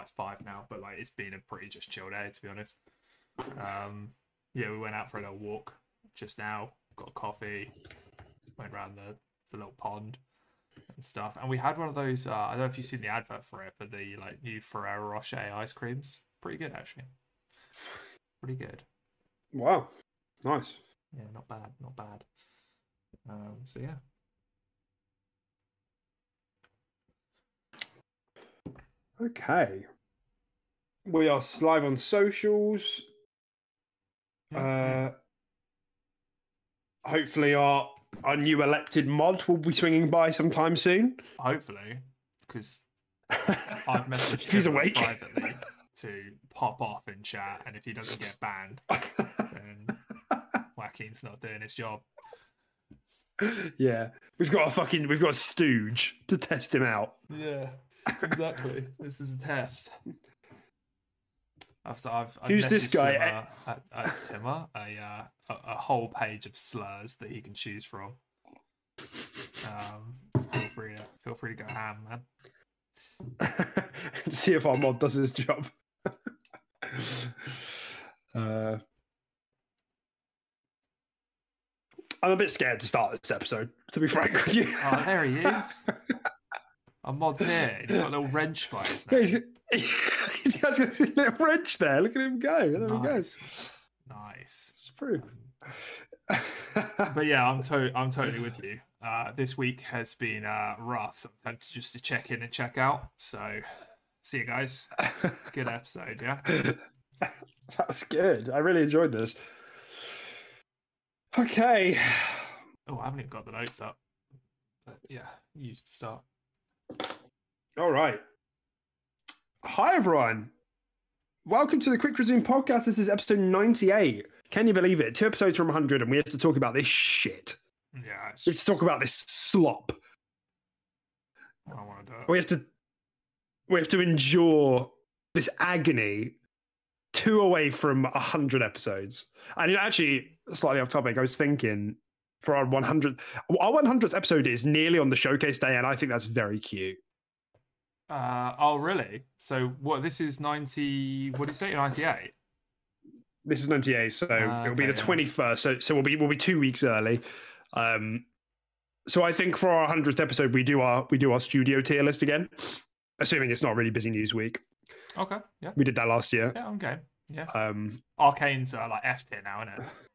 Oh, it's five now, but like it's been a pretty just chill day to be honest. Um, yeah, we went out for a little walk just now, got coffee, went around the, the little pond and stuff, and we had one of those. Uh, I don't know if you've seen the advert for it, but the like new Ferrero Rocher ice creams, pretty good actually. Pretty good. Wow, nice. Yeah, not bad, not bad. Um, so yeah. Okay. We are live on socials. Uh, hopefully, our our new elected mod will be swinging by sometime soon. Hopefully, because I've messaged If he's him awake. privately to pop off in chat, and if he doesn't get banned, then Joaquin's not doing his job. yeah, we've got a fucking we've got a stooge to test him out. Yeah, exactly. this is a test. I've, I've, I've Who's this guy? Timmer, at, at Timmer a, uh, a a whole page of slurs that he can choose from. Um, feel free to feel free to go ham, man. See if our mod does his job. uh, I'm a bit scared to start this episode, to be frank with you. Oh, there he is. A mod's here. He's got a little wrench by his neck. he's got, a little wrench there. Look at him go. There he goes. Nice. It's proof. But yeah, I'm to- I'm totally with you. Uh, this week has been uh, rough. So I'm tempted just to check in and check out. So see you guys. Good episode, yeah. That's good. I really enjoyed this. Okay. Oh, I haven't even got the notes up. But yeah, you start. All right. Hi, everyone. Welcome to the Quick Resume podcast. This is episode 98. Can you believe it? Two episodes from 100, and we have to talk about this shit. Yeah, We have to talk about this slop. I don't want to do it. We have to we have to endure this agony two away from 100 episodes. And actually, slightly off topic, I was thinking for our 100 our 100th episode is nearly on the showcase day, and I think that's very cute. Uh, oh, really? So what? This is ninety. What did you say? Ninety-eight. This is 98, so Ah, it'll be the yeah. 21st. So so we'll be we'll be two weeks early. Um, so I think for our 100th episode, we do our we do our studio tier list again, assuming it's not really busy news week. Okay. Yeah. We did that last year. Yeah. Game. Yeah. Um, Arkane's uh, like F tier now, isn't it?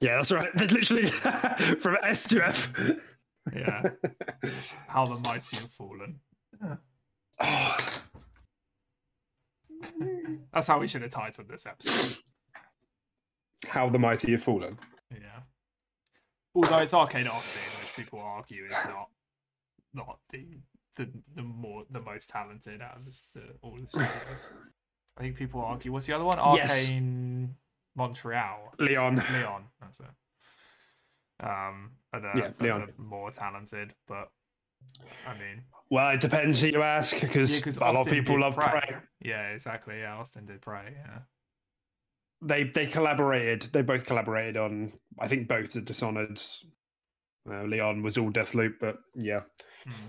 yeah, that's right. They're literally from S to F. Yeah. How the mighty have fallen. That's how we should have titled this episode. How the mighty have fallen. Yeah. Although it's Arkane Austin, which people argue is not not the the the more the most talented out of the, all the studios. I think people argue. What's the other one? Yes. Montreal. Lyon. Lyon. That's it. Um, are the, Yeah, Lyon. more talented, but I mean, Well, it depends who you ask, yeah, because 'cause a lot of people love Prey. Yeah, exactly. Yeah, Austin did Prey. Yeah. They they collaborated. They both collaborated on. I think both the Dishonored. Uh, Lyon was all Deathloop, but yeah. Hmm.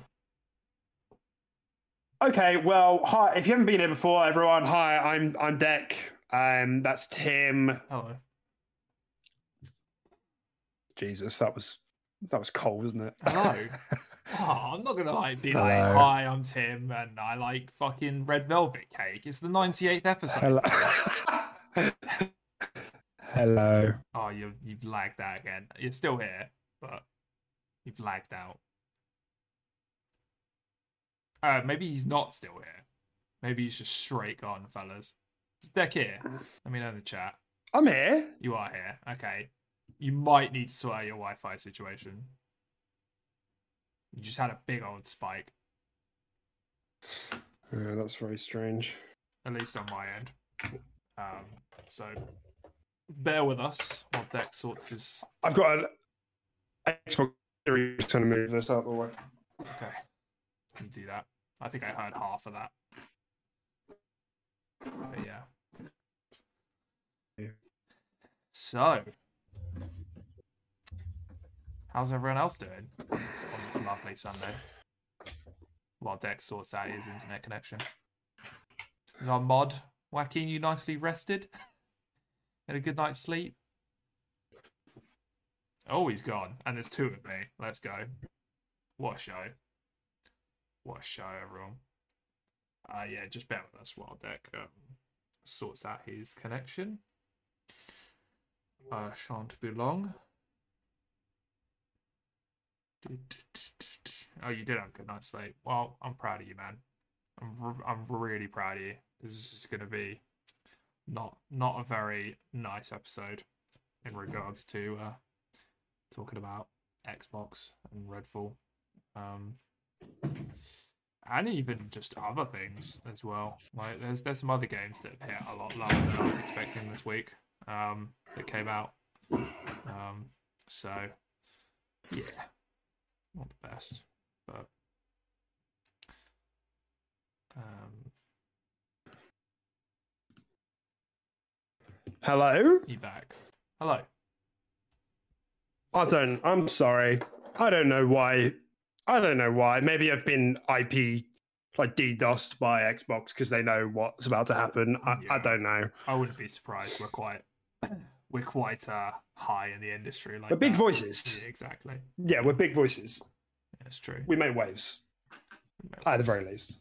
Okay, well, hi. If you haven't been here before, everyone, hi. I'm I'm Deck. Um, that's Tim. Hello. Jesus, that was that was cold, wasn't it? Hello. Oh, I'm not gonna like be like, hi, I'm Tim, and I like fucking red velvet cake. It's the 98th episode. Hello. Hello. Oh, you you've lagged out again. You're still here, but you've lagged out. Uh, maybe he's not still here. Maybe he's just straight gone, fellas. Deck here? Let me know in the chat. I'm here. You are here. Okay. You might need to sort out your Wi-Fi situation. You just had a big old spike. Yeah, that's very strange. at least on my end. Um, so bear with us while Dex sorts his. I've got an Xbox Series trying to move this out of the way. Okay, you do that. I think I heard half of that. But yeah. So, how's everyone else doing on this, on this lovely Sunday? While Dex sorts out his internet connection. Is our mod Joaquin you nicely rested? Had a good night's sleep? Oh, he's gone. And there's two of me. Let's go. What a show. What a show, everyone. Uh, yeah, just bear with us while Deck um, sorts out his connection. Uh, shan't be long. Oh, you did have a good night's sleep. Well, I'm proud of you, man. I'm r- I'm really proud of you. This is going to be not not a very nice episode in regards to uh, talking about Xbox and Redfall, um, and even just other things as well. Like there's there's some other games that hit a lot lower than I was expecting this week um, that came out. Um, so yeah, not the best, but um, Hello? you back. Hello. I don't. I'm sorry. I don't know why. I don't know why. Maybe I've been IP like DDoSed by Xbox because they know what's about to happen. I, I don't know. I wouldn't be surprised. We're quite we're quite uh, high in the industry. Like We're big that. voices. Yeah, exactly. Yeah, we're big voices. That's true. We make waves at the very least.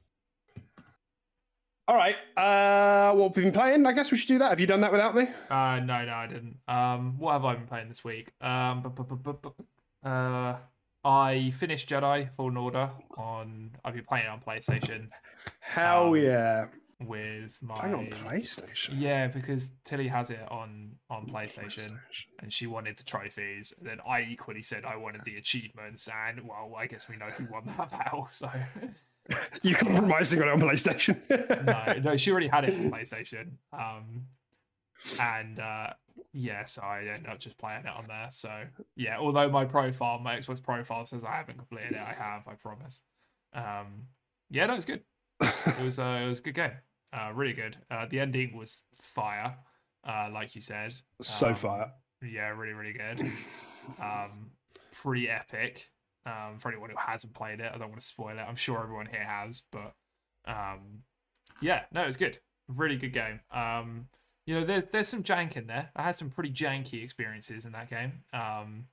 All right. Uh, what have we been playing? I guess we should do that. Have you done that without me? Uh, no, no, I didn't. Um, what have I been playing this week? Um, bu- bu- bu- bu- bu- uh, I finished Jedi Fallen Order on. I've been playing it on PlayStation Hell Um, yeah! with my. Playing on PlayStation. Yeah, because Tilly has it on on PlayStation, and she wanted the trophies. And then I equally said I wanted the achievements, and well, I guess we know who won that battle. So You compromising on it on PlayStation? no, no, she already had it on PlayStation. Um, and uh, yeah, so I ended up just playing it on there. So yeah, although my profile, my Xbox profile says I haven't completed it, I have, I promise. Um, yeah, no, it's good. It was uh, it was a good game. Uh, really good. Uh, the ending was fire, uh, like you said. so Um, far. Yeah, really, really good. Um, pretty epic. Um, for anyone who hasn't played it, I don't want to spoil it. I'm sure everyone here has, but um, yeah, no, it's good. Really good game. Um, you know, there, there's some jank in there. I had some pretty janky experiences in that game. Um,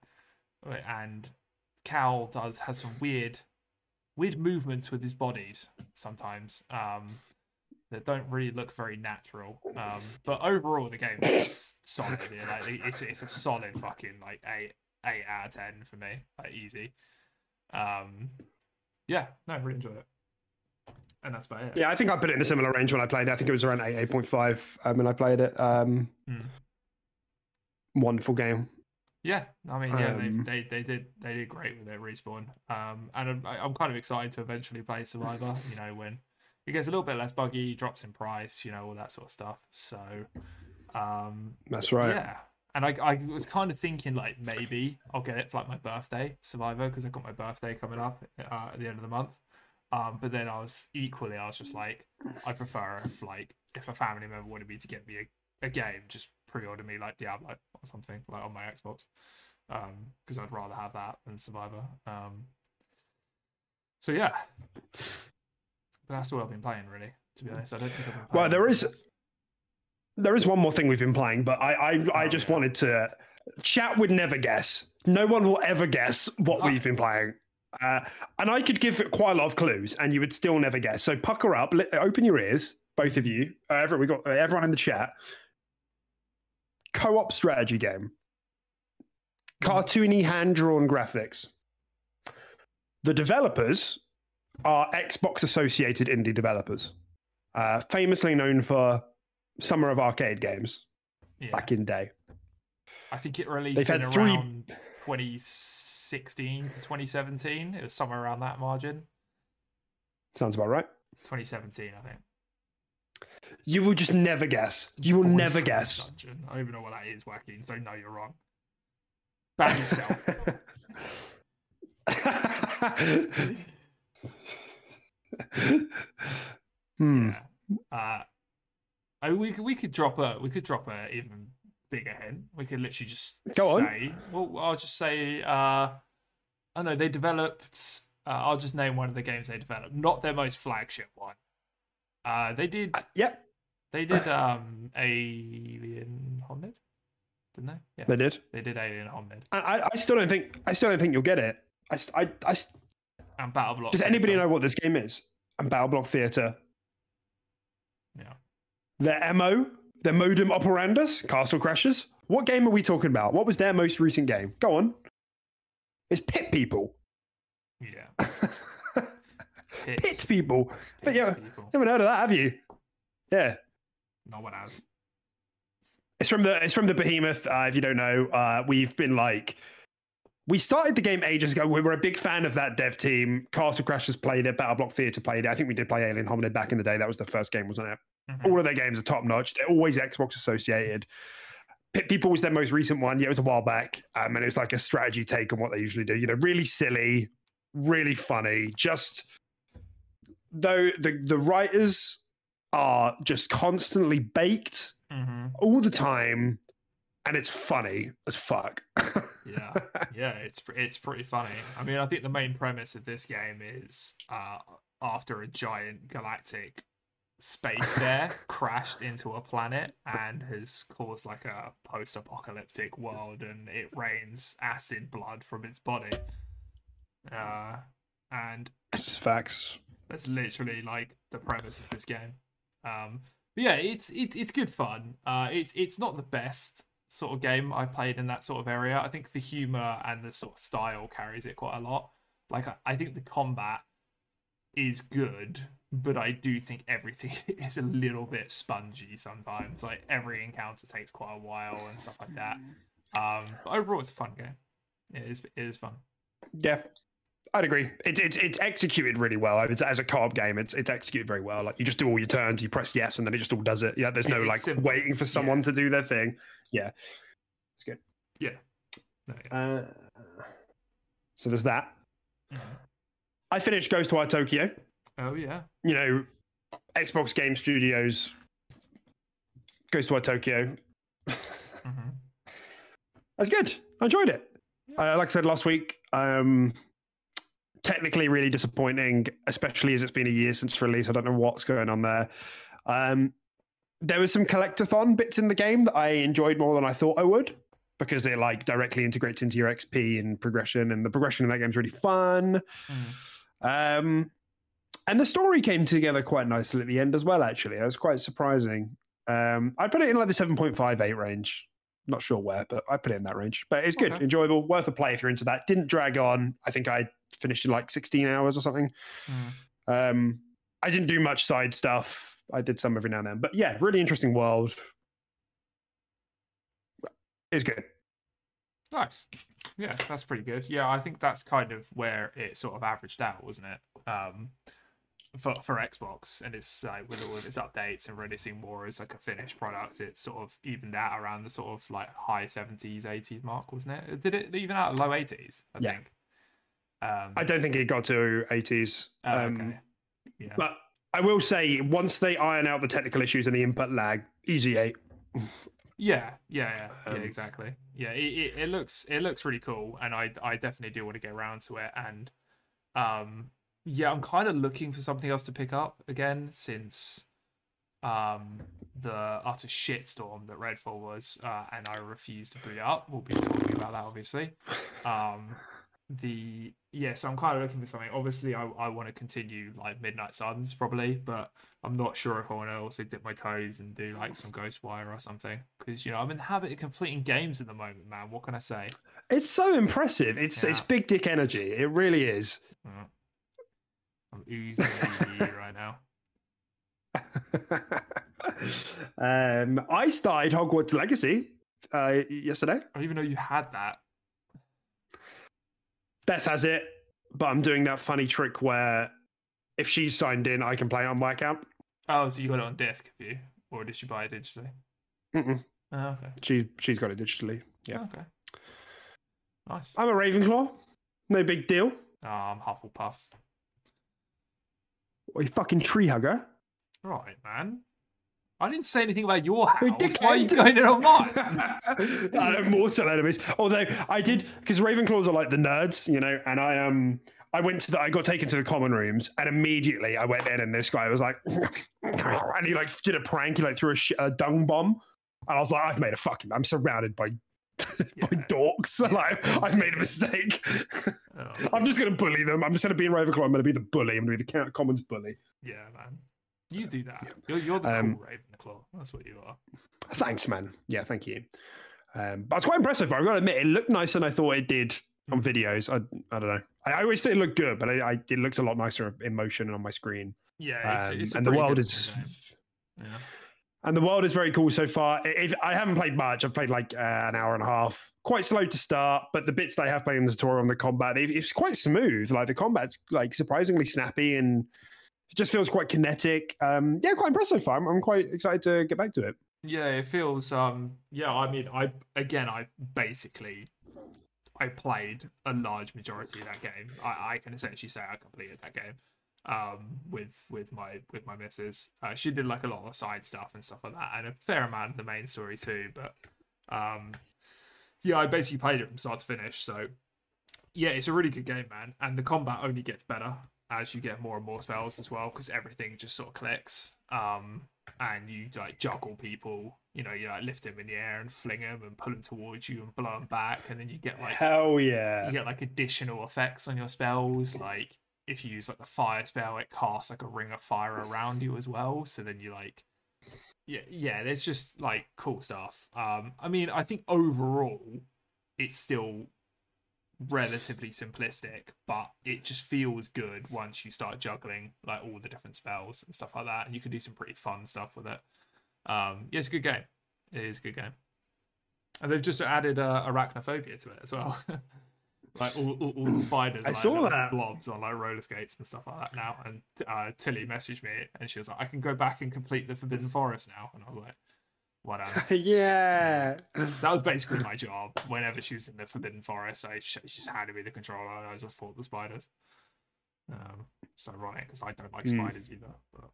and Cal does has some weird, weird movements with his bodies sometimes. Um, that don't really look very natural. Um, but overall, the game is solid. Like it's it's a solid fucking like eight eight out of ten for me, like easy. Um, yeah, no, I really enjoyed it, and that's about it. Yeah, I think I put it in a similar range when I played it. I think it was around 8, 8.5 um, when I played it. Um, Hmm. Wonderful game. Yeah, I mean, yeah, Um, they, they they did they did great with it respawn. Um, and I'm, I'm kind of excited to eventually play Survivor. You know, when it gets a little bit less buggy, drops in price, you know, all that sort of stuff. So, um, That's right. yeah. And I, I was kind of thinking like maybe I'll get it for like my birthday, Survivor, because I've got my birthday coming up uh, at the end of the month. Um, but then I was equally, I was just like, I prefer if like if a family member wanted me to get me a, a game, just pre-order me like Diablo or something like on my Xbox, um, because I'd rather have that than Survivor. Um, so yeah, but that's all I've been playing really. To be honest, I don't think I've. Well, there is-. There is one more thing we've been playing, but I I, I Oh, just yeah. wanted to. Chat would never guess. No one will ever guess what Oh. we've been playing. Uh, and I could give quite a lot of clues, and you would still never guess. So pucker up, li- open your ears, both of you. Uh, everyone, we got uh, everyone in the chat. Co-op strategy game. Cartoony hand-drawn graphics. The developers are Xbox-associated indie developers, uh, famously known for Summer of Arcade games Yeah. back in day. I think it released They've in had three- around 2016 to 2017. It was somewhere around that margin. Sounds about right. 2017, I think. You will just never guess. You will Boy never guess. Dungeon. I don't even know what that is, Joaquin, so no, you're wrong. Ban yourself. hmm. Yeah. Uh, I, we could we could drop a we could drop a even bigger hint. We could literally just Go on. say. Well, I'll just say. Uh, I know they developed. Uh, I'll just name one of the games they developed, not their most flagship one. Uh, they did. Yep, They did um Alien Hominid, didn't they? Yeah, they did. they did Alien Hominid I, I- still don't think. I still don't think you'll get it. I, I, I, and Battle Block. does anybody know what this game is? And Battle Block Theatre. Yeah. Their MO, their modem operandus, Castle Crashers. What game are we talking about? What was their most recent game? Go on. It's Pit People. Yeah. Pit. People. But yeah, people. you haven't heard of that, have you? Yeah. No one has. It's from the it's from the Behemoth. Uh, if you don't know, uh, we've been like we started the game ages ago. We were a big fan of that dev team. Castle Crashers played it. Battle Block Theatre played it. I think we did play Alien Hominid back in the day. That was the first game, wasn't it? Mhm. All of their games are top notch. They're always Xbox associated. Pit People was their most recent one. Yeah, it was a while back, um, and it was like a strategy take on what they usually do. You know, really silly, really funny. Just though the the writers are just constantly baked Mhm. all the time, and it's funny as fuck. Yeah, yeah, it's it's pretty funny. I mean, I think the main premise of this game is uh, after a giant galactic space there crashed into a planet and has caused like a post-apocalyptic world, and it rains acid blood from its body. Uh, and Just facts. that's literally like the premise of this game. Um, but yeah, it's it, it's good fun. Uh, it's it's not the best sort of game I played in that sort of area. I think the humor and the sort of style carries it quite a lot. Like I, I think the combat is good, but I do think everything is a little bit spongy sometimes. Like every encounter takes quite a while and stuff like that. Um, but overall, it's a fun game. It is it is fun. Yeah, I'd agree. It's it's it's executed really well. It's, as a co-op game, it's it's executed very well. Like you just do all your turns, you press yes, and then it just all does it. Yeah, there's no It's like simple. waiting for someone to do their thing. Yeah, it's good. Yeah. No, yeah. Uh, so there's that. Mhm. I finished Ghostwire Tokyo. Oh yeah. You know, Xbox Game Studios. Ghostwire Tokyo. hmm That's good. I enjoyed it. Uh, like I said last week, um, technically really disappointing, especially as it's been a year since release. I don't know what's going on there. Um, there was some collectathon bits in the game that I enjoyed more than I thought I would because it like directly integrates into your XP and progression, and the progression in that game is really fun. Um, and the story came together quite nicely at the end as well. Actually, it was quite surprising. Um, I put it in like the seven point five eight range. Not sure where, but I put it in that range. But it's good, Okay. enjoyable, worth a play if you're into that. Didn't drag on. I think I finished in like 16 hours or something. Mm. Um, I didn't do much side stuff. I did some every now and then, but yeah, really interesting world. It's good. Nice. Yeah, that's pretty good. Yeah, I think that's kind of where it sort of averaged out, wasn't it? Um, for for Xbox, and it's like with all of its updates and releasing more as like a finished product, it sort of evened out around the sort of like high seventies, eighties mark, wasn't it? Did it even out low eighties? I Yeah. think. Um, I don't think it got to 80s. oh, um, okay. Yeah. But I will say, once they iron out the technical issues and the input lag, easy eight. Yeah, yeah, yeah, yeah, Um, exactly. Yeah, it, it, it looks it looks really cool, and I I definitely do want to get around to it. And um, yeah, I'm kind of looking for something else to pick up again since um the utter shitstorm that Redfall was, uh, and I refuse to boot up. We'll be talking about that obviously. Um, the yeah, so I'm kind of looking for something. Obviously, I I want to continue like Midnight Suns probably, but I'm not sure if I want to also dip my toes and do like some Ghostwire or something because you know I'm in the habit of completing games at the moment, man. What can I say? It's so impressive. It's it's big dick energy. It really is. Uh, I'm oozing ADD right now. um, I started Hogwarts Legacy uh, yesterday. I didn't even know you had that. Beth has it, but I'm doing that funny trick where if she's signed in, I can play it on my account. Oh, so you got it on disc, have you, or did you buy it digitally? Mm-mm. Oh, okay. She she's got it digitally. Yeah, Okay. Nice. I'm a Ravenclaw. No big deal. Oh, I'm Hufflepuff. You fucking tree hugger. Right, man. I didn't say anything about your house. Why are you going in on mine? I'm mortal enemies. Although I did because Ravenclaws are like the nerds, you know, and I um I went to the I got taken to the common rooms and immediately I went in and this guy was like and he like did a prank, he like threw a, sh- a dung bomb. And I was like, I've made a fucking I'm surrounded by by Yeah. dorks. Like I've made a mistake. Oh, I'm just gonna bully them. I'm just gonna be in Ravenclaw. I'm gonna be the bully. I'm gonna be the Count Commons bully. yeah, man. You do that. You're, you're the Um, cool Ravenclaw. That's what you are. Thanks, man. Yeah, thank you. Um, but it's quite impressive. I've got to admit, it looked nicer than I thought it did on videos. I, I don't know. I, I always thought it looked good, but I, I, it looks a lot nicer in motion and on my screen. Yeah, it's, Um, it's and the world is. Yeah. And the world is very cool so far. If I haven't played much, I've played like uh, an hour and a half. Quite slow to start, but the bits that I have played in the tutorial and the combat, it, it's quite smooth. Like the combat's like surprisingly snappy and it just feels quite kinetic. Um, yeah, quite impressed so far. I'm, I'm quite excited to get back to it. Yeah, it feels um yeah, I mean I again I basically I played a large majority of that game. I, I can essentially say I completed that game um with with my with my missus. Uh, she did like a lot of side stuff and stuff like that and a fair amount of the main story too, but um yeah, I basically played it from start to finish. So yeah, it's a really good game, man, and the combat only gets better as you get more and more spells as well because everything just sort of clicks. Um, and you like juggle people. You know, you like lift them in the air and fling them and pull them towards you and blow them back, and then you get like Hell yeah. you get like additional effects on your spells. Like if you use like the fire spell, it casts like a ring of fire around you as well. So then you like, yeah, yeah. There's just like cool stuff. Um, I mean, I think overall, it's still relatively simplistic, but it just feels good once you start juggling like all the different spells and stuff like that, and you can do some pretty fun stuff with it. Um, yeah, it's a good game. It is a good game, and they've just added uh, arachnophobia to it as well. like all, all, all the spiders, I like, saw that. blobs on like roller skates and stuff like that now. And uh, Tilly messaged me, and she was like, "I can go back and complete the Forbidden Forest now," and I was like, "What?" yeah. that was basically my job. Whenever she was in the Forbidden Forest, I she just handed me the controller and I just fought the spiders. Um, it's ironic because I don't like Hmm. spiders either. But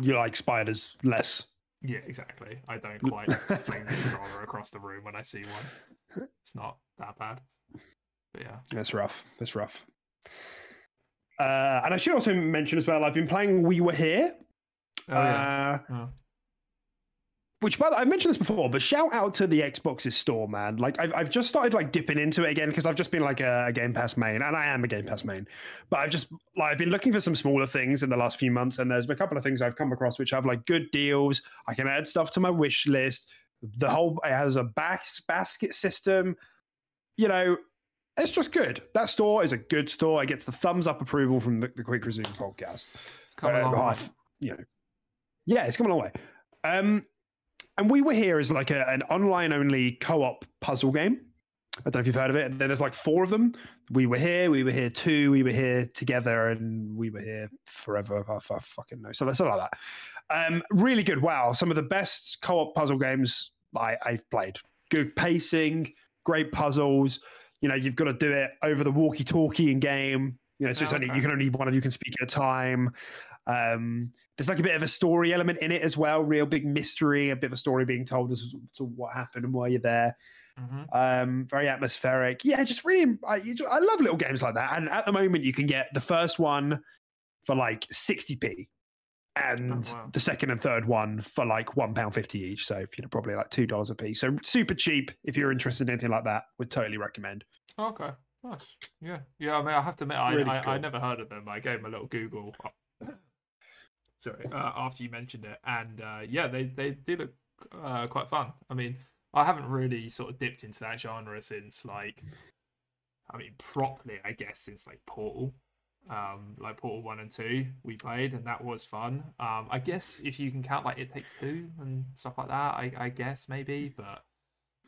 You like spiders less. yeah, exactly. I don't quite fling the controller across the room when I see one. It's not that bad. But yeah, That's rough. That's rough. Uh, and I should also mention as well, I've been playing We Were Here. oh yeah. Uh, Oh. which, by the I mentioned this before, but shout out to the Xbox's store, man. Like, I've, I've just started like dipping into it again because I've just been like a, a Game Pass main, and I am a Game Pass main. But I've just like I've been looking for some smaller things in the last few months, and there's been a couple of things I've come across which have like good deals. I can add stuff to my wish list. The whole it has a bas- basket system. You know, it's just good. That store is a good store. It gets the thumbs up approval from the, the Quick Resume podcast. It's come a Uh, long well, way. You know, yeah, it's come a long way. Um, and we were here as like a, an online only co-op puzzle game. I don't know if you've heard of it. Then there's like four of them. We were here, we were here two, we were here together, and we were here forever. I, I fucking know. So that's something like that. Um, really good. Wow, some of the best co-op puzzle games I, I've played. Good pacing, great puzzles. You know, you've got to do it over the walkie-talkie in game. You know, so it's Oh, only okay. you can only one of you can speak at a time. Um, there's like a bit of a story element in it as well, real big mystery, a bit of a story being told as to what happened and why you're there. Mhm. Um, very atmospheric. Yeah, just really, I, I love little games like that. And at the moment, you can get the first one for like 60p, and Oh, wow. the second and third one for like one pound fifty each. So you know, probably like two dollars a piece. So super cheap. If you're interested in anything like that, would totally recommend. Okay, nice. Yeah, yeah. I mean, I have to admit, I Really I, I never heard of them. I gave them a little Google. Sorry, uh, after you mentioned it, and uh, yeah, they they do look uh, quite fun. I mean, I haven't really sort of dipped into that genre since like, I mean, properly, I guess, since like Portal. Um, like Portal One and Two, we played, and that was fun. Um, I guess if you can count like It Takes Two and stuff like that, I, I guess maybe, but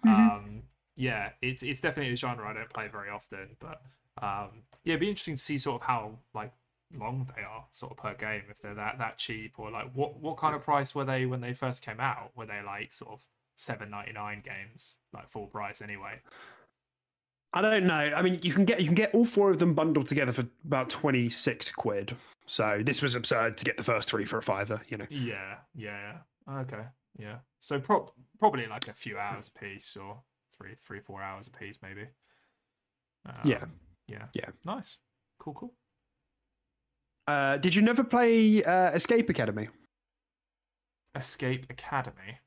Mhm. um, yeah, it's it's definitely a genre I don't play very often, but Um, yeah, it'd be interesting to see sort of how like long they are sort of per game if they're that that cheap or like what what kind of price were they when they first came out? Were they like sort of seven ninety nine games like full price anyway? I don't know. I mean, you can get you can get all four of them bundled together for about twenty six quid. So this was absurd to get the first three for a fiver. You know. Yeah, yeah, yeah. Okay, yeah. So pro- probably like a few hours a piece or three, three, four hours a piece, maybe. Um, Yeah. yeah, Yeah. Nice, cool, cool. Uh, did you never play uh, Escape Academy? Escape Academy.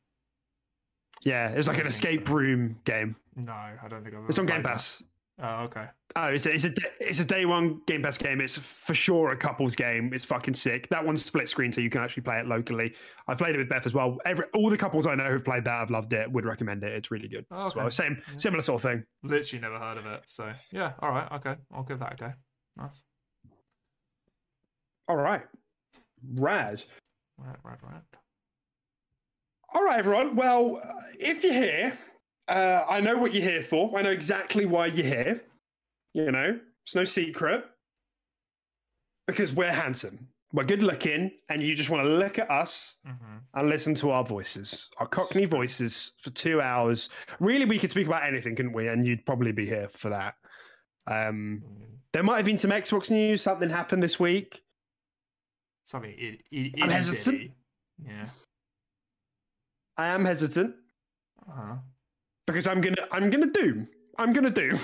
Yeah, it was like an escape room game. No, I don't think I've. It's on Game played that. Pass. Oh, okay. Oh, it's a, it's a it's a day one Game Pass game. It's for sure a couples game. It's fucking sick. That one's split screen, so you can actually play it locally. I played it with Beth as well. Every all the couples I know who've played that have loved it. Would recommend it. It's really good. Oh, as well. okay. Same Yeah. similar sort of thing. Literally never heard of it. So yeah, all right, okay, I'll give that a go. Nice. All right, rad. Right, right, right. All right, everyone. Well, uh, if you're here, uh, I know what you're here for. I know exactly why you're here. You know, it's no secret. Because we're handsome, we're good looking, and you just want to look at us Mm-hmm. and listen to our voices, our Cockney voices for two hours. Really, we could speak about anything, couldn't we? And you'd probably be here for that. Um, there might have been some Xbox news. Something happened this week. Something. It, it, I'm hesitant. Yeah. I am hesitant Uh-huh. because I'm gonna, I'm gonna doom. I'm gonna doom.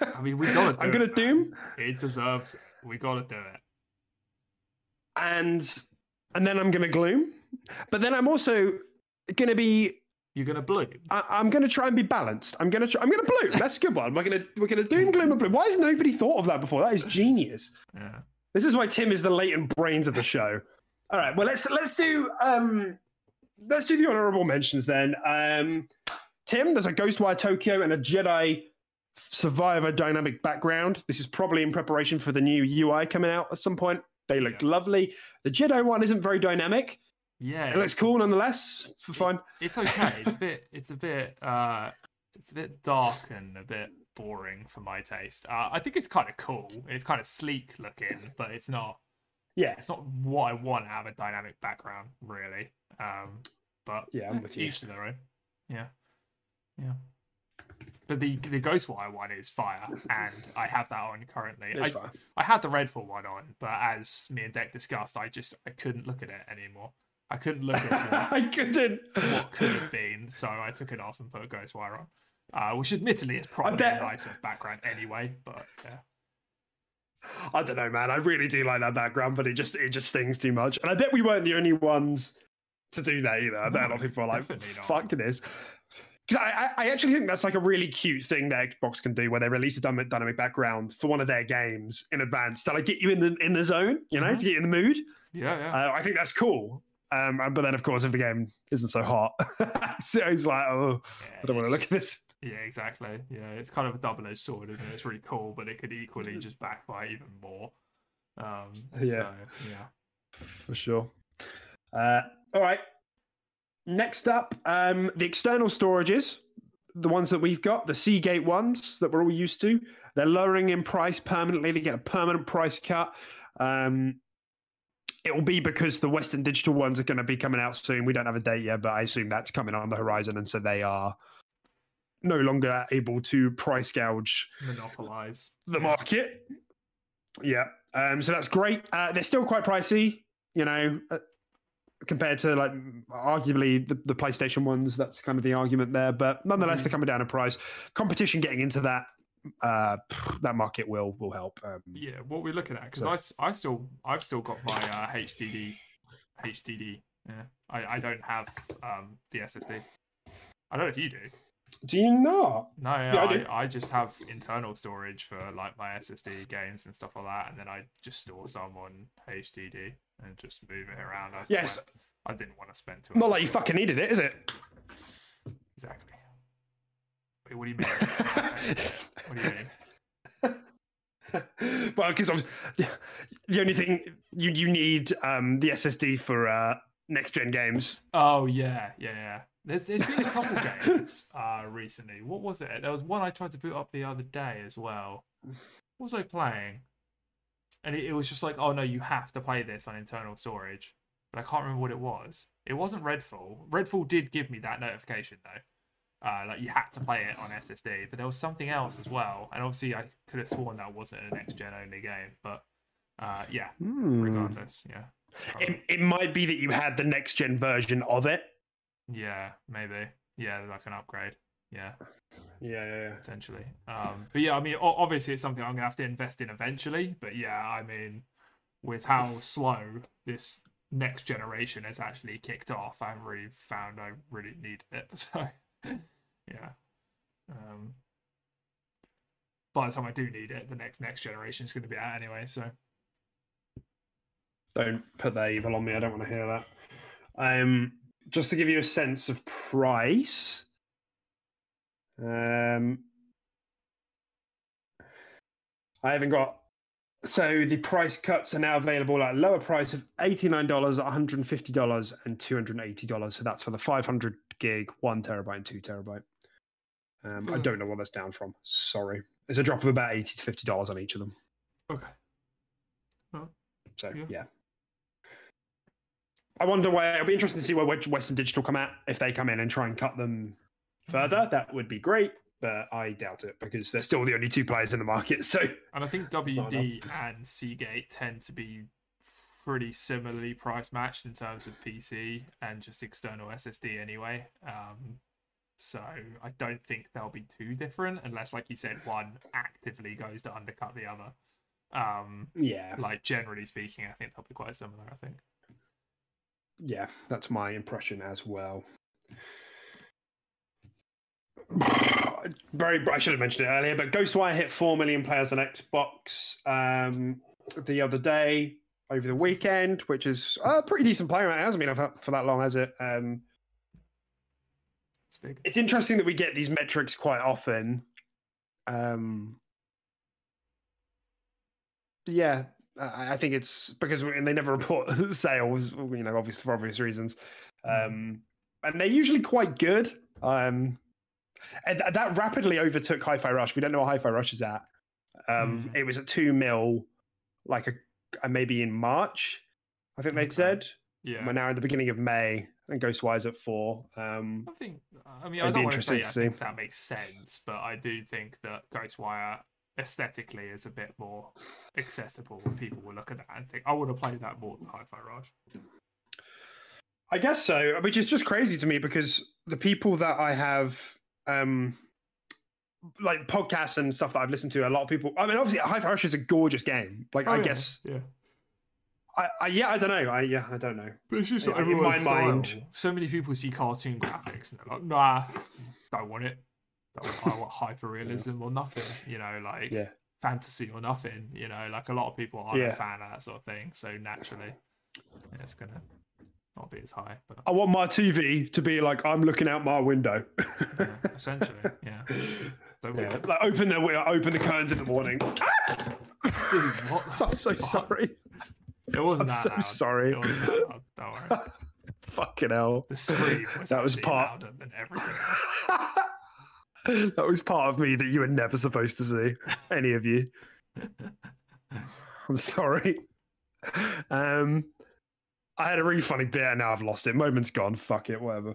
I mean, we gotta. I'm gonna man. doom. It deserves. It. We gotta do it. and and then I'm gonna gloom, but then I'm also gonna be. You're gonna bloom. I, I'm gonna try and be balanced. I'm gonna. Try, I'm gonna bloom. That's a good one. We're gonna. We're gonna doom, gloom, and bloom. Why has nobody thought of that before? That is genius. Yeah. This is why Tim is the latent brains of the show. All right. Well, let's let's do um let's do the honorable mentions then. Um, Tim, there's a Ghostwire Tokyo and a Jedi Survivor dynamic background. This is probably in preparation for the new UI coming out at some point. They look Yeah. lovely. The Jedi one isn't very dynamic. Yeah. It looks cool nonetheless. For fun. It's okay. It's a bit. It's a bit. uh It's a bit dark and a bit boring for my taste. Uh, I think it's kind of cool. It's kind of sleek looking, but it's not. Yeah. It's not what I want out of a dynamic background, really. Um, but Yeah, I'm with you. each to their own. Yeah, yeah. But the the Ghostwire one is fire, and I have that on currently. It's I, fine. I had the Redfall one on, but as me and Deck discussed, I just I couldn't look at it anymore. I couldn't look at what, I couldn't. what could have been, so I took it off and put a Ghostwire on. Uh, which admittedly is probably bet- a nicer background anyway, but yeah. I don't know, man. I really do like that background, but it just it just stings too much. And I bet we weren't the only ones to do that either. I bet a lot of people are like, not. "Fuck this." Because I, I, I actually think that's like a really cute thing that Xbox can do, where they release a dynamic, dynamic background for one of their games in advance to like get you in the in the zone, you know, Mhm. to get you in the mood. Yeah, yeah. Uh, I think that's cool. Um, but then, of course, if the game isn't so hot, so it's like, oh, yeah I don't want to look at this. Yeah, exactly. Yeah, it's kind of a double-edged sword, isn't it? It's really cool, but it could equally just backfire even more. Um, Yeah. So, yeah. for sure. Uh, all right. Next up, um, the external storages, the ones that we've got, the Seagate ones that we're all used to. They're lowering in price permanently. They get a permanent price cut. Um, it will be because the Western Digital ones are going to be coming out soon. We don't have a date yet, but I assume that's coming on the horizon, and so they are no longer able to price gouge Monopolize. the market. Yeah. Um, so that's great. Uh, they're still quite pricey, you know, uh, compared to like arguably the, the PlayStation ones. That's kind of the argument there. But nonetheless, Mhm. they're coming down in price. Competition getting into that uh, that market will will help. Um, Yeah, what we're looking at because So- I still I've still got my uh, HDD HDD. Yeah, I, I don't have um, the SSD. I don't know if you do. Do you not? No, Yeah, I. I, I just have internal storage for like my SSD games and stuff like that, and then I just store some on HDD and just move it around. As Yes. I didn't want to spend too. Not much like you fucking needed it, is it? Exactly. Wait, what do you mean? what do you mean? well, because the only thing you you need um, the SSD for uh, next gen games. Oh yeah, yeah, yeah. There's there's been a couple games uh recently. What was it? There was one I tried to boot up the other day as well. what was I playing? And it, it was just like, oh no, you have to play this on internal storage. But I can't remember what it was. It wasn't Redfall. Redfall did give me that notification though. Uh, like you had to play it on SSD, but there was something else as well. And obviously, I could have sworn that wasn't a next gen only game. But uh, yeah, Hmm. regardless, yeah, It, it might be that you had the next gen version of it. yeah, maybe, yeah, like an upgrade, yeah. Yeah, yeah, yeah. potentially. Um, but yeah, I mean, obviously it's something I'm gonna have to invest in eventually. But yeah, I mean, with how slow this next generation has actually kicked off, I haven't really found I really need it. So yeah. Um, by the time I do need it, the next next generation is going to be out anyway. So Don't put that evil on me. I don't want to hear that. Um, just to give you a sense of price. Um, I haven't got. So the price cuts are now available at a lower price of $89, $150, and $280. So that's for the 500 gig, one terabyte, and two terabyte. Um, I Hmm. don't know what that's down from. Sorry. It's a drop of about 80 to $50 on each of them. okay, So Yeah. yeah. I wonder where it'll be interesting to see where Western Digital come at. If they come in and try and cut them further, that would be great. But I doubt it because they're still the only two players in the market. So and I think WD and Seagate tend to be pretty similarly price matched in terms of PC and just external SSD anyway. Um, so I don't think they'll be too different unless, like you said, one actively goes to undercut the other. Um, yeah, like generally speaking, I think they'll be quite similar. I think. yeah, that's my impression as well. Very, I should have mentioned it earlier, but Ghostwire hit four million players on Xbox um, the other day over the weekend, which is a pretty decent player. It hasn't been for for that long, has it? Um, It's big. it's interesting that we get these metrics quite often. Um, yeah, I I think it's because we- and they never report sales, you know, obviously for obvious reasons. Um, and they're usually quite good. Um, and th- that rapidly overtook Hi-Fi Rush. We don't know what Hi-Fi Rush is at. Um, Mm. It was at two mil, like a, a maybe in March. I think they said. Yeah. We're now in the beginning of May, and Ghostwire's at four. Um, I think. I mean, I be don't want to say interesting I see. think that makes sense, but I do think that Ghostwire aesthetically is a bit more accessible. and People will look at that and think, "I would have played that more than Hi-Fi Rush." I guess so, which is just crazy to me because the people that I have, um, like podcasts and stuff that I've listened to, a lot of people. I mean, obviously, Hi-Fi Rush is a gorgeous game. Like, Oh, I yeah, guess, yeah. I, I yeah, I don't know. I yeah, I don't know. But it's just like in my everyone's mind- So many people see cartoon graphics and they're like, "Nah, don't want it. Don't want, I want hyper realism or nothing." You know, like Yeah, fantasy or nothing. You know, like a lot of people aren't Yeah. a fan of that sort of thing. So naturally, it's gonna not be as high. But I want my TV to be like I'm looking out my window. yeah, essentially, yeah. So yeah, like open the window, open the curtains in the morning. Dude, what? I'm so sorry. It wasn't I'm that so loud. sorry. It wasn't that loud. Don't worry. Fucking hell. The scream was That was part- louder than everything. that was part of me that you were never supposed to see. Any of you. I'm sorry. Um, I had a really funny bit and now I've lost it. Moment's gone. Fuck it. Whatever.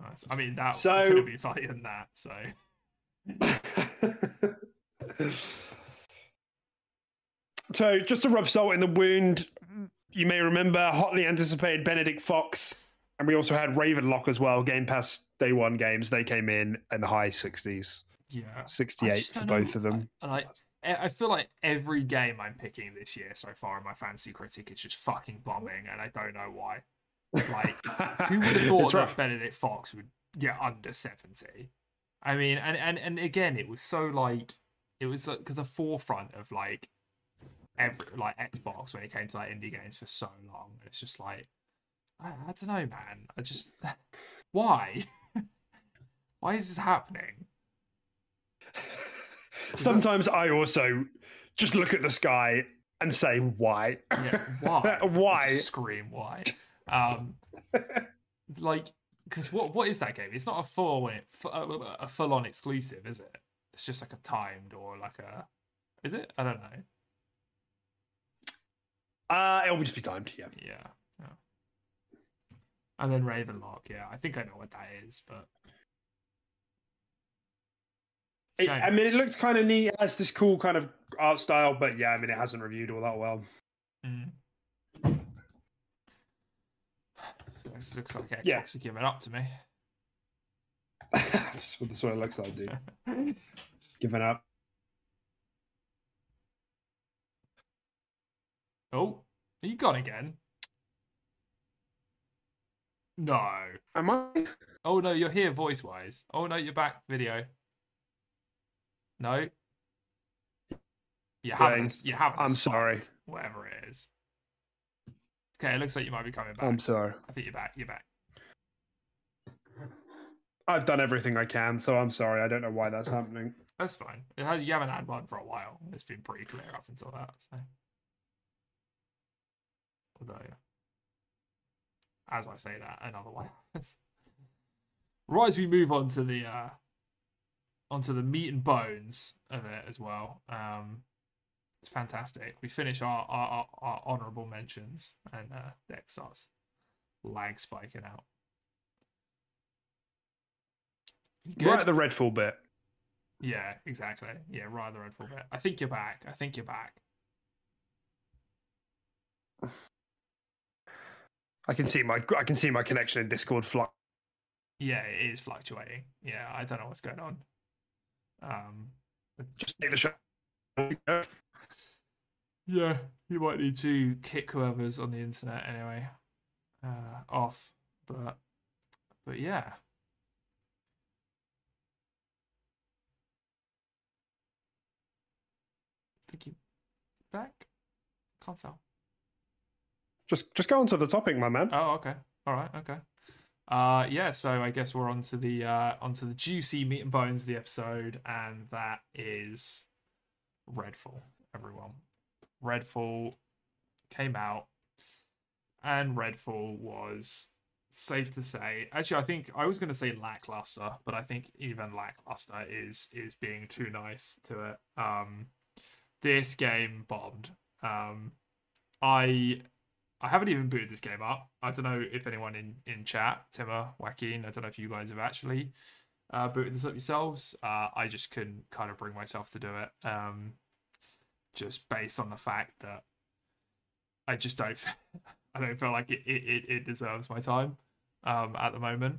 Nice. I mean, that So- could have been funnier than that. So so, just to rub salt in the wound, you may remember hotly anticipated Benedict Fox, and we also had Ravenlok as well. Game Pass day one games. They came in in the high 60s, yeah, 68 for both know, of them. I- Like, I feel like every game I'm picking this year so far in my fantasy critic is just fucking bombing, and I don't know why. Like, who would have thought that. Benedict Fox would get under seventy? I mean, and and and again, it was so like it was uh, like the forefront of like every like Xbox when it came to like indie games for so long. It's just like I, I don't know, man. I just why why is this happening? Sometimes I also just look at the sky and say, why? Yeah, why? Why? scream why? Um, like because what what is that game? It's not a full a full on exclusive, is it? It's just like a timed or like a Is it? I don't know. Uh, it will just be timed. Yeah. Yeah. yeah. And then Ravenlok. Yeah, I think I know what that is, but It, I mean, it looks kind of neat. It has this cool kind of art style, but yeah, I mean, it hasn't reviewed all that well. mm. this looks like Xbox Yeah. are giving up to me. That's what, that's what it looks like, dude. Giving up. Oh, are you gone again? No. Am I? Oh no, you're here voice wise. Oh no, you're back video. No. You haven't. You haven't. I'm sorry. Whatever it is. Okay, it looks like you might be coming back. I'm sorry. I think you're back. You're back. I've done everything I can, so I'm sorry. I don't know why that's happening. That's fine. It has, you haven't had one for a while. It's been pretty clear up until that. So. Although, as I say that, another one. Right as we move on to the uh, onto the meat and bones of it as well. Um, it's fantastic. We finish our our, our, our honourable mentions, and uh, Deck starts lag spiking out. Good. Right at the Redfall bit. Yeah, exactly. Yeah, right at the Redfall bit. I think you're back. I think you're back. I can see my I can see my connection in Discord flux. Yeah, it is fluctuating. Yeah, I don't know what's going on. Um, Just take the show. yeah, you might need to kick whoever's on the internet anyway uh, off. But, but yeah. Thank you back? Can't tell. Just just go on to the topic, my man. Oh, okay. All right. Okay. Uh, yeah. So I guess we're on to the uh, onto the juicy meat and bones of the episode, and that is Redfall. Everyone, Redfall came out, and Redfall was safe to say. Actually, I think I was going to say lackluster, but I think even lackluster is is being too nice to it. Um, this game bombed. Um, I I haven't even booted this game up. I don't know if anyone in, in chat, Timmer, Joaquin, I don't know if you guys have actually uh, booted this up yourselves. Uh, I just couldn't kind of bring myself to do it. Um, just based on the fact that I just don't, I don't feel like it, it, it deserves my time um, at the moment.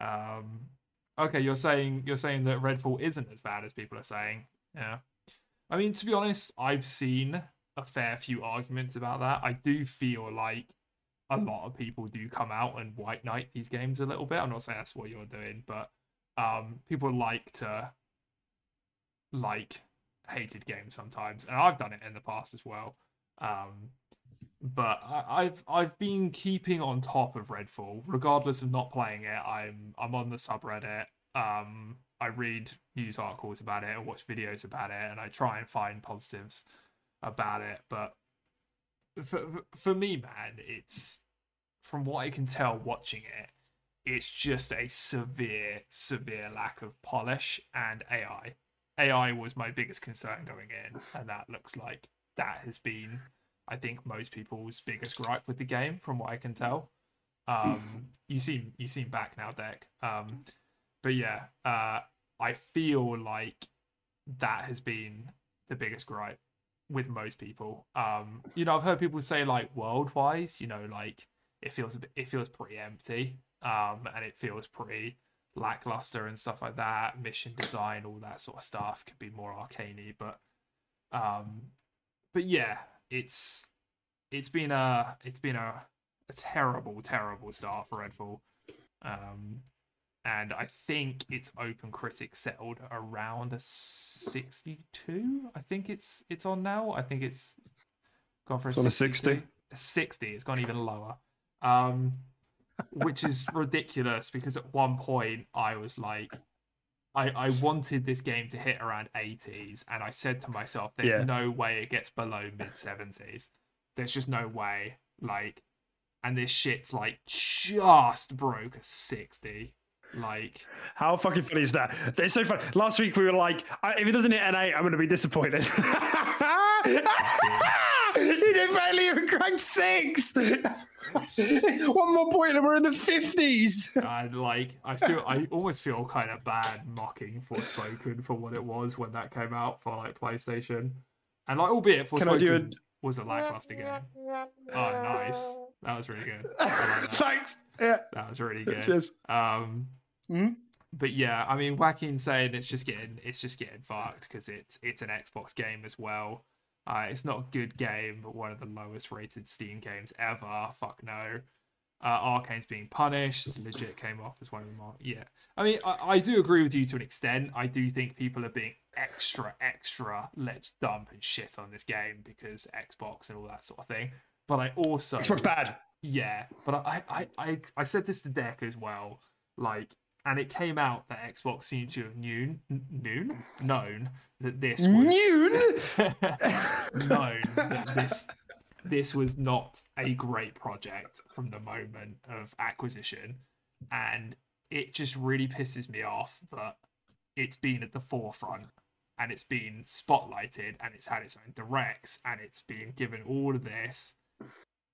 Um, okay, you're saying you're saying that Redfall isn't as bad as people are saying. Yeah, I mean to be honest, I've seen a fair few arguments about that. I do feel like a lot of people do come out and white knight these games a little bit. I'm not saying that's what you're doing, but um, people like to like hated games sometimes, and I've done it in the past as well. Um, but I, I've I've been keeping on top of Redfall, regardless of not playing it. I'm I'm on the subreddit. Um, I read news articles about it, and watch videos about it, and I try and find positives about it. But for for me, man, it's from what I can tell watching it, it's just a severe, severe lack of polish and AI. AI was my biggest concern going in, and that looks like that has been, I think, most people's biggest gripe with the game, from what I can tell. Um, you seem you seem back now, Deck. Um, but yeah, uh, I feel like that has been the biggest gripe with most people. Um, you know, I've heard people say like world wise, you know, like it feels bit, it feels pretty empty, um, and it feels pretty lackluster and stuff like that. Mission design, all that sort of stuff could be more arcaney, but um, but yeah, it's it's been a it's been a, a terrible, terrible start for Redfall. Um, and I think its Open Critic settled around a 62. I think it's it's on now. I think it's gone for a It's on a 60? A 60. It's gone even lower. Um, which is ridiculous because at one point I was like, I, I wanted this game to hit around 80s, and I said to myself, there's Yeah. no way it gets below mid 70s. There's just no way. Like, and this shit's like just broke a 60. Like, How fucking funny is that? It's so funny. Last week we were like, if it doesn't hit an eight, I'm going to be disappointed. he did barely even crank six. One more point and we're in the 50s. I like. I feel. I almost feel kind of bad mocking Forspoken for what it was when that came out for like PlayStation, and like, albeit Can I do Forspoken was a lackluster game. Oh, nice. That was really good. Like that. Thanks. Yeah. That was really good. Cheers. Um, Mhm. but yeah, I mean, Wacky saying it's just getting it's just getting fucked because it's it's an Xbox game as well. Uh, it's not a good game, but one of the lowest rated Steam games ever. Fuck no. Uh, Arkane's being punished. Legit came off as one of the more. Yeah, I mean, I, I do agree with you to an extent. I do think people are being extra, extra let's dump and shit on this game because Xbox and all that sort of thing. But I also Xbox bad. yeah, but I, I, I, I said this to Deck as well. Like, and it came out that Xbox seemed to have known, known, known that this was known that this this was not a great project from the moment of acquisition, and it just really pisses me off that it's been at the forefront and it's been spotlighted and it's had its own directs and it's been given all of this.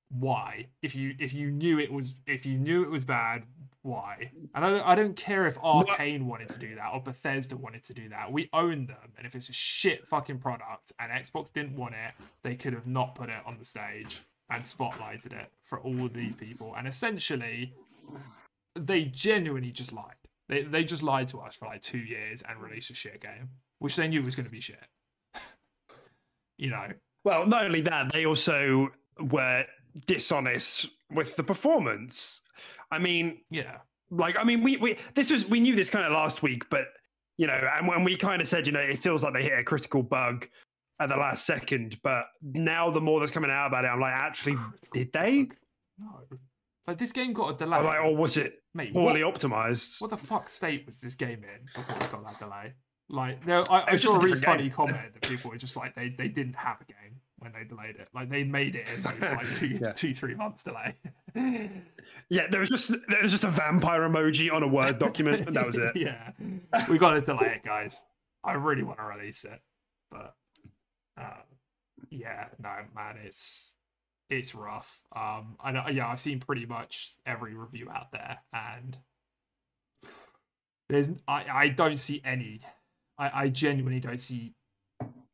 Why? If you if you knew it was if you knew it was bad why? And i don't, I don't care if Arkane wanted to do that or bethesda wanted to do that. We own them and if it's a shit fucking product and xbox didn't want it they could have not put it on the stage and spotlighted it for all of these people. And essentially they genuinely just lied. They, they just lied to us for like two years and released a shit game which they knew was going to be shit. You know? Well, not only that, they also were dishonest with the performance. I mean, yeah like, I mean, we, we this was we knew this kind of last week, but you know, and when we kind of said, you know, it feels like they hit a critical bug at the last second, but now the more that's coming out about it, I'm like, actually, did they? no like this game got a delay Or like, or was it Mate, poorly what- optimized? What the fuck state was this game in before it got that delay? Like, there, I, I saw a really funny comment that people were just like they, they didn't have a game when they delayed it. Like they made it in those like two Yeah. two three months delay. Yeah, there was just there was just a vampire emoji on a Word document, and that was it. yeah, we got to delay it, guys. I really want to release it, but uh, yeah, no, man, it's it's rough. Um, I know, yeah, I've seen pretty much every review out there, and there's I I don't see any. I I genuinely don't see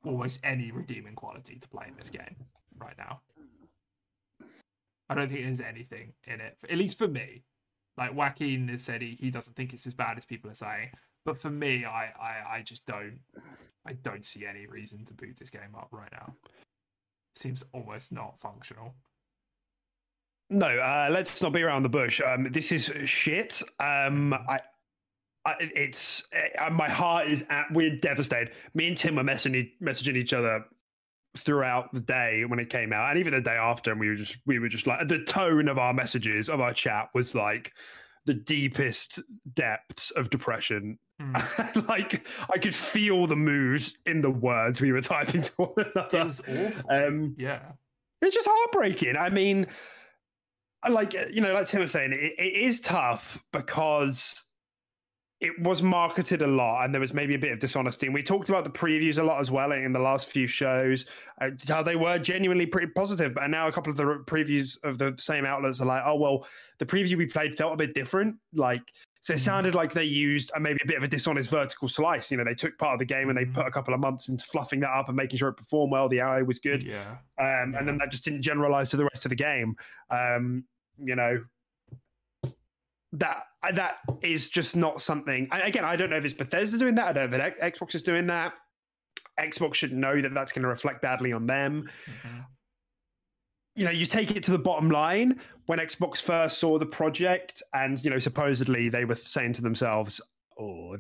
almost any redeeming quality to play in this game right now. I don't think there's anything in it, at least for me. Like Joaquin has said, he, he doesn't think it's as bad as people are saying. But for me, I, I, I just don't, I don't see any reason to boot this game up right now. Seems almost not functional. No, uh, let's not be around the bush. Um, this is shit. Um, I, I, it's uh, my heart is at. We're devastated. Me and Tim were messaging messaging each other throughout the day when it came out, and even the day after. And we were just we were just like the tone of our messages of our chat was like the deepest depths of depression. Mm. like I could feel the mood in the words we were typing to one another. It was awful. Um, yeah. it's just heartbreaking. I mean, like you know, like Tim was saying, it, it is tough because it was marketed a lot, and there was maybe a bit of dishonesty. And we talked about the previews a lot as well in the last few shows, uh, how they were genuinely pretty positive. And now a couple of the previews of the same outlets are like, oh well, the preview we played felt a bit different. Like. So it sounded like they used uh, maybe a bit of a dishonest vertical slice. You know, they took part of the game and they put a couple of months into fluffing that up and making sure it performed well. The AI was good Yeah. um, and then that just didn't generalize to the rest of the game. Um, you know, that that is just not something. Again, I don't know if it's Bethesda doing that. I don't know if Xbox is doing that. Xbox should know that that's going to reflect badly on them. Mhm. You know, you take it to the bottom line when Xbox first saw the project, and you know, supposedly they were saying to themselves, "Oh,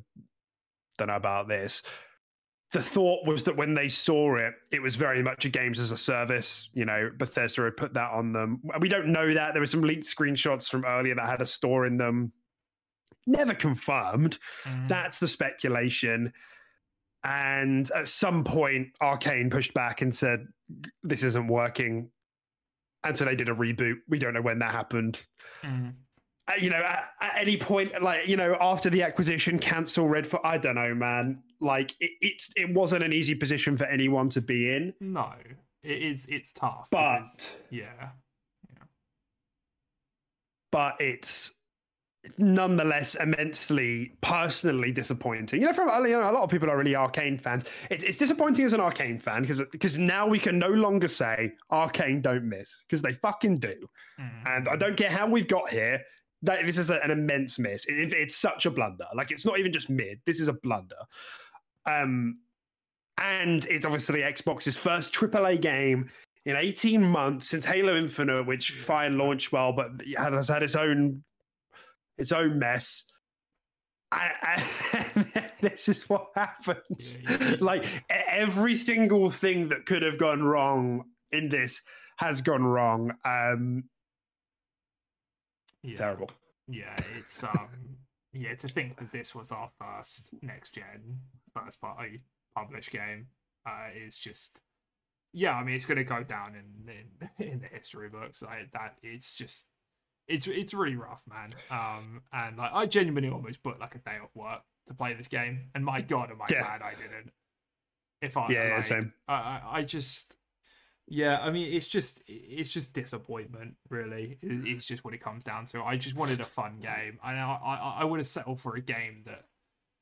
don't know about this." The thought was that when they saw it, it was very much a games as a service. You know, Bethesda had put that on them. We don't know that. There were some leaked screenshots from earlier that had a store in them. Never confirmed. Mhm. That's the speculation. And at some point, Arkane pushed back and said, this isn't working. And so they did a reboot. We don't know when that happened. Mhm. Uh, you know, at, at, any point, like you know, after the acquisition, cancel Redfall. I don't know, man. Like it, it's it wasn't an easy position for anyone to be in. No, it is. It's tough. But because, yeah, yeah. But it's nonetheless immensely personally disappointing. You know, from you know, a lot of people are really Arkane fans. It's, it's disappointing as an Arkane fan because because now we can no longer say Arkane don't miss because they fucking do. Mm-hmm. And I don't care how we've got here. That this is a, an immense miss. It, it's such a blunder. Like it's not even just mid. This is a blunder. Um, and it's obviously Xbox's first AAA game in 18 months since Halo Infinite, which fine launched well, but has had its own its own mess. I, I, this is what happens. like every single thing that could have gone wrong in this has gone wrong. Um, yeah. Terrible. Yeah, it's um, yeah. To think that this was our first next gen, first party published game, uh, is just yeah. I mean, it's going to go down in in in the history books. Like that, it's just it's it's really rough, man. Um, and like I genuinely almost booked like a day off work to play this game, and my god, am I yeah. glad I didn't. If I yeah, like, same. I, I just yeah, I mean it's just it's just disappointment, really. It's just what it comes down to. I just wanted a fun game, and I I, I would have settled for a game that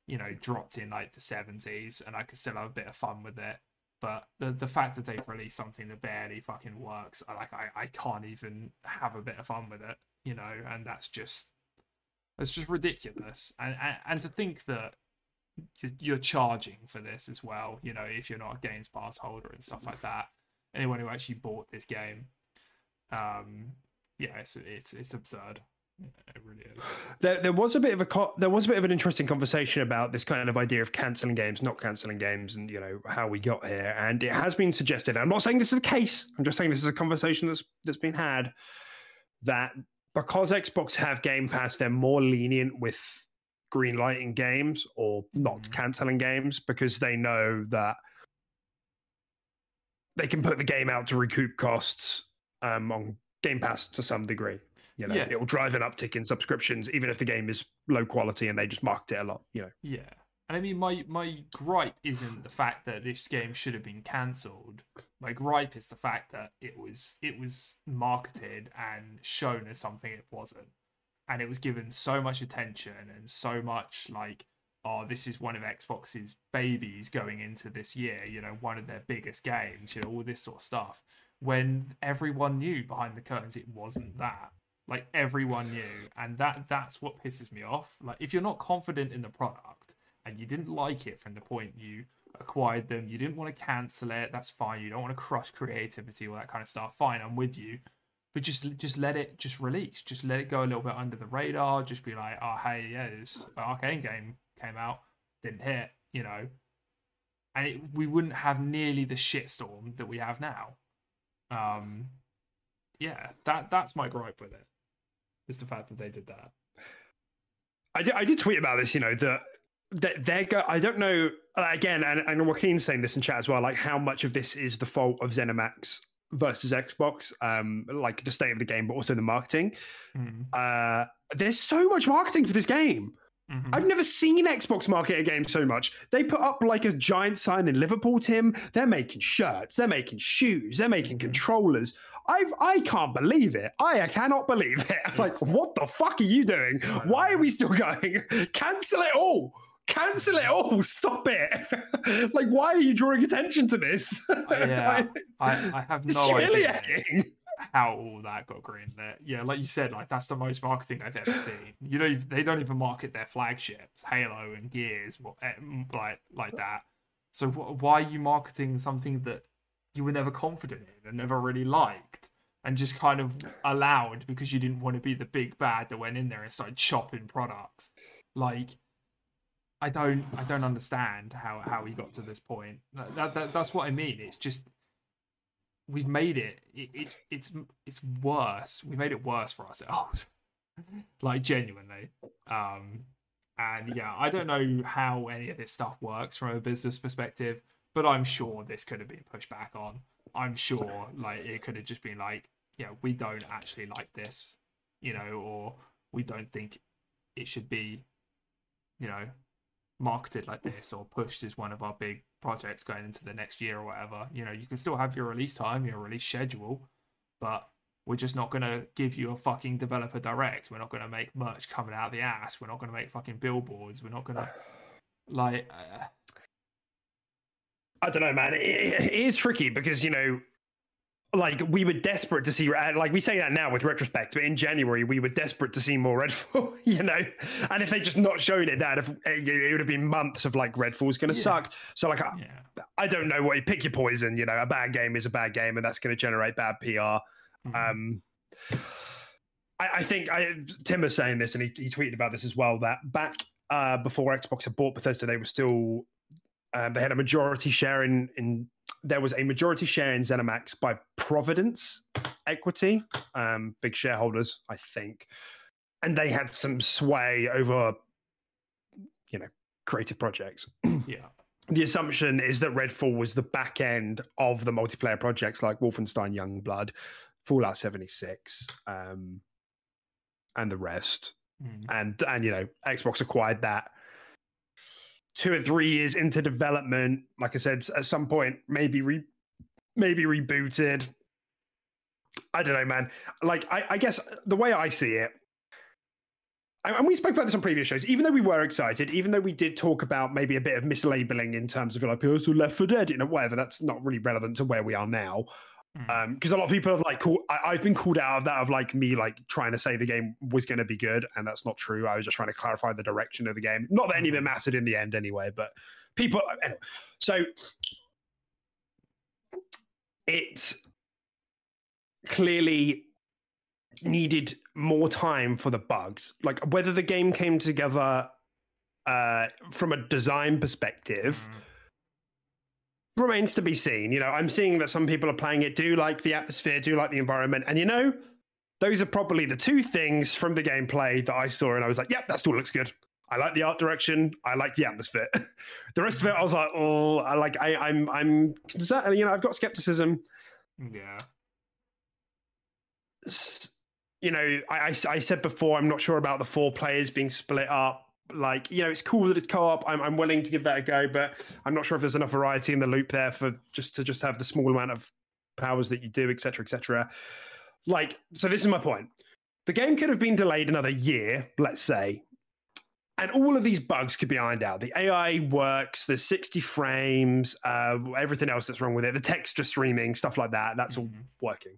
you know dropped in like the seventies, and I could still have a bit of fun with it. But the the fact that they've released something that barely fucking works, I like I, I can't even have a bit of fun with it you know, and that's just that's just ridiculous. And and, and to think that you're charging for this as well, you know, if you're not a Games Pass holder and stuff like that. Anyone who actually bought this game, um, yeah, it's it's it's absurd. It really is. There, there was a bit of a co- there was a bit of an interesting conversation about this kind of idea of cancelling games, not cancelling games, and you know how we got here. And it has been suggested. I'm not saying this is the case. I'm just saying this is a conversation that's that's been had that because Xbox have Game Pass, they're more lenient with greenlighting games or not mm-hmm. canceling games because they know that they can put the game out to recoup costs um, on Game Pass to some degree. You know, yeah. it will drive an uptick in subscriptions, even if the game is low quality and they just market it a lot. You know. Yeah. And I mean, my my gripe isn't the fact that this game should have been cancelled. My gripe is the fact that it was it was marketed and shown as something it wasn't, and it was given so much attention and so much like, oh, this is one of Xbox's babies going into this year. You know, one of their biggest games. You know, all this sort of stuff. When everyone knew behind the curtains it wasn't that. Like everyone knew, and that that's what pisses me off. Like if you're not confident in the product and you didn't like it from the point you acquired them, you didn't want to cancel it, that's fine. You don't want to crush creativity, all that kind of stuff. Fine, I'm with you. But just just let it just release. Just let it go a little bit under the radar. Just be like, oh hey, yeah, this Arkane game came out, didn't hit, you know. And it, we wouldn't have nearly the shitstorm that we have now. Um yeah, that that's my gripe with it. Is the fact that they did that. I did, I did tweet about this, you know, that they're go- I don't know again, and, and Joaquin's saying this in chat as well, like how much of this is the fault of ZeniMax versus Xbox, um, like the state of the game, but also the marketing. Mm. Uh, there's so much marketing for this game. Mm-hmm. I've never seen Xbox market a game so much. They put up like a giant sign in Liverpool, Tim. They're making shirts, they're making shoes, they're making mm-hmm. controllers. I've I can't believe it. I cannot believe it. like, what the fuck are you doing? Why are we still going? Cancel it all cancel it all. Stop it. like, why are you drawing attention to this? yeah, I, I have no idea how all that got greenlit. Yeah, like you said, like that's the most marketing I've ever seen. You know, they don't even market their flagships, Halo and Gears, eh, like like that. So why are you marketing something that you were never confident in and never really liked? And just kind of allowed because you didn't want to be the big bad that went in there and started chopping products. Like, I don't I don't understand how how he got to this point. That, that that's what I mean. It's just we've made it, it, it it's it's worse. We made it worse for ourselves. like genuinely. Um and yeah, I don't know how any of this stuff works from a business perspective, but I'm sure this could have been pushed back on. I'm sure like it could have just been like, yeah, we don't actually like this, you know, or we don't think it should be, you know, marketed like this or pushed as one of our big projects going into the next year or whatever. You know, you can still have your release time, your release schedule, but we're just not going to give you a fucking developer direct. We're not going to make merch coming out of the ass. We're not going to make fucking billboards. We're not going to like. Uh... I don't know, man. It, it is tricky because you know like we were desperate to see like we say that now with retrospect but in january we were desperate to see more redfall you know and if they just not shown it that if, it would have been months of like redfall's gonna yeah. suck so like I, yeah. I, don't know what you pick your poison you know a bad game is a bad game and that's going to generate bad pr mm-hmm. um I, I, think I, tim was saying this and he, he tweeted about this as well that back uh, before xbox had bought bethesda they were still um, they had a majority share in in there was a majority share in ZeniMax by Providence Equity, um, big shareholders, I think, and they had some sway over, you know, creative projects. yeah. The assumption is that Redfall was the back end of the multiplayer projects like Wolfenstein Youngblood, Fallout 76, um, and the rest. Mm. And and you know, Xbox acquired that two or three years into development, like I said, at some point, maybe re, maybe rebooted. I don't know, man. Like, I, I guess uh, the way I see it, and we spoke about this on previous shows. Even though we were excited, even though we did talk about maybe a bit of mislabeling in terms of like, oh, so Left 4 Dead, you know, whatever. That's not really relevant to where we are now. Mm. Um, because a lot of people have like called, I, have been called out of that of like me like trying to say the game was going to be good, and that's not true. I was just trying to clarify the direction of the game. Not that any of it mm-hmm. mattered in the end anyway, but people anyway. So it clearly needed more time for the bugs. Like whether the game came together uh, from a design perspective. Mm remains to be seen. You know, I'm seeing that some people are playing it, do like the atmosphere, do like the environment, and you know, those are probably the two things from the gameplay that I saw, and I was like, "Yep, that still looks good." I like the art direction. I like the atmosphere. the rest of it, I was like, "Oh, I like. I, I'm, I'm concerned. You know, I've got skepticism." Yeah. You know, I, I, I said before, I'm not sure about the four players being split up like you know it's cool that it's co-op I'm, I'm willing to give that a go but i'm not sure if there's enough variety in the loop there for just to just have the small amount of powers that you do etc etc like so this is my point the game could have been delayed another year let's say and all of these bugs could be ironed out. The AI works. There's 60 frames. Uh, everything else that's wrong with it, the texture streaming, stuff like that. That's mm-hmm. all working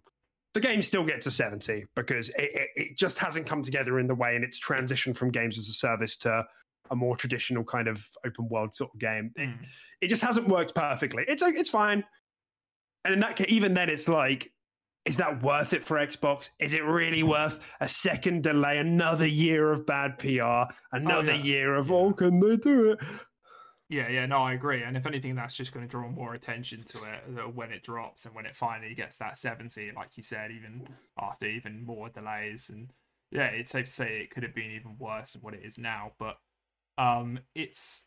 the game still gets to 70 because it, it, it, just hasn't come together in the way and it's transitioned from games as a service to a more traditional kind of open world sort of game. Mm. It, hmm. it, just hasn't worked perfectly. It's it's fine. And in that case, even then, it's like, is that worth it for Xbox? Is it really worth a second delay, another year of bad PR, another oh, yeah. year of, yeah. oh, can they do it? Yeah, yeah, no, I agree. And if anything, that's just going to draw more attention to it when it drops and when it finally gets that 70, like you said, even after even more delays. And yeah, it's safe to say it could have been even worse than what it is now. But um, it's,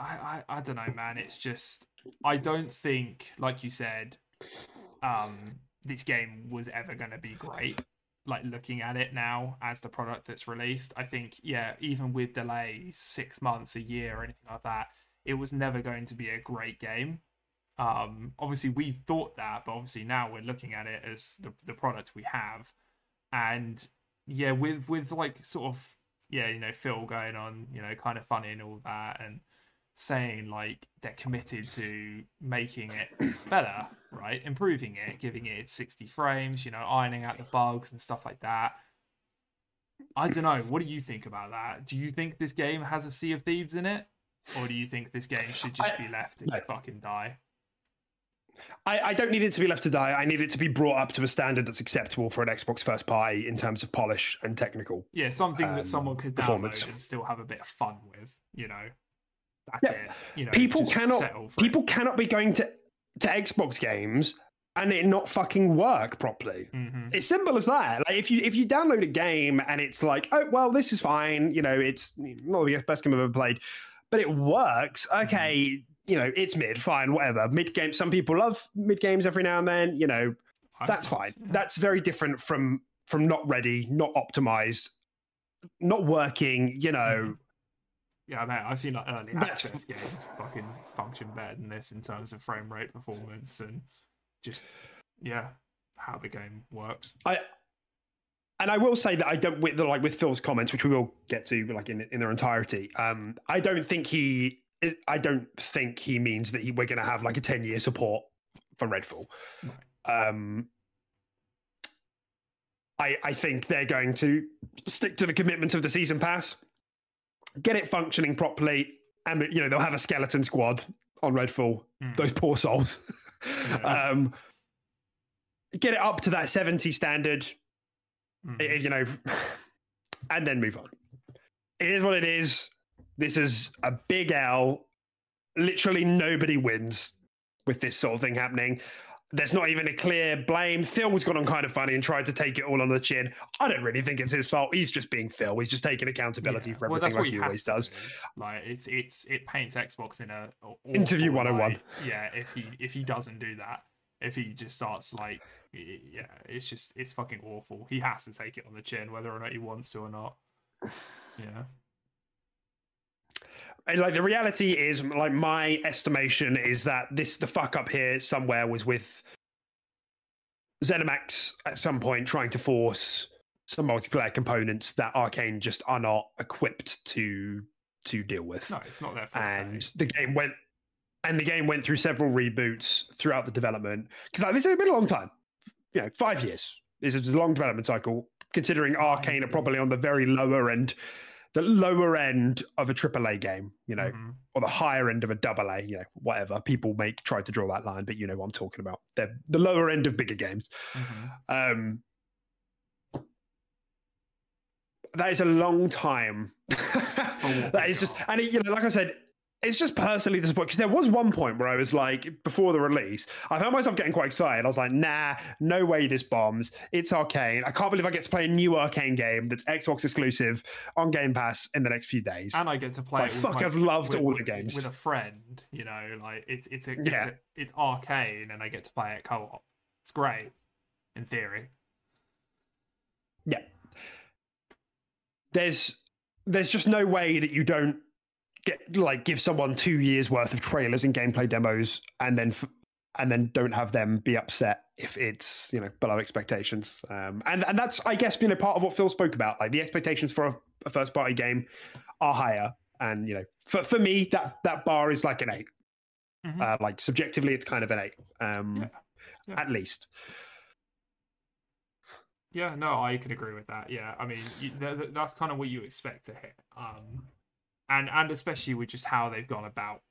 I, I, I don't know, man. It's just, I don't think, like you said, um, this game was ever going to be great like looking at it now as the product that's released, I think yeah, even with delays, six months, a year, or anything like that, it was never going to be a great game. Um, obviously we thought that, but obviously now we're looking at it as the the product we have, and yeah, with with like sort of yeah, you know, Phil going on, you know, kind of funny and all that, and saying like they're committed to making it better, right? Improving it, giving it 60 frames, you know, ironing out the bugs and stuff like that. I don't know. What do you think about that? Do you think this game has a Sea of Thieves in it? Or do you think this game should just be left to no. fucking die? I, I, don't need it to be left to die. I need it to be brought up to a standard that's acceptable for an Xbox first party in terms of polish and technical. Yeah, something um, that someone could download and still have a bit of fun with, you know that's yeah. it. You know, people cannot people it. cannot be going to to Xbox games and it not fucking work properly. Mm-hmm. It's simple as that. Like if you if you download a game and it's like, oh well, this is fine. You know, it's not the best game I've ever played, but it works. Mm-hmm. Okay, mm-hmm. you know, it's mid, fine, whatever. Mid game. Some people love mid games every now and then. You know, that's fine. Yeah. That's very different from from not ready, not optimized, not working. You know, Yeah, mate, I've seen like early That's- access games fucking function better than this in terms of frame rate performance and just yeah, how the game works. I and I will say that I don't with like with Phil's comments, which we will get to like in in their entirety. Um, I don't think he. I don't think he means that he, we're going to have like a ten year support for Redfall. Um, I I think they're going to stick to the commitment of the season pass, get it functioning properly, and you know they'll have a skeleton squad on Redfall. Mm. Those poor souls. Yeah. um, get it up to that seventy standard it- you know, and then move on. It is what it is. This is a big L. Literally nobody wins with this sort of thing happening. There's not even a clear blame. Phil's gone on kind of funny and tried to take it all on the chin. I don't really think it's his fault. He's just being Phil. He's just taking accountability Yeah. for Well, everything what like he always does. do. Like it's it's it paints Xbox in a Interview awful 101. light. Yeah, if he if he doesn't do that, if he just starts like yeah, it's just it's fucking awful. He has to take it on the chin, whether or not he wants to or not. Yeah. Like the reality is, like my estimation is that this the fuck up here somewhere was with ZeniMax at some point trying to force some multiplayer components that Arkane just are not equipped to to deal with. No, it's not their fault. and the game went and the game went through several reboots throughout the development because like, this has been a long time. You know, five years. This is a long development cycle. Considering Arkane are probably on the very lower end, the lower end of a AAA game. You know, Mhm. or the higher end of a double A, you know, whatever. People make try to draw that line, but you know what I'm talking about. They're the lower end of bigger games. Mhm. Um, that is a long time. what that we just, and it, you know, like I said, it's just personally disappointing because there was one point where I was like, before the release, I found myself getting quite excited. I was like, nah, no way this bombs. It's Arkane. I can't believe I get to play a new Arkane game that's Xbox exclusive on Game Pass in the next few days. And I get to play. Like, it fuck, my I've loved with- all the games. with a friend. You know, like it's it's a, it's, Yeah. a, it's Arkane, and I get to play it co-op. It's great, in theory. Yeah. There's there's just no way that you don't get like give someone two years worth of trailers and gameplay demos and then f- and then don't have them be upset if it's you know below expectations. Um, and and that's I guess you know part of what Phil spoke about. Like the expectations for a, a first party game are higher, and you know for for me that that bar is like an 8 Mhm. Uh, like subjectively, it's kind of an eight, um, Yeah. Yeah. at least. Yeah, no, I can agree with that. Yeah, I mean, you, th- th- that's kind of what you expect to hit. Um, and and especially with just how they've gone about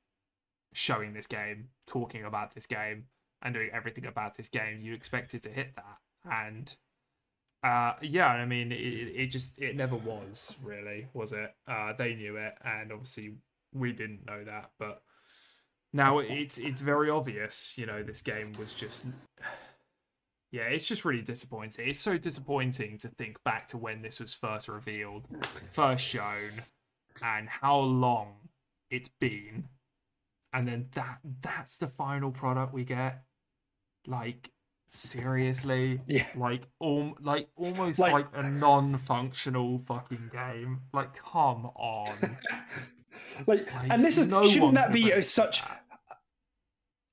showing this game, talking about this game, and doing everything about this game, you expected to hit that. And uh, yeah, I mean, it, it just it never was really, was it? Uh, they knew it, and obviously we didn't know that, but now it's it's very obvious. You know, this game was just yeah, it's just really disappointing. It's so disappointing to think back to when this was first revealed, first shown, and how long it's been. And then that that's the final product we get. Like seriously? Yeah. Like um like almost Like- like, a non-functional fucking game. Like come on. Like, Like, and this is no shouldn't that be such that.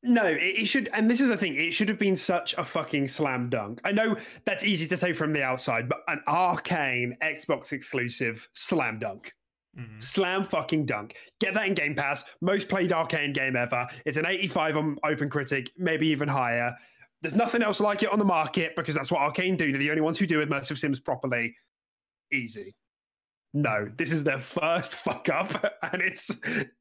No, it, it should, and this is the thing. It should have been such a fucking slam dunk. I know that's easy to say from the outside, but an Arkane Xbox exclusive slam dunk, Mhm. slam fucking dunk. Get that in Game Pass. Most played Arkane game ever. It's an 85 on Open Critic, maybe even higher. There's nothing else like it on the market because that's what Arkane do. They're the only ones who do immersive sims properly. Easy. No, this is their first fuck up, and it's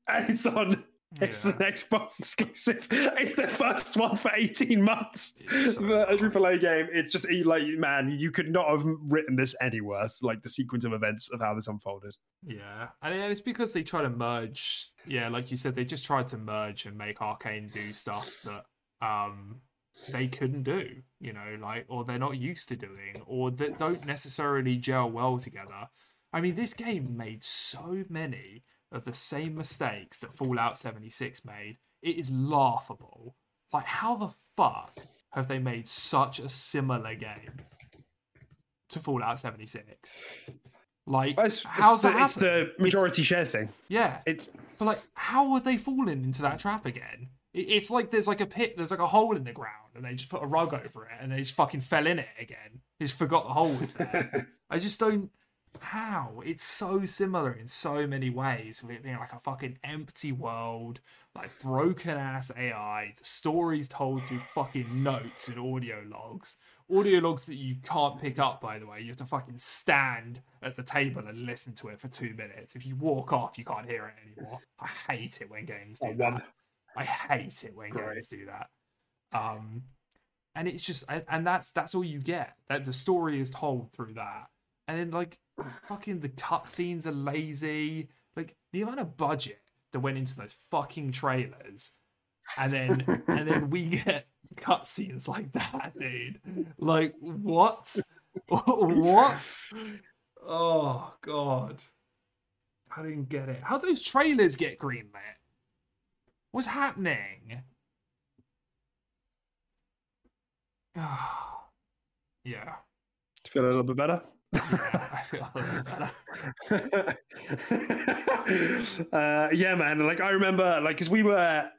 and it's on it's Yeah. an Xbox exclusive. It's their first one for 18 months It's so a. AAA game. It's just like, man, you could not have written this any worse. Like the sequence of events of how this unfolded. Yeah, and it's because they try to merge. Yeah, like you said, they just tried to merge and make Arkane do stuff that um they couldn't do. You know, like or they're not used to doing, or that don't necessarily gel well together. I mean, this game made so many of the same mistakes that Fallout 76 made. It is laughable. Like, how the fuck have they made such a similar game to Fallout 76? Like, Well, it's, how's it's that the, it's the majority share thing. Yeah, It's but like, how are they falling into that trap again? It's like there's like a pit, there's like a hole in the ground, and they just put a rug over it, and they just fucking fell in it again. They just forgot the hole was there. I just don't. How? It's so similar in so many ways. With it being like a fucking empty world, like broken ass AI. The stories told through fucking notes and audio logs. Audio logs that you can't pick up, by the way. You have to fucking stand at the table and listen to it for two minutes. If you walk off, you can't hear it anymore. I hate it when games do that. I hate it when Great. games do that. Um, and it's just, and, and that's that's all you get. That the story is told through that, and then like, fucking the cutscenes are lazy. Like the amount of budget that went into those fucking trailers, and then and then we get cutscenes like that, dude. Like what? what? Oh god. I didn't get it. How those trailers get greenlit? What's happening? yeah. feel a little bit better. Uh, yeah, man. Like I remember, like, because we were,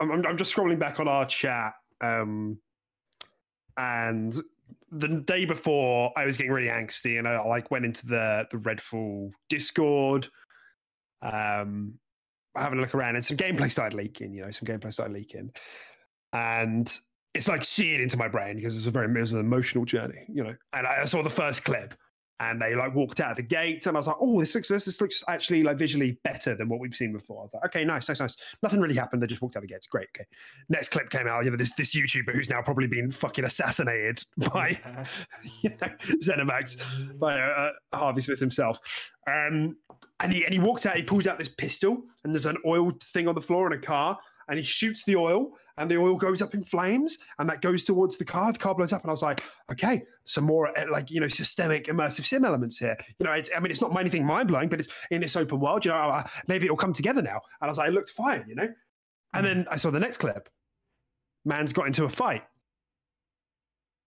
I'm, I'm, I'm just scrolling back on our chat, um, and the day before I was getting really angsty, and I like went into the the Redfall Discord, um, having a look around, and some gameplay started leaking. You know, some gameplay started leaking, and it's like seared into my brain because it's a very it was an emotional journey, you know. And I saw the first clip, and they like walked out of the gate, and I was like, "Oh, this looks this, this looks actually like visually better than what we've seen before." I was like, "Okay, nice, nice, nice." Nothing really happened. They just walked out of the gates. Great. Okay. Next clip came out. You know, this this YouTuber who's now probably been fucking assassinated by you know, Zenimax by uh, Harvey Smith himself. Um, and he and he walks out. He pulls out this pistol, and there's an oil thing on the floor in a car, and he shoots the oil, and the oil goes up in flames, and that goes towards the car. The car blows up, and I was like, okay, some more uh, like you know systemic immersive sim elements here. You know, it's, I mean, it's not anything mind blowing, but it's in this open world. You know, maybe it'll come together now. And I was like, it looked fine, you know. And then I saw the next clip. Man's got into a fight.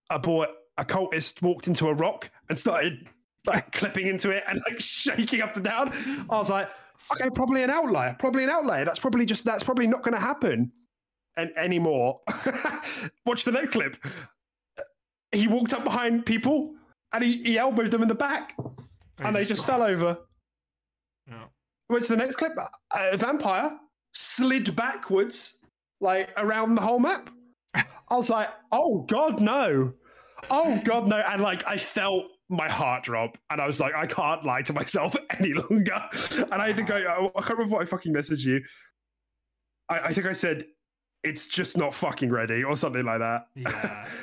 A boy, a cultist walked into a rock and started like clipping into it and like shaking up and down. I was like, okay, probably an outlier. Probably an outlier. That's probably just that's probably not going to happen and anymore. Watch the next clip. He walked up behind people and he, he elbowed them in the back, and they just fell over. Yeah. What's the next clip? A vampire slid backwards, like around the whole map. I was like, oh God, no. Oh God, no. And like, I felt my heart drop. And I was like, I can't lie to myself any longer. And I think I, I can't remember what I fucking messaged you. I, I think I said, it's just not fucking ready or something like that. Yeah.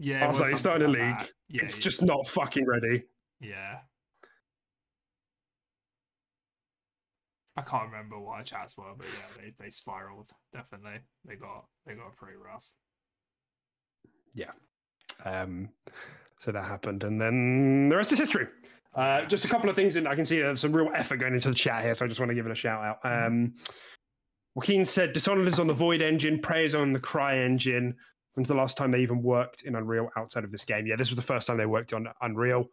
Yeah. I was like, it's starting to leak. Yeah, it's yeah, just not fucking ready. Yeah. I can't remember what our chats were, but yeah, they, they spiraled. Definitely, they got they got pretty rough. Yeah. Um, so that happened, and then the rest is history. Uh, just a couple of things, and I can see there's some real effort going into the chat here, so I just want to give it a shout out. Um, Joaquin said Dishonored is on the Void engine, Prey is on the Cry engine. When's the last time they even worked in Unreal outside of this game? Yeah, this was the first time they worked on Unreal.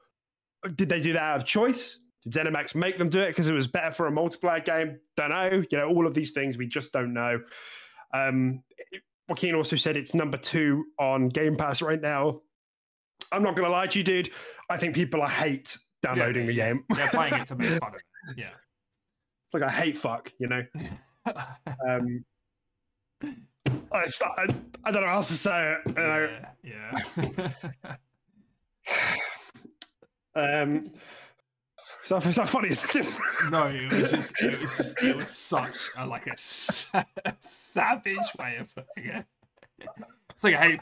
Did they do that out of choice? Did ZeniMax make them do it because it was better for a multiplayer game? Don't know. You know, all of these things we just don't know. Um, Joaquin also said it's number two on Game Pass right now. I'm not going to lie to you, dude. I think people are hate downloading the game. They're playing it to make fun of it. Yeah. It's like I hate fuck, you know. Um, I, I, I don't know how else to say it. Yeah. Yeah. Um, so it's not funny, is it? no, it was just it was just it was such a like a sa- savage way of putting it. It's like a hate.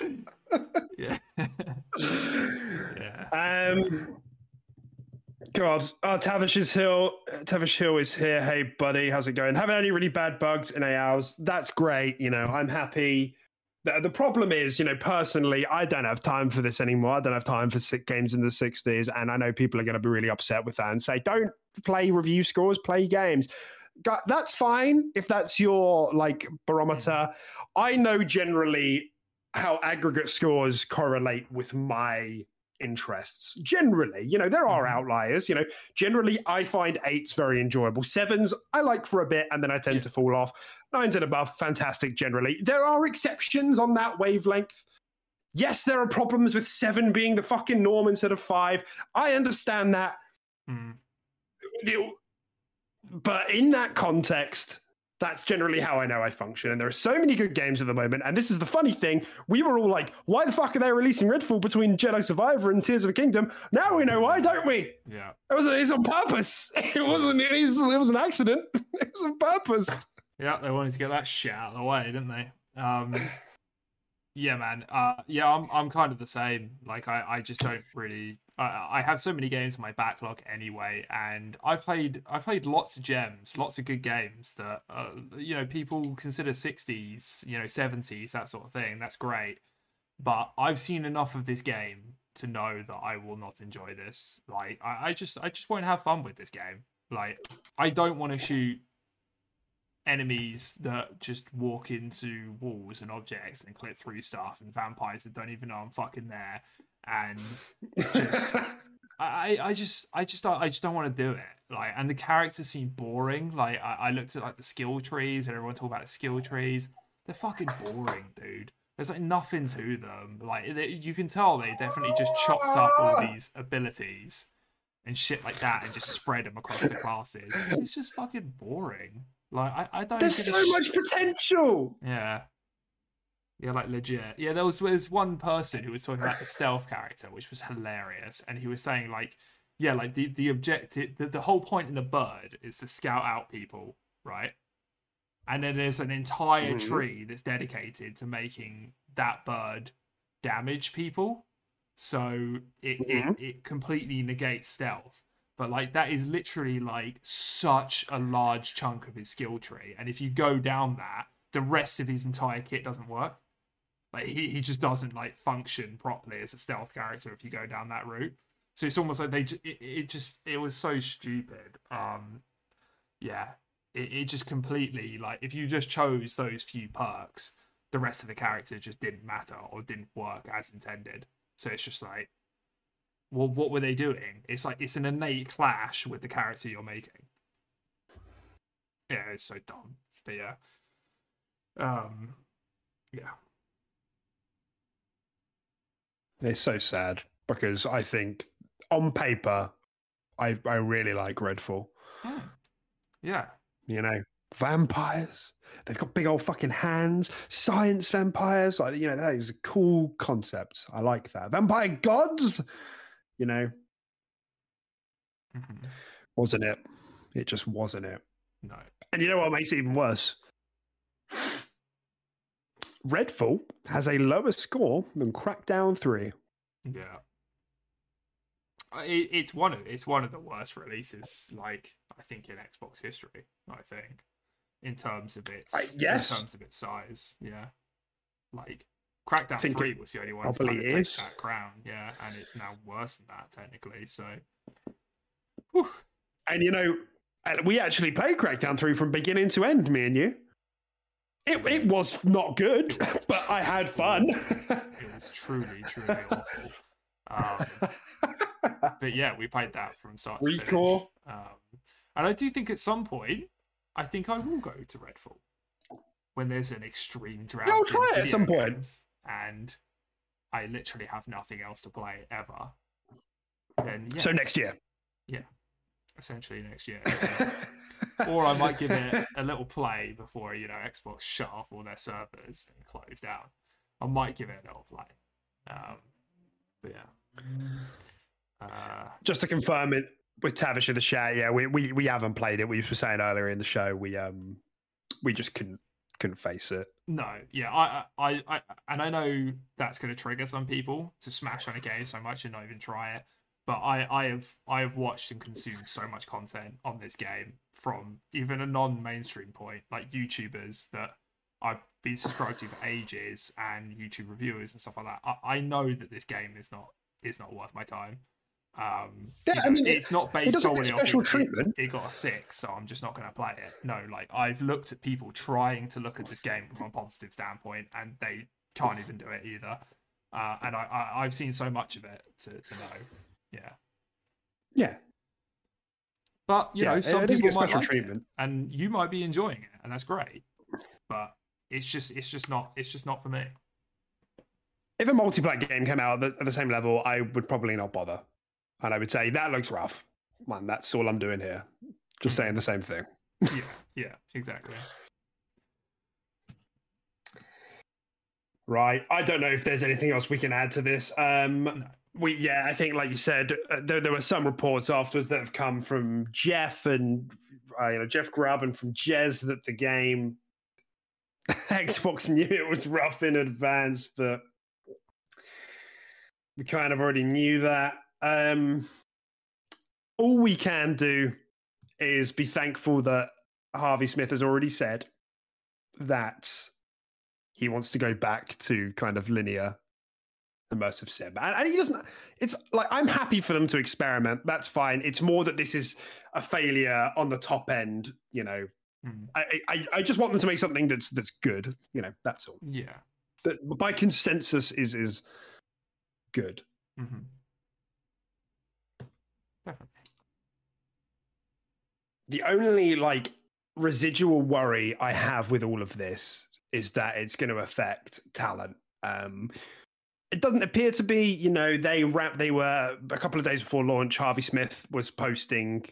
yeah. yeah. Um, God, oh, Tavish is Hill. Tavish Hill is here. Hey, buddy, how's it going? Haven't any really bad bugs in eight hours. That's great. You know, I'm happy. The, the problem is, you know, personally, I don't have time for this anymore. I don't have time for sick games in the 60s. And I know people are going to be really upset with that and say, don't play review scores, play games. That's fine if that's your like barometer. I know generally how aggregate scores correlate with my interests. Generally, you know, there are Mhm. outliers. You know, generally, I find eights very enjoyable. Sevens, I like for a bit, and then I tend Yeah. to fall off. Nines and above, fantastic. Generally, there are exceptions on that wavelength. Yes, there are problems with seven being the fucking norm instead of five. I understand that. Mm. But in that context, that's generally how I know I function. And there are so many good games at the moment. And this is the funny thing. We were all like, why the fuck are they releasing Redfall between Jedi Survivor and Tears of the Kingdom? Now we know why, don't we? Yeah. It was it's on purpose. It wasn't it was, it was an accident. It was on purpose. Yeah, they wanted to get that shit out of the way, didn't they? Um, yeah, man. Uh, yeah, I'm I'm kind of the same. Like, I, I just don't really. I, have so many games in my backlog anyway, and I played I played lots of gems, lots of good games that uh, you know people consider 60s, you know 70s, that sort of thing. That's great, but I've seen enough of this game to know that I will not enjoy this. Like, I, I just I just won't have fun with this game. Like, I don't want to shoot enemies that just walk into walls and objects and clip through stuff and vampires that don't even know I'm fucking there and just I, I just I just don't I just don't want to do it. Like and the characters seem boring. Like I, I looked at like the skill trees and everyone talk about the skill trees. They're fucking boring, dude. There's like nothing to them. Like they, you can tell they definitely just chopped up all these abilities and shit like that and just spread them across the classes. It's, just fucking boring. Like I, I don't. There's so much potential. yeah. Yeah, like legit. Yeah, there was there was one person who was talking about the stealth character, which was hilarious, and he was saying like, yeah, like the the objective, the, the whole point in the bird is to scout out people, right? And then there's an entire Mhm. tree that's dedicated to making that bird damage people, so it Mhm. it, it completely negates stealth. But like that is literally like such a large chunk of his skill tree, and if you go down that, the rest of his entire kit doesn't work. Like he, he just doesn't like function properly as a stealth character if you go down that route. So it's almost like they it, it just it was so stupid. Um, yeah, it, it just completely like if you just chose those few perks, the rest of the character just didn't matter or didn't work as intended. So it's just like, well, what were they doing? It's like it's an innate clash with the character you're making. Yeah, it's so dumb. But yeah. Um yeah. It's so sad because I think on paper, I I really like Redfall. Hmm. Yeah. You know, vampires. They've got big old fucking hands. Science vampires. Like you know, that is a cool concept. I like that. Vampire gods. You know, Mhm. wasn't it? It just wasn't it. No. And you know what makes it even worse? Redfall has a lower score than Crackdown 3. Yeah. Uh, It, it's one of it's one of the worst releases, like I think in Xbox history. I think, in terms of its Uh, yes. in terms of its size, yeah. Like Crackdown Three was the only one to kind of take is. that crown, yeah, and it's now worse than that technically. So, Whew. And you know, we actually played Crackdown 3 from beginning to end, me and you. It, it was not good, but I had fun. it was truly, truly awful. Um, but yeah, we played that from start to finish. Um, and I do think at some point, I think I will go to Redfall when there's an extreme drought. I'll try it at some point. and I literally have nothing else to play ever. Then So next year. Yeah, essentially next year. or I might give it a little play before you know Xbox shut off all their servers and closed down. I might give it a little play. Um, but yeah. Uh, Just to confirm it with Tavish in the chat, yeah, we, we, we haven't played it. We were saying earlier in the show, we um we just couldn't couldn't face it. no, yeah, I, I, I, and I know that's going to trigger some people to smash on a game so much and not even try it. But I, I have, I have watched and consumed so much content on this game from even a non-mainstream point, like YouTubers that I've been subscribed to for ages and YouTube reviewers and stuff like that. I, I know that this game is not is not worth my time. Um, Yeah, you I mean, it's not based get solely on special it- it- treatment. It, got a six, so I'm just not going to play it. No, like I've looked at people trying to look at this game from a positive standpoint, and they can't even do it either. uh, and I, I I've seen so much of it to to know. Yeah, Yeah, but you Yeah, know, some it is a people might special like treatment. it, and you might be enjoying it, and that's great. But it's just it's just not it's just not for me. if a multiplayer game came out at the, at the same level, I would probably not bother, and I would say that looks rough. Man, that's all I'm doing here. Just saying the same thing. yeah, yeah, exactly. Right. I don't know if there's anything else we can add to this. Um, No. We yeah, I think like you said, uh, there, there were some reports afterwards that have come from Jeff and uh, you know Jeff Grubb and from Jez that the game Xbox knew it was rough in advance, but we kind of already knew that. Um, all we can do is be thankful that Harvey Smith has already said that he wants to go back to kind of linear immersive sim. And, and he doesn't, it's like, I'm happy for them to experiment. That's fine. It's more that this is a failure on the top end, you know. Mm. I, I, I just want them to make something that's that's good, you know. That's all. Yeah. That by consensus is is good. Mm-hmm. Definitely. the only like residual worry I have with all of this is that it's going to affect talent. Um, it doesn't appear to be. You know, they wrap. They were a couple of days before launch. Harvey Smith was posting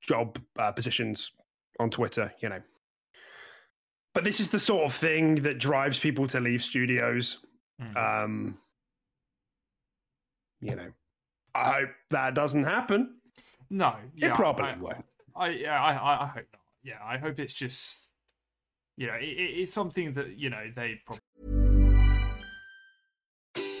job uh, positions on Twitter. You know, but this is the sort of thing that drives people to leave studios. Mhm. Um, you know, I hope that doesn't happen. no, yeah, probably I, won't. I yeah, I, I I hope not. Yeah, I hope it's just you know, it, it- it's something that you know they probably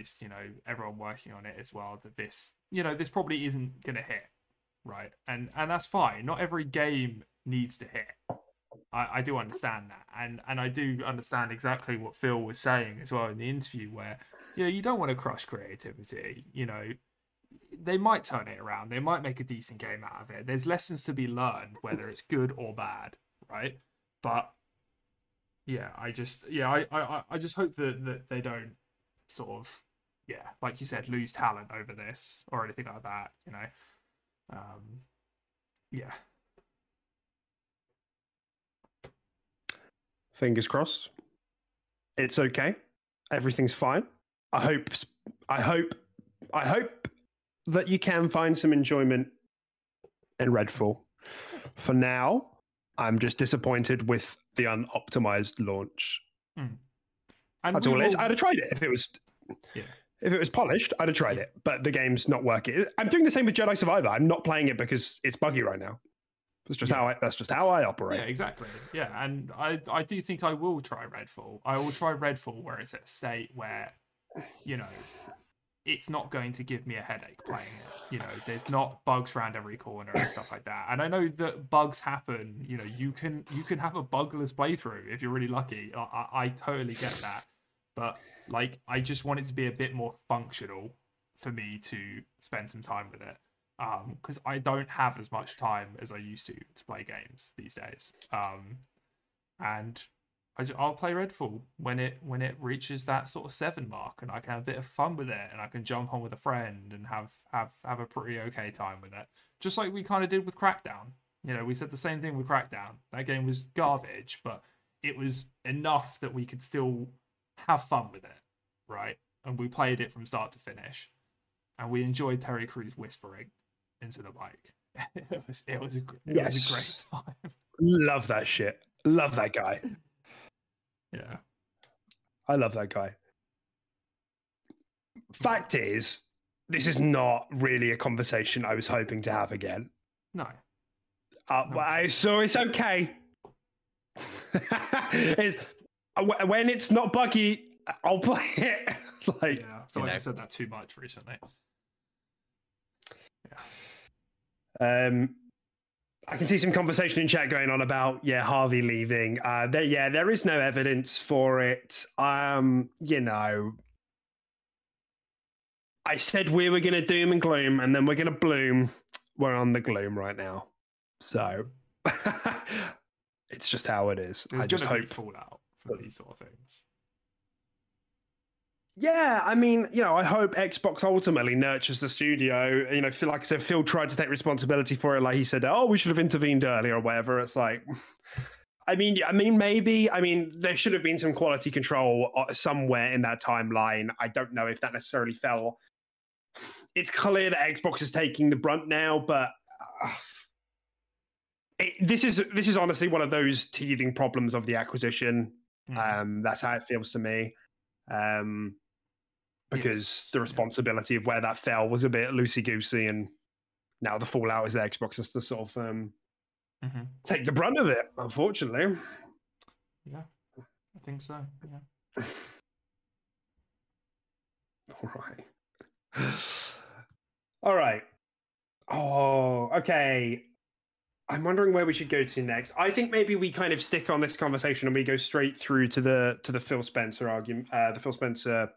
Realized, you know, everyone working on it as well, that this, you know, this probably isn't going to hit, right? And and that's fine. Not every game needs to hit. I, I do understand that, and and I do understand exactly what Phil was saying as well in the interview, where you know you don't want to crush creativity. You know, they might turn it around. They might make a decent game out of it. There's lessons to be learned, whether it's good or bad, right? But yeah, I just yeah, I I, I just hope that that they don't sort of yeah, like you said, lose talent over this or anything like that. You know, um, yeah, Fingers crossed. It's okay. Everything's fine. I hope. I hope. I hope that you can find some enjoyment in Redfall. For now, I'm just disappointed with the unoptimized launch. and That's all it is. I'd have tried it if it was. Yeah. If it was polished, I'd have tried it, but the game's not working. I'm doing the same with Jedi Survivor. I'm not playing it because it's buggy right now. That's just how I. That's just how I operate. Yeah, exactly. Yeah, and I I do think I will try Redfall. I will try Redfall where it's at a state where, you know, it's not going to give me a headache playing it. You know, there's not bugs around every corner and stuff like that. And I know that bugs happen. You know, you can you can have a bugless playthrough if you're really lucky. I, I, I totally get that, but like I just want it to be a bit more functional for me to spend some time with it because I don't have as much time as I used to to play games these days. Um, and I will play Redfall when it when it reaches that sort of seven mark, and I can have a bit of fun with it, and I can jump on with a friend and have have have a pretty okay time with it, just like we kind of did with Crackdown. You know, we said the same thing with Crackdown. That game was garbage, but it was enough that we could still have fun with it, right? And we played it from start to finish, and we enjoyed Terry Crews whispering into the mic. it was it was a it was a great time. Love that shit. Love that guy. yeah. I love that guy. Fact is, this is not really a conversation I was hoping to have again. No. Uh, No. I, so it's okay. it's, when it's not buggy, I'll play it. like, Yeah. I feel like know. I said that too much recently. Um, I can see some conversation in chat going on about yeah Harvey leaving. Uh, there, yeah, there is no evidence for it. Um, you know, I said we were going to doom and gloom, and then we're going to bloom. We're on the gloom right now, so it's just how it is. There's I just hope. be fallout from these sort of things. Yeah, I mean, you know, I hope Xbox ultimately nurtures the studio. You know, like I said, Phil tried to take responsibility for it. Like he said, "Oh, we should have intervened earlier" or whatever. It's like, I mean, I mean, maybe. I mean, there should have been some quality control uh, somewhere in that timeline. I don't know if that necessarily fell. It's clear that Xbox is taking the brunt now, but uh, it, this is this is honestly one of those teething problems of the acquisition. Mhm. Um, that's how it feels to me. Um, because Yes, the yeah. responsibility of where that fell was a bit loosey goosey, and now the fallout is that Xbox has to sort of um, Mhm. take the brunt of it. Unfortunately, Yeah. I think so. Yeah. all right, all right. Oh, okay. I'm wondering where we should go to next. I think maybe we kind of stick on this conversation and we go straight through to the to the Phil Spencer argument, uh, the Phil Spencer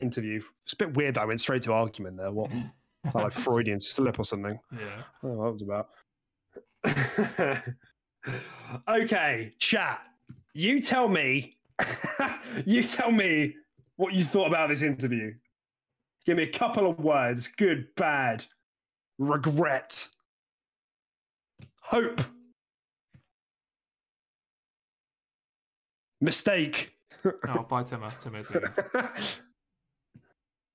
interview. It's a bit weird. that I went straight to argument there. What, like Freudian slip or something? yeah. Oh, that was about. okay, chat. You tell me. you tell me what you thought about this interview. Give me a couple of words. Good, bad, regret, hope, mistake. Oh, bye, Timmer. Timmer's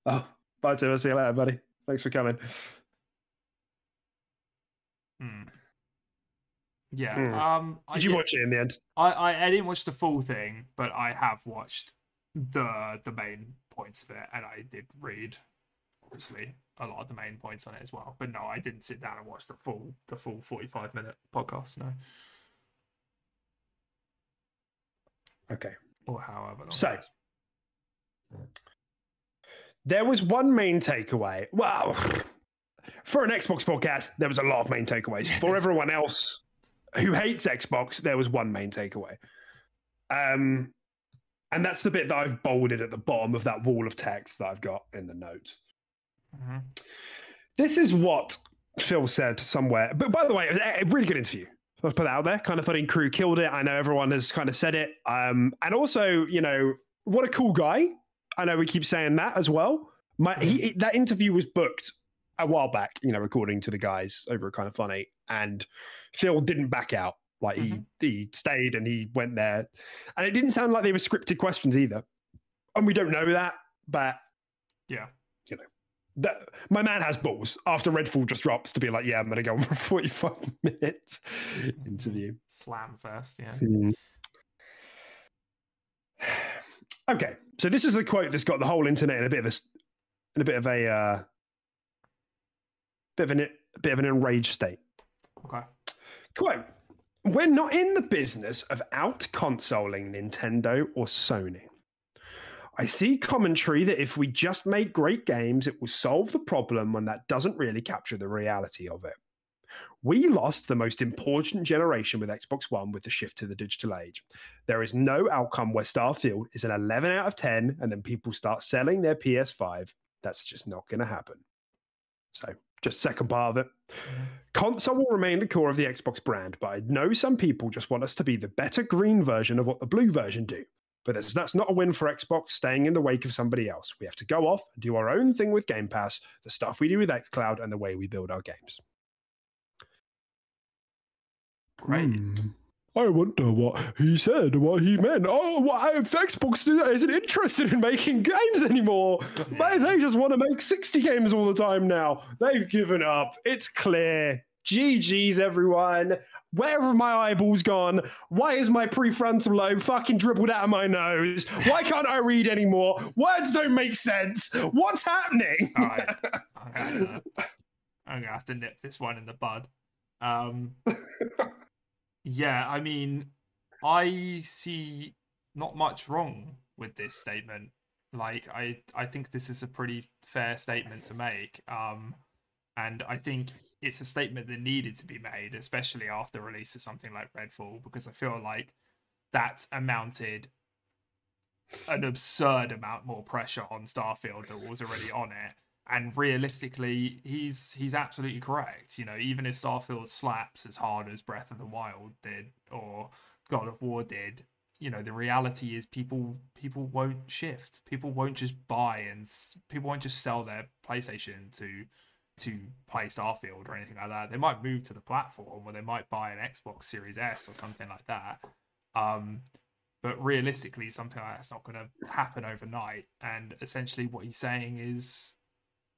oh, bye, Tim. See you later, buddy. Thanks for coming. Hmm. Yeah. Hmm. Um. I- Did you yeah, watch it in the end? I, I I didn't watch the full thing, but I have watched the the main points of it, and I did read obviously a lot of the main points on it as well. But no, I didn't sit down and watch the full the full forty five minute podcast. No, Okay. or however. Long So- There was one main takeaway. Well, for an Xbox podcast, there was a lot of main takeaways. For everyone else who hates Xbox, there was one main takeaway. Um, and that's the bit that I've bolded at the bottom of that wall of text that I've got in the notes. Mhm. This is what Phil said somewhere. But by the way, it was a really good interview. I'll put that out there. Kind of funny crew killed it. I know everyone has kind of said it. Um, and also, you know, what a cool guy. I know we keep saying that as well. My he, that interview was booked a while back, you know, according to the guys over at Kind of Funny, and Phil didn't back out. Like he he stayed and he went there, and it didn't sound like they were scripted questions either. And we don't know that, but Yeah. That my man has balls after Redfall just drops to be like, yeah, I'm gonna go on for a 45 minute interview. Slam first. Yeah. Okay, so this is a quote that's got the whole internet in a bit of a in a bit of a uh, bit of an a bit of an enraged state. Okay. Quote: We're not in the business of out consoling Nintendo or Sony. I see commentary that if we just make great games, it will solve the problem when that doesn't really capture the reality of it. We lost the most important generation with Xbox One with the shift to the digital age. There is no outcome where Starfield is an 11 out of 10 and then people start selling their PS5. That's just not going to happen. So, just second part of it. Console will remain the core of the Xbox brand, but I know some people just want us to be the better green version of what the blue version do. But that's, that's not a win for Xbox staying in the wake of somebody else. We have to go off and do our own thing with Game Pass, the stuff we do with xCloud, and the way we build our games. Great. Hmm. I wonder what he said, what he meant. Oh, what if Xbox isn't interested in making games anymore? Maybe they just want to make 60 games all the time now. They've given up. It's clear. GG's, everyone. Where have my eyeballs gone? Why is my prefrontal lobe fucking dribbled out of my nose? Why can't I read anymore? Words don't make sense. What's happening? Right. I'm gonna, I'm gonna have to nip this one in the bud. Um, yeah, I mean, I see not much wrong with this statement. Like, I I think this is a pretty fair statement to make. Um, and I think it's a statement that needed to be made, especially after release of something like Redfall, because I feel like that amounted an absurd amount more pressure on Starfield that was already on it. And realistically, he's he's absolutely correct. You know, even if Starfield slaps as hard as Breath of the Wild did or God of War did, you know, the reality is people people won't shift. People won't just buy and people won't just sell their PlayStation to to play Starfield or anything like that. They might move to the platform or they might buy an Xbox Series S or something like that. Um, but realistically, something like that's not going to happen overnight. And essentially, what he's saying is,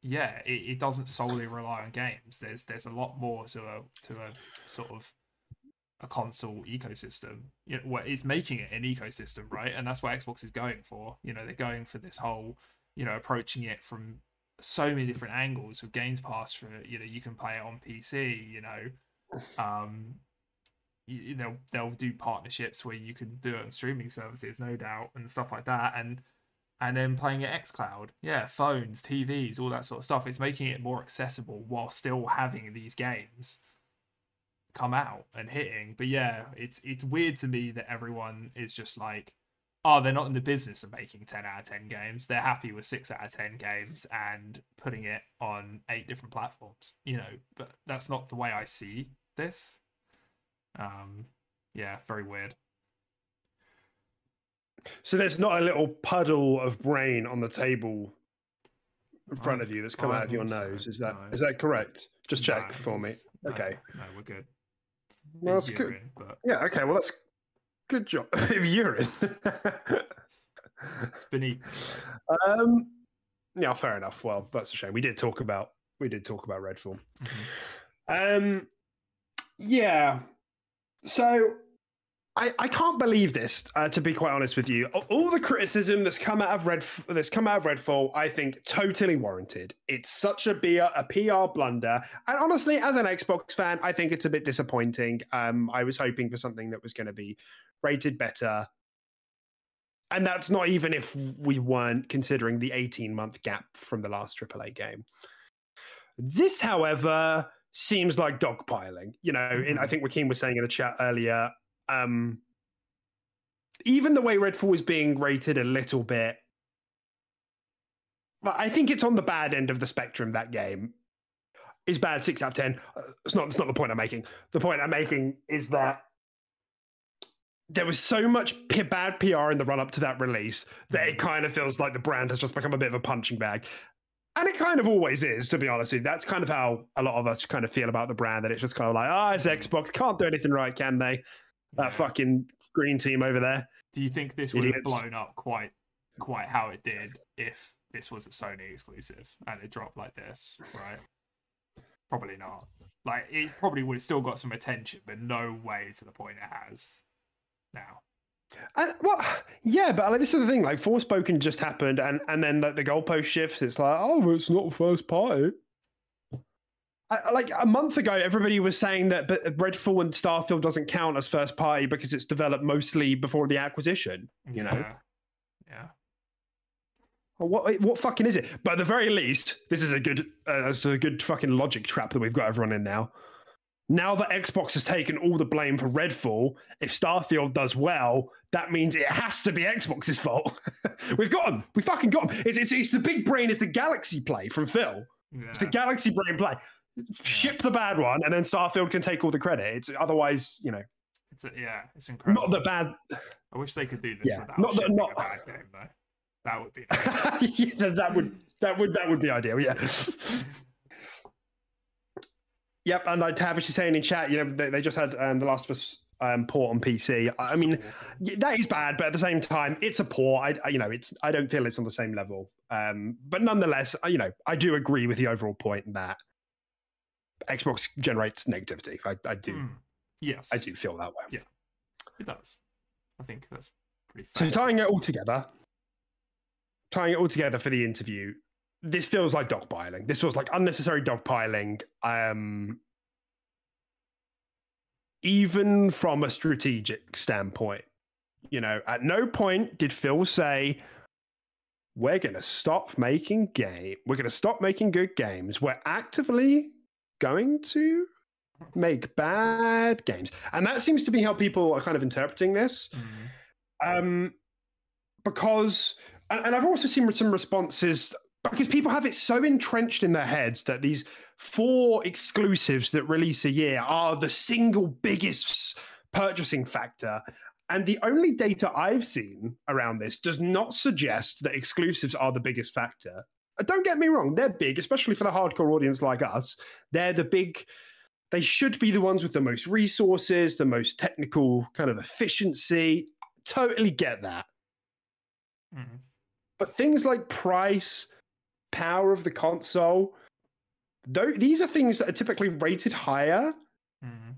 yeah, it, it doesn't solely rely on games. There's there's a lot more to a to a sort of a console ecosystem. You know, what is making it an ecosystem, right? And that's what Xbox is going for. You know, they're going for this whole, you know, approaching it from so many different angles with Games Pass. For you know, you can play it on PC. You know, um, you, know they'll do partnerships where you can do it on streaming services, no doubt, and stuff like that. And and then playing it xCloud, yeah, phones, TVs, all that sort of stuff. It's making it more accessible while still having these games come out and hitting. But yeah, it's it's weird to me that everyone is just like oh, they're not in the business of making 10 out of 10 games. They're happy with 6 out of 10 games and putting it on eight different platforms, you know, but that's not the way I see this. Um, yeah, very weird. So there's not a little puddle of brain on the table in front of you that's come out of your nose. Is that no. is that correct? Just check no, for me. No, okay. No, we're good. Well, that's good. But... Yeah. Okay. Well, that's Good job of urine. it's beneath. Um, yeah, fair enough. Well, that's a shame. We did talk about we did talk about Redfall. Mm-hmm. Um, yeah. So I, I can't believe this. Uh, to be quite honest with you, all the criticism that's come out of Red that's come out of Redfall, I think totally warranted. It's such a PR, a PR blunder, and honestly, as an Xbox fan, I think it's a bit disappointing. Um, I was hoping for something that was going to be rated better. And that's not even if we weren't considering the 18 month gap from the last AAA game. This, however, seems like dogpiling. You know, in, I mm-hmm. think Joaquin was saying in the chat earlier, um, even the way Redfall is being rated a little bit, but I think it's on the bad end of the spectrum. That game is bad, six out of ten. Uh, it's not. It's not the point I'm making. The point I'm making is that there was so much p- bad PR in the run up to that release that it kind of feels like the brand has just become a bit of a punching bag. And it kind of always is, to be honest with you. That's kind of how a lot of us kind of feel about the brand. That it's just kind of like, ah, oh, it's Xbox. Can't do anything right, can they? That yeah. fucking green team over there. Do you think this would Idiots. have blown up quite, quite how it did if this was a Sony exclusive and it dropped like this, right? Probably not. Like it probably would have still got some attention, but no way to the point it has now. And, well, yeah, but like, this is the thing. Like, Forspoken just happened, and and then the, the goalpost shifts. It's like, oh, it's not first party. I, like a month ago, everybody was saying that but Redfall and Starfield doesn't count as first party because it's developed mostly before the acquisition. You know. Yeah. yeah. What what fucking is it? But at the very least, this is a good uh, it's a good fucking logic trap that we've got everyone in now now that Xbox has taken all the blame for Redfall, if Starfield does well, that means it has to be Xbox's fault. We've got them. We fucking got them. It's, it's, it's, the big brain, it's the Galaxy play from Phil. Yeah. It's the Galaxy brain play. Ship the bad one, and then Starfield can take all the credit. It's otherwise, you know. It's a, yeah, it's incredible. Not the bad. I wish they could do this yeah, without not the, not... a bad game though. That would be nice. yeah, that would that would that would be ideal. Yeah. Yep, and like Tavish is saying in chat, you know, they, they just had um, The Last of Us um, port on PC. I mean, that is bad, but at the same time, it's a port. I, I- you know, it's I don't feel it's on the same level. Um, but nonetheless, you know, I do agree with the overall point that Xbox generates negativity. I, I do, Mm. Yes. I do feel that way. Yeah. It does. I think that's pretty So tying it all together, tying it all together for the interview, this feels like dogpiling. This feels like unnecessary dogpiling. Um, even from a strategic standpoint, you know, at no point did Phil say, "We're going to stop making game. We're going to stop making good games. We're actively going to." Make bad games, and that seems to be how people are kind of interpreting this Mm. um, because and, and I've also seen some responses because people have it so entrenched in their heads that these four exclusives that release a year are the single biggest purchasing factor. And the only data I've seen around this does not suggest that exclusives are the biggest factor. Uh, Don't get me wrong, they're big, especially for the hardcore audience like us. They're the big, they should be the ones with the most resources, the most technical kind of efficiency. Totally get that. Mm. But things like price, power of the console, tho- these are things that are typically rated higher Mm.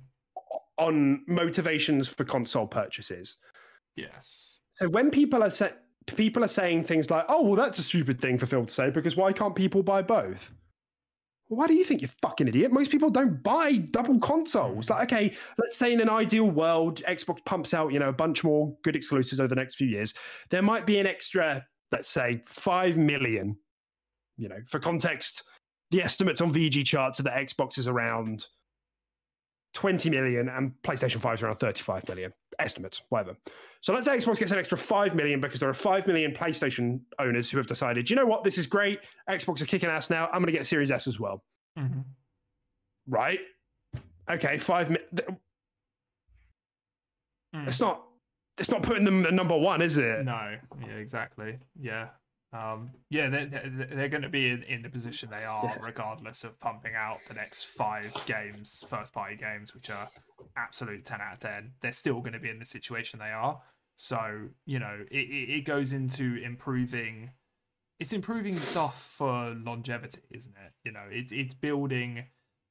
on motivations for console purchases. Yes. So when people are sa- people are saying things like, "Oh, well, that's a stupid thing for Phil to say because why can't people buy both?" Why do you think you're fucking idiot? Most people don't buy double consoles. Like, okay, let's say in an ideal world, Xbox pumps out, you know, a bunch more good exclusives over the next few years. There might be an extra, let's say, five million. You know, for context, the estimates on VGChartz are that Xbox is around 20 million and PlayStation 5 is around 35 million. Estimates, whatever. So let's say Xbox gets an extra 5 million because there are 5 million PlayStation owners who have decided, you know what, this is great. Xbox are kicking ass now. I'm going to get Series S as well. Mhm. Right? Okay, 5 million. Mm. It's not. It's not putting them at number one, is it? No, yeah, exactly. Yeah. Um, yeah, they're, they're, they're going to be in, in the position they are, regardless of pumping out the next five games, first party games, which are absolute 10 out of 10. They're still going to be in the situation they are. So, you know, it, it, it goes into improving. It's improving stuff for longevity, isn't it? You know, it's it's building,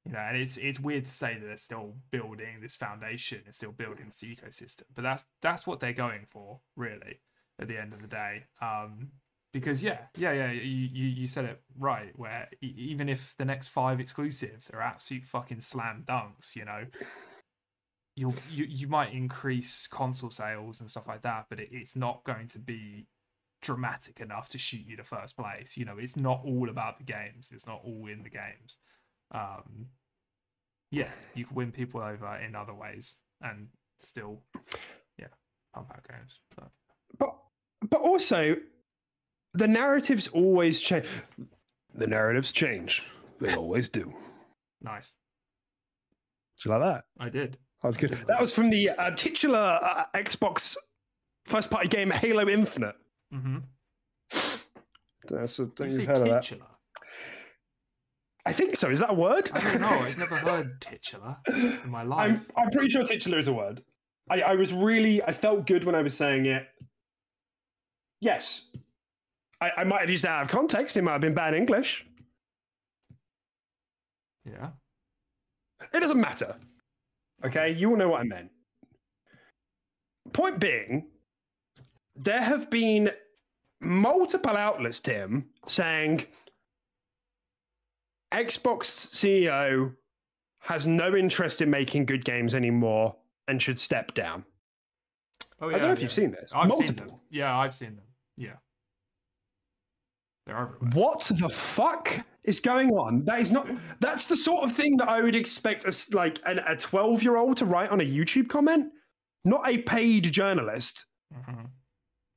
you know, and it's it's weird to say that they're still building this foundation, they're still building this ecosystem, but that's that's what they're going for, really, at the end of the day. Um, because yeah, yeah, yeah, you, you you said it right. Where even if the next five exclusives are absolute fucking slam dunks, you know, you'll you you might increase console sales and stuff like that, but it, it's not going to be dramatic enough to shoot you to first place. You know, it's not all about the games. It's not all in the games. Um, yeah, you can win people over in other ways and still, yeah, pump out games. But but also, the narratives always change. The narratives change. They always do. Nice. Do you like that? I did. That was good. That was from the uh, titular uh, Xbox first party game Halo Infinite. Mm-hmm. That's a You thing you've heard of that. I think so. Is that a word? I don't know. I've never heard titular in my I'm, life. I'm pretty sure titular is a word. I, I was really, I felt good when I was saying it. Yes. I, I might have used that out of context. It might have been bad English. Yeah. It doesn't matter. Okay, you all know what I meant. Point being, there have been multiple outlets, Tim, saying Xbox CEO has no interest in making good games anymore and should step down. Oh, I don't know if you've seen this. I've seen Multiple. them. Yeah, I've seen them. Yeah. What the fuck is going on? That is not. That's the sort of thing that I would expect us like an, a twelve-year-old to write on a YouTube comment, not a paid journalist. Mhm.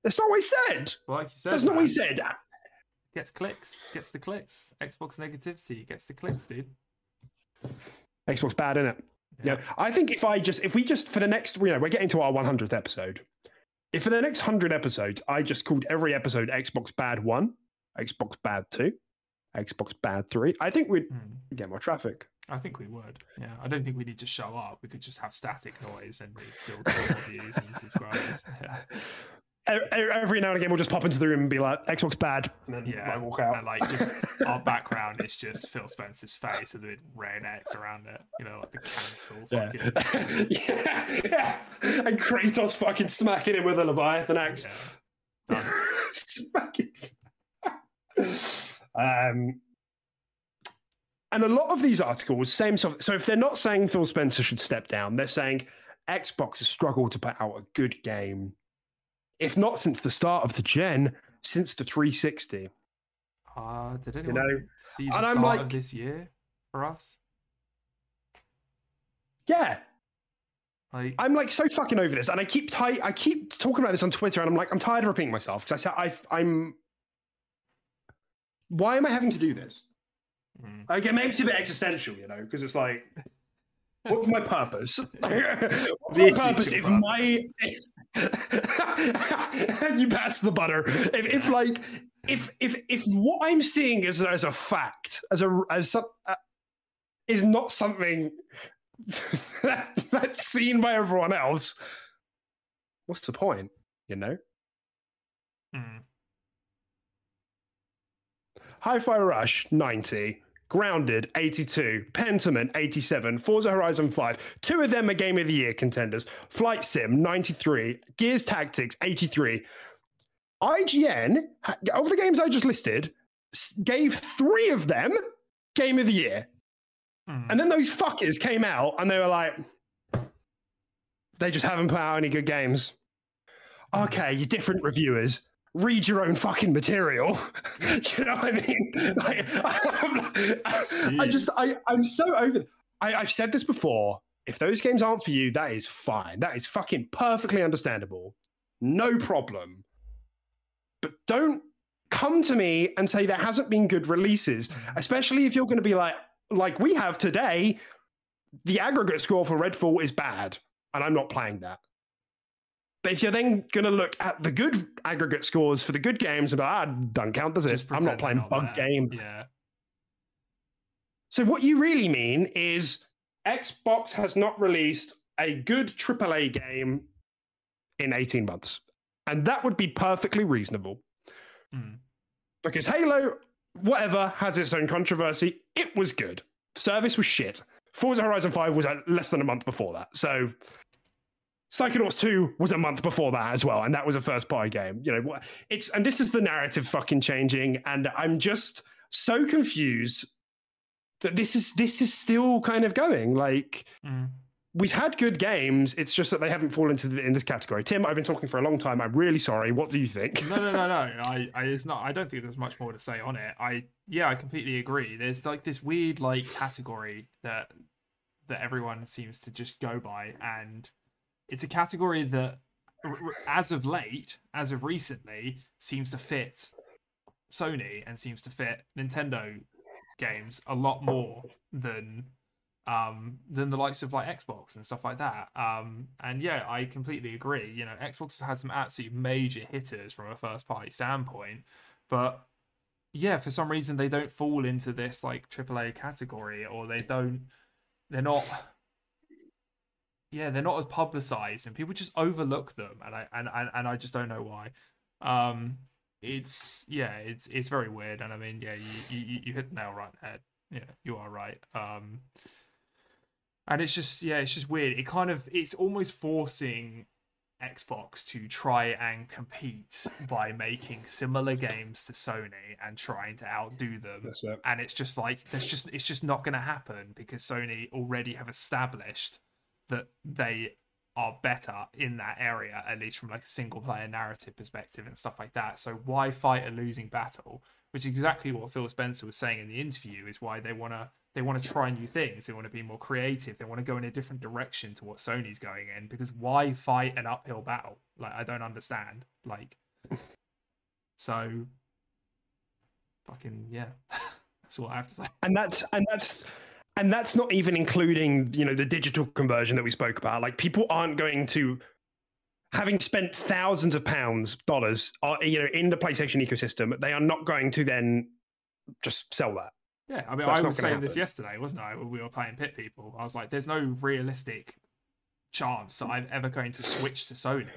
That's not what he said. Well, like you said, That's not what he said. Gets clicks. Gets the clicks. Xbox negativity gets the clicks, dude. Xbox bad, isn't it? Yeah. I think if I just, if we just, for the next, you know, we're getting to our 100th episode. If for the next 100 episodes, I just called every episode Xbox Bad 1, Xbox Bad 2, Xbox Bad 3, I think we'd Hmm. get more traffic. I think we would. Yeah, I don't think we need to show up. We could just have static noise and we'd still get views and subscribers. Yeah. Every now and again, we'll just pop into the room and be like, "Xbox bad," and then Yeah, like, walk out. and like just our background is just Phil Spencer's face with a red X around it. You know, like the cancel Yeah. fucking. yeah, yeah. And Kratos fucking smacking him with a Leviathan axe. Yeah. Smacking. Um, and a lot of these articles, same stuff. So if they're not saying Phil Spencer should step down, they're saying Xbox has struggled to put out a good game, if not since the start of the gen, since the 360. Uh, did anyone know, see the and I'm start of like- this year for us? Yeah, Like, I'm like so fucking over this, and I keep I keep talking about this on Twitter, and I'm like I'm tired of repeating myself because I said I I'm. Why am I having to do this? mm, Like it makes it a bit existential, you know, because it's like, what's my purpose? what's my This is purpose if my you pass the butter? If, if like if if if what I'm seeing as as a fact as a as some uh, is not something that, that's seen by everyone else, what's the point? You know. mm. Hi-Fi Rush 90, Grounded 82, Pentiment 87, Forza Horizon 5. Two of them are Game of the Year contenders. Flight Sim 93, Gears Tactics 83. IGN, of the games I just listed, gave three of them Game of the Year. Mm. And then those fuckers came out and they were like, they just haven't put out any good games. Okay, you're different reviewers. Read your own fucking material. you know what I mean? Like, I'm I just, I, I'm so over. I, I've said this before. If those games aren't for you, that is fine. That is fucking perfectly understandable. No problem. But don't come to me and say there hasn't been good releases, especially if you're going to be like, like we have today. The aggregate score for Redfall is bad, and I'm not playing that. But if you're then going to look at the good aggregate scores for the good games and be like, ah, don't count, does it? Just I'm not playing they're bug there. game. Yeah. So what you really mean is Xbox has not released a good AAA game in 18 months. And that would be perfectly reasonable. Mm. Because Halo, whatever, has its own controversy. It was good. Service was shit. Forza Horizon 5 was less than a month before that. So Psychonauts 2 was a month before that as well, and that was a first party game. You know, it's and this is the narrative fucking changing, and I'm just so confused that this is this is still kind of going. Like Mm. we've had good games, it's just that they haven't fallen into the, in this category. Tim, I've been talking for a long time. I'm really sorry. What do you think? no, no, no, no. I, I, it's not. I don't think there's much more to say on it. I, yeah, I completely agree. There's like this weird like category that that everyone seems to just go by, and it's a category that, as of late, as of recently, seems to fit Sony and seems to fit Nintendo games a lot more than um than the likes of like Xbox and stuff like that. Um and yeah, I completely agree. You know, Xbox has had some absolute major hitters from a first party standpoint, but yeah, for some reason they don't fall into this like AAA category or they don't they're not yeah, they're not as publicized and people just overlook them and I and, and, and I just don't know why. Um it's yeah, it's it's very weird and I mean yeah, you you, you hit the nail right head. Yeah, you are right. Um and it's just yeah it's just weird it kind of it's almost forcing xbox to try and compete by making similar games to sony and trying to outdo them That's it. and it's just like there's just it's just not going to happen because sony already have established that they are better in that area at least from like a single player narrative perspective and stuff like that. So why fight a losing battle? Which is exactly what phil spencer was saying in the interview is why they want to they want to try new things. They want to be more creative. They want to go in a different direction to what sony's going in. Because why fight an uphill battle? Like i don't understand. Like so fucking yeah. That's all i have to say. And that's and that's and that's not even including you know the digital conversion that we spoke about like people aren't going to having spent thousands of pounds dollars uh, you know in the playstation ecosystem they are not going to then just sell that Yeah, I mean, That's I was saying this yesterday, wasn't I? When we were playing Pit People, I was like, "There's no realistic chance that I'm ever going to switch to Sony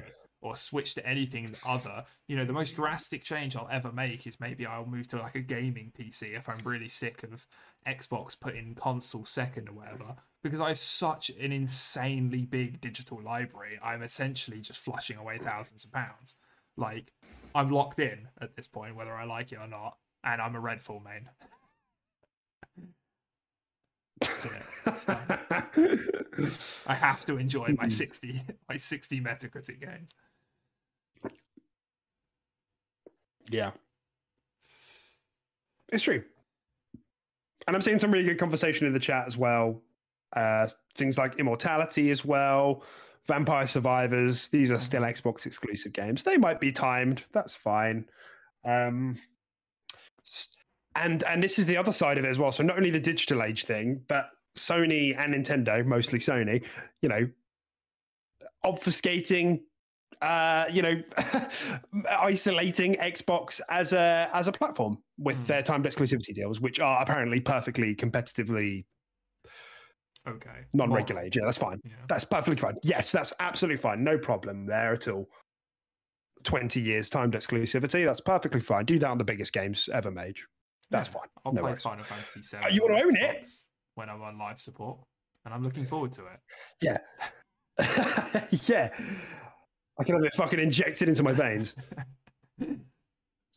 or switch to anything other. You know, the most drastic change I'll ever make is maybe I'll move to like a gaming PC if I'm really sick of Xbox put in console second or whatever. Because I have such an insanely big digital library, I'm essentially just flushing away thousands of pounds. Like, I'm locked in at this point, whether I like it or not, and I'm a Redfall main. That's it. It's done. I have to enjoy my sixty my sixty Metacritic games. Yeah. It's true. And I'm seeing some really good conversation in the chat as well. Uh, things like Immortality as well, Vampire Survivors. These are still Xbox exclusive games. They might be timed. That's fine. Um, and and this is the other side of it as well. So not only the digital age thing, but Sony and Nintendo, mostly Sony, you know, obfuscating uh, you know, isolating Xbox as a as a platform with Hmm. their timed exclusivity deals, which are apparently perfectly competitively Okay. non-regulated. Yeah, that's fine. Yeah. That's perfectly fine. Yes, that's absolutely fine. No problem there at all. Twenty years timed exclusivity. That's perfectly fine. Do that on the biggest games ever made. That's Yeah, fine. I'll no play worries. Final Fantasy VII. Oh, you wanna own it? When I'm on live support, and I'm looking forward to it. Yeah. yeah. I can have it fucking injected into my veins.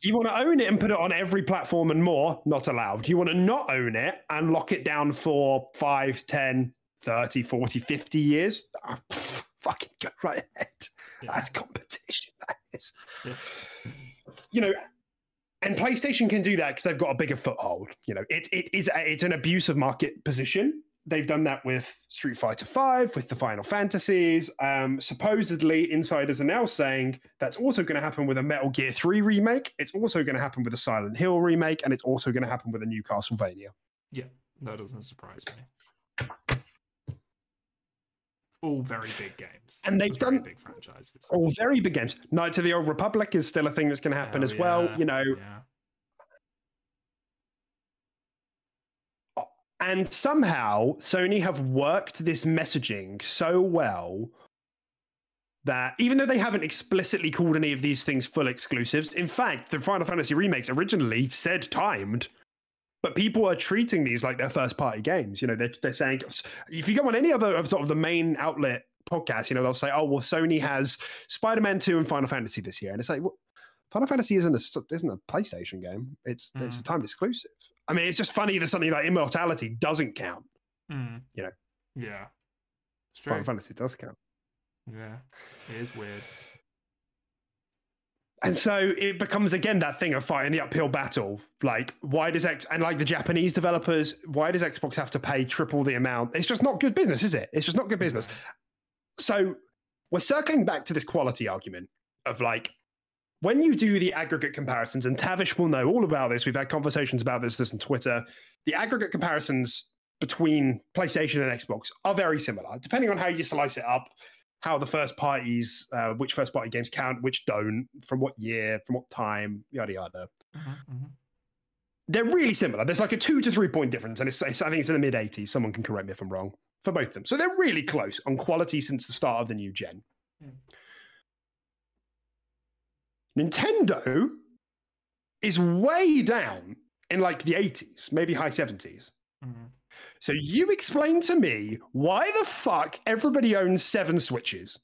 You want to own it and put it on every platform and more? Not allowed. You want to not own it and lock it down for 5, 10, 30, 40, 50 years? Ah, pff, fucking go right ahead. Yeah. That's competition. That is. Yeah. You know, and PlayStation can do that because they've got a bigger foothold. You know, it, it is a, it's an abusive market position. They've done that with Street Fighter V, with the Final Fantasies. Um, supposedly, insiders are now saying that's also going to happen with a Metal Gear Three remake. It's also going to happen with a Silent Hill remake, and it's also going to happen with a new Castlevania. Yeah, that doesn't surprise me. All very big games, And they've very done- big franchises. All very big games. Knights of the Old Republic is still a thing that's going to happen Hell as well. You know, yeah. And somehow Sony have worked this messaging so well that even though they haven't explicitly called any of these things full exclusives, in fact, the Final Fantasy remakes originally said timed, but people are treating these like their first party games. You know, they're, they're saying, if you go on any other of sort of the main outlet podcast, you know, they'll say, oh, well, Sony has Spider Man 2 and Final Fantasy this year. And it's like, well, Final Fantasy isn't a, isn't a PlayStation game, it's, it's a timed exclusive. I mean, it's just funny that something like Immortality doesn't count. Mm. You know. Yeah. It's true. Final Fantasy does count. Yeah. It is weird. And so it becomes again that thing of fighting the uphill battle. Like, why does X and like the Japanese developers, why does Xbox have to pay triple the amount? It's just not good business, is it? It's just not good business. So we're circling back to this quality argument of like when you do the aggregate comparisons, and Tavish will know all about this. We've had conversations about this, this on Twitter. The aggregate comparisons between PlayStation and Xbox are very similar, depending on how you slice it up, how the first parties, uh, which first party games count, which don't, from what year, from what time, yada yada. Mhm, mhm. They're really similar. There's like a two to three point difference, and it's, it's I think it's in the mid 80s. Someone can correct me if I'm wrong for both of them. So they're really close on quality since the start of the new gen. Mm. Nintendo is way down in like the 80s, maybe high 70s. Mhm. So you explain to me why the fuck everybody owns seven switches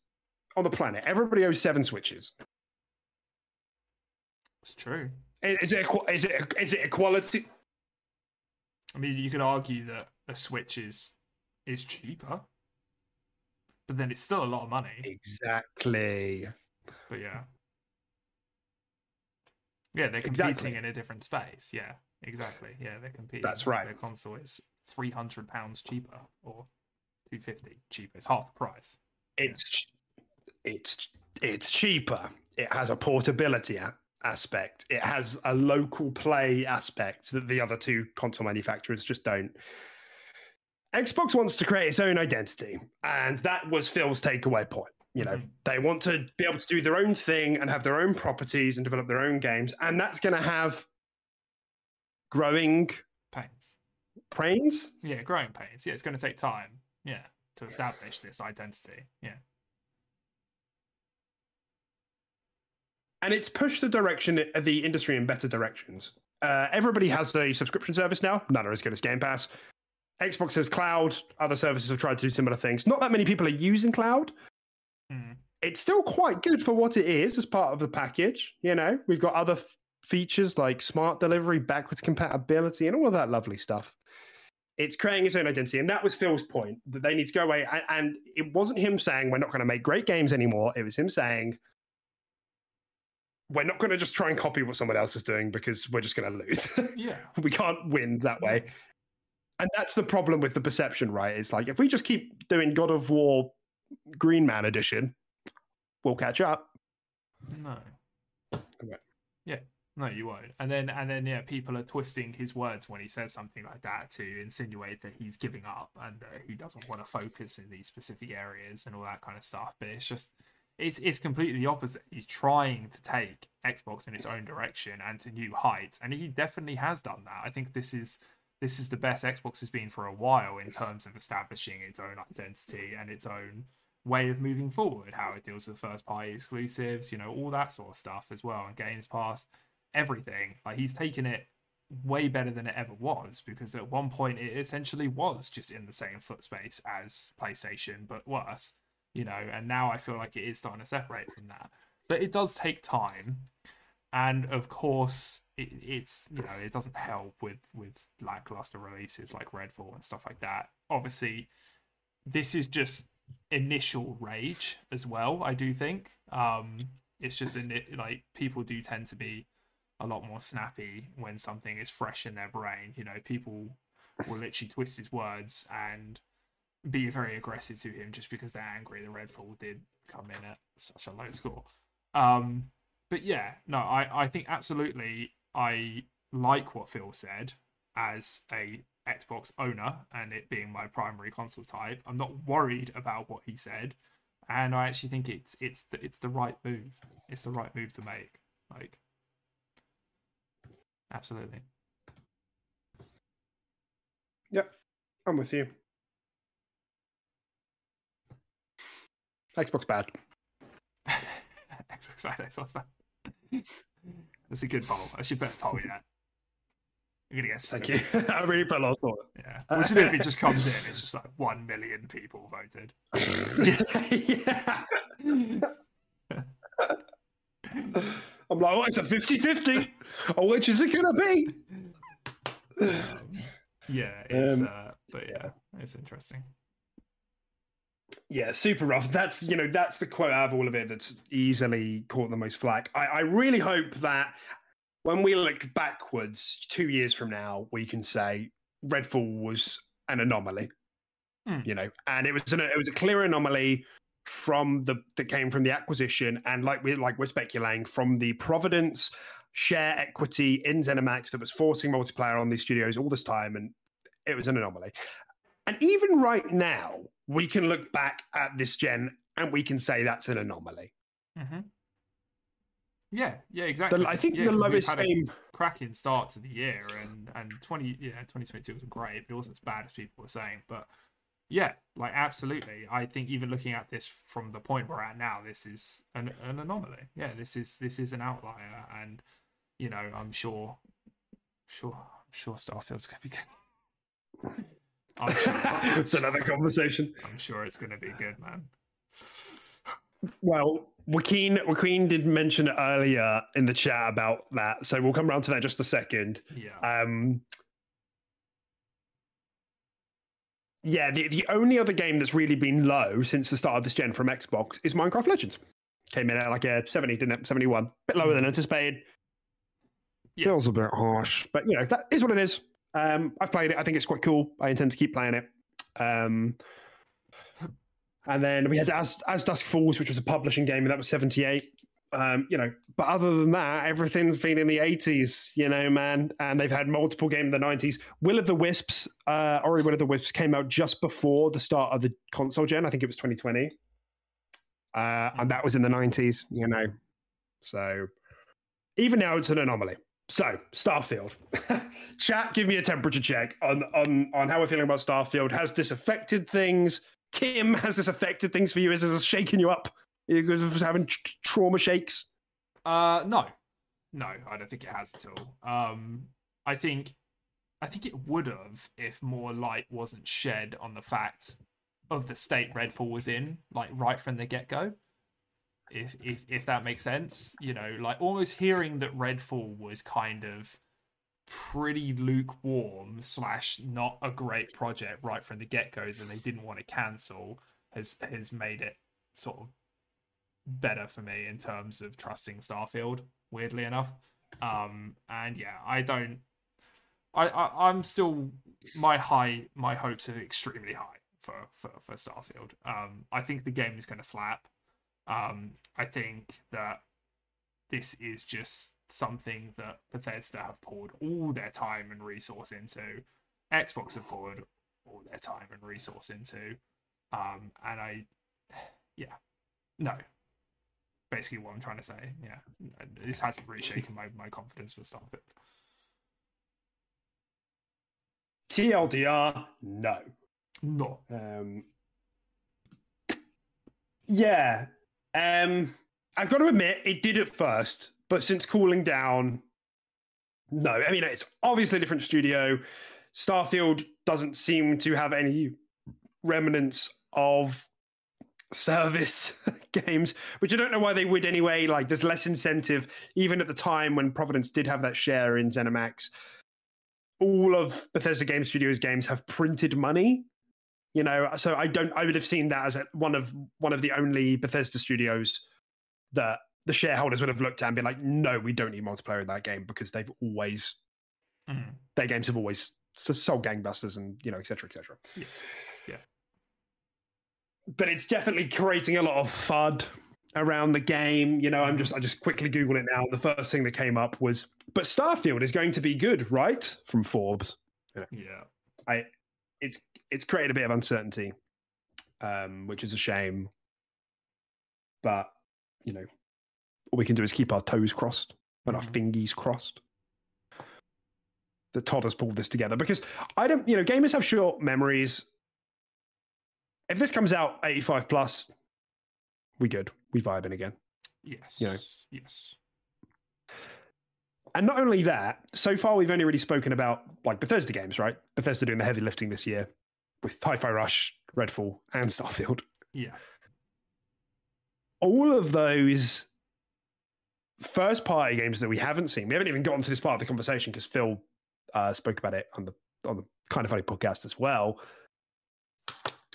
on the planet. Everybody owns seven switches. It's true. Is it is it is it equality? I mean, you could argue that a Switch is is cheaper, but then it's still a lot of money. Exactly. But yeah, yeah, they're competing Exactly. in a different space. Yeah, exactly. Yeah, they're competing. That's right. Their console is three hundred pounds cheaper or two fifty cheaper. It's half the price. It's it's it's cheaper. It has a portability aspect. It has a local play aspect that the other two console manufacturers just don't. Xbox wants to create its own identity, and that was Phil's takeaway point. You know, Mhm. they want to be able to do their own thing and have their own properties and develop their own games, and that's going to have growing Pains. pains. Yeah, growing pains. Yeah, it's going to take time. Yeah, to establish this identity. Yeah. and it's pushed the direction of the industry in better directions. Uh, everybody has a subscription service now. None are as good as Game Pass. Xbox has cloud. Other services have tried to do similar things. Not that many people are using cloud. Mm. It's still quite good for what it is as part of the package. You know, we've got other f- features like smart delivery, backwards compatibility, and all of that lovely stuff. It's creating its own identity, and that was Phil's point that they need to go away. And, and it wasn't him saying we're not going to make great games anymore. It was him saying we're not going to just try and copy what someone else is doing because we're just going to lose. Yeah. we can't win that way. And that's the problem with the perception, right? It's like if we just keep doing God of War Green Man edition, we'll catch up. No. Okay. Yeah. No, you won't. And then and then yeah, people are twisting his words when he says something like that to insinuate that he's giving up and uh, he doesn't want to focus in these specific areas and all that kind of stuff. But it's just it's it's completely the opposite. He's trying to take Xbox in its own direction and to new heights, and he definitely has done that. I think this is this is the best Xbox has been for a while in terms of establishing its own identity and its own way of moving forward, how it deals with first party exclusives, you know, all that sort of stuff as well, and Games Pass, everything. Like he's taken it way better than it ever was because at one point it essentially was just in the same foot space as PlayStation, but worse, you know, and now I feel like it is starting to separate from that. But it does take time. And of course, it, it's you know it doesn't help with with lackluster releases like Redfall and stuff like that. Obviously, this is just initial rage as well. I do think um, it's just in it, like people do tend to be a lot more snappy when something is fresh in their brain. You know, people will literally twist his words and be very aggressive to him just because they're angry the Redfall did come in at such a low score. Um, but yeah, no, I, I think absolutely I like what Phil said as a Xbox owner and it being my primary console type. I'm not worried about what he said, and I actually think it's it's the, it's the right move. It's the right move to make. Like, absolutely. Yep, I'm with you. Xbox bad. Xbox bad, Xbox bad. That's a good poll. That's your best poll yet. I'm gonna get Thank you. I really put a lot of thought. Yeah. Imagine if it just comes in, it's just like one million people voted. yeah. I'm like, oh, it's a 50 50. Oh, which is it going to be? Um, yeah, it's Um, uh, but yeah, it's interesting. Yeah, super rough. That's you know that's the quote out of all of it that's easily caught the most flack. I, I really hope that when we look backwards two years from now, we can say Redfall was an anomaly. Hmm. You know, and it was an, it was a clear anomaly from the that came from the acquisition, and like we like we're speculating from the Providence share equity in ZeniMax that was forcing multiplayer on these studios all this time, and it was an anomaly. And even right now, we can look back at this gen and we can say that's an anomaly. Mm-hmm. Yeah, yeah, exactly. The, I think yeah, the lowest had aim. cracking start to the year, and and twenty yeah, twenty twenty two wasn't great, but it wasn't as bad as people were saying. But yeah, like absolutely, I think even looking at this from the point we're at now, this is an an anomaly. Yeah, this is this is an outlier, and you know, I'm sure, sure, I'm sure Starfield's gonna be good. I'm sure, it's another conversation. I'm sure it's gonna be good, man. Well, Joaquin, Joaquin did mention it earlier in the chat about that, so we'll come around to that in just a second. Yeah. Um, yeah, the, the only other game that's really been low since the start of this gen from Xbox is Minecraft Legends. Came in at like a 70, didn't it? 71. bit lower than anticipated. Yeah. Feels a bit harsh, but you know, that is what it is. Um, I've played it. I think it's quite cool. I intend to keep playing it. Um, and then we had As, As Dusk Falls, which was a publishing game, and that was 78. Um, you know, but other than that, everything's been in the 80s, you know, man. And they've had multiple games in the 90s. Will of the Wisps, uh, Ori Will of the Wisps came out just before the start of the console gen. I think it was 2020. Uh, and that was in the 90s, you know. So even now, it's an anomaly. So, Starfield. Chat, give me a temperature check on on on how we're feeling about Starfield. Has this affected things? Tim, has this affected things for you? Is this shaking you up? Are you having tr- trauma shakes? Uh, no, no, I don't think it has at all. Um, I think, I think it would have if more light wasn't shed on the fact of the state Redfall was in, like right from the get go. If if if that makes sense, you know, like almost hearing that Redfall was kind of pretty lukewarm slash not a great project right from the get go that they didn't want to cancel has has made it sort of better for me in terms of trusting Starfield. Weirdly enough, um, and yeah, I don't. I, I I'm still my high my hopes are extremely high for for for Starfield. Um, I think the game is going to slap. Um, I think that this is just something that Bethesda have poured all their time and resource into. Xbox have poured all their time and resource into. Um, and I, yeah, no. Basically, what I'm trying to say, yeah, this hasn't really shaken my, my confidence for Starfield. TLDR, no. No. Um, yeah. Um, I've got to admit, it did at first, but since cooling down, no. I mean, it's obviously a different studio. Starfield doesn't seem to have any remnants of service games, which I don't know why they would anyway. Like, there's less incentive, even at the time when Providence did have that share in ZeniMax. All of Bethesda Game Studios games have printed money, you know. So I don't. I would have seen that as a, one of one of the only Bethesda studios that the shareholders would have looked at and been like, "No, we don't need multiplayer in that game because they've always Mm. their games have always sold gangbusters and you know, etc., cetera, et cetera." Yes. Yeah. but it's definitely creating a lot of FUD around the game. You know, I'm just I just quickly Google it now. The first thing that came up was, but Starfield is going to be good, right? From Forbes. Yeah. I it's it's created a bit of uncertainty, um, which is a shame. But you know, all we can do is keep our toes crossed and our Mhm. fingies crossed. That Todd has pulled this together because I don't, you know, gamers have short memories. If this comes out 85 plus, we good. We vibing again. Yes. You know. Yes. And not only that, so far we've only really spoken about like Bethesda games, right? Bethesda doing the heavy lifting this year with Hi-Fi Rush, Redfall, and Starfield. Yeah. All of those first party games that we haven't seen, we haven't even gotten to this part of the conversation because Phil uh, spoke about it on the on the kind of funny podcast as well.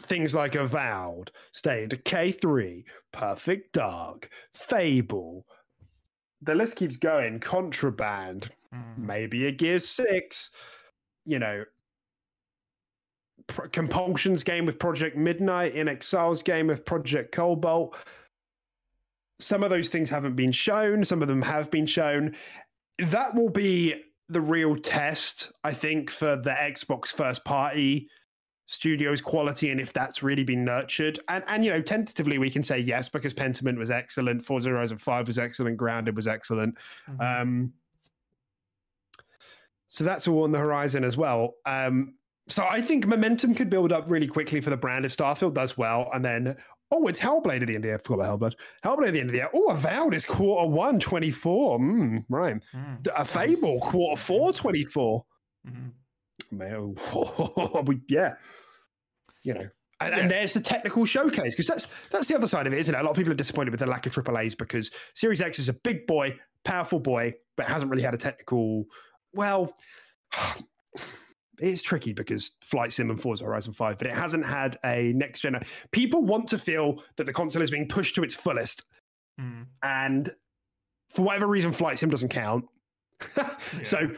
Things like Avowed, State of Decay 3, Perfect Dark, Fable. The list keeps going. Contraband, Mhm. maybe a Gear Six, you know, Pro- Compulsions game with Project Midnight, inXile's game with Project Cobalt. Some of those things haven't been shown. Some of them have been shown. That will be the real test, I think, for the Xbox first party studios quality and if that's really been nurtured. And and you know, tentatively we can say yes because Pentiment was excellent, Forza Horizon 5 was excellent, Grounded was excellent. Mhm. Um, so that's all on the horizon as well. Um, so I think momentum could build up really quickly for the brand if Starfield does well, and then oh, it's Hellblade at the end of the year. I forgot about Hellblade. Hellblade at the end of the year. Oh, Avowed is quarter one, 24. Mm, right. Mm. A Fable, quarter four, 24. Mhm. Man, we- yeah. You know. And, Yeah. and there's the technical showcase because that's that's the other side of it, isn't it? A lot of people are disappointed with the lack of AAA's because Series X is a big boy, powerful boy, but hasn't really had a technical. Well, it's tricky because Flight Sim and Forza Horizon Five, but it hasn't had a next gen. People want to feel that the console is being pushed to its fullest, Mm. and for whatever reason, Flight Sim doesn't count. So,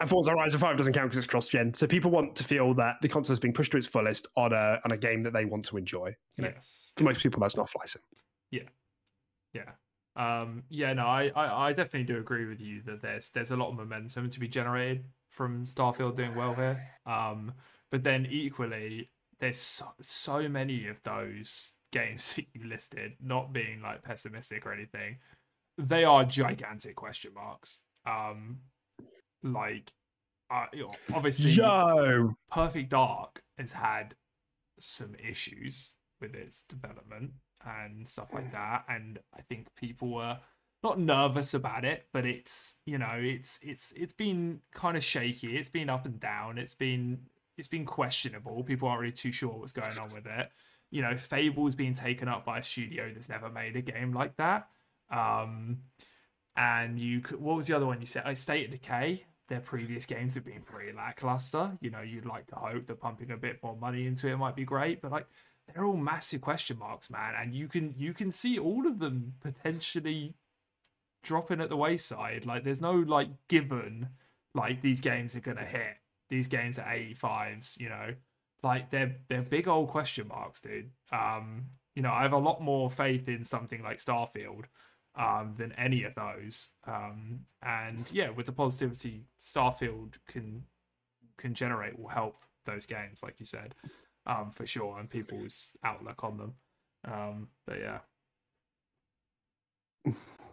and Forza Horizon 5 doesn't count because it's cross gen. So people want to feel that the console is being pushed to its fullest on a on a game that they want to enjoy. You know, Yes. for most people, that's not Flight Sim. Yeah. Um, yeah, no, I, I, I definitely do agree with you that there's there's a lot of momentum to be generated from Starfield doing well here. Um, but then equally, there's so, so many of those games that you listed, not being like pessimistic or anything, they are gigantic question marks. Um, like uh, you know, obviously, Yo, Perfect Dark has had some issues with its development and stuff like that, and I think people were not nervous about it, but it's you know it's it's it's been kind of shaky. It's been up and down. It's been it's been questionable. People aren't really too sure what's going on with it. You know, Fable's being taken up by a studio that's never made a game like that. Um, and you what was the other one you said? i State of Decay. Their previous games have been pretty lackluster. You know, you'd like to hope that pumping a bit more money into it might be great, but like they're all massive question marks, man. And you can you can see all of them potentially dropping at the wayside. Like there's no like given like these games are gonna hit. These games are 85s, you know. Like they're they're big old question marks, dude. Um, you know, I have a lot more faith in something like Starfield um, than any of those. Um, and yeah, with the positivity Starfield can can generate will help those games, like you said, um, for sure, and people's outlook on them. Um, but yeah,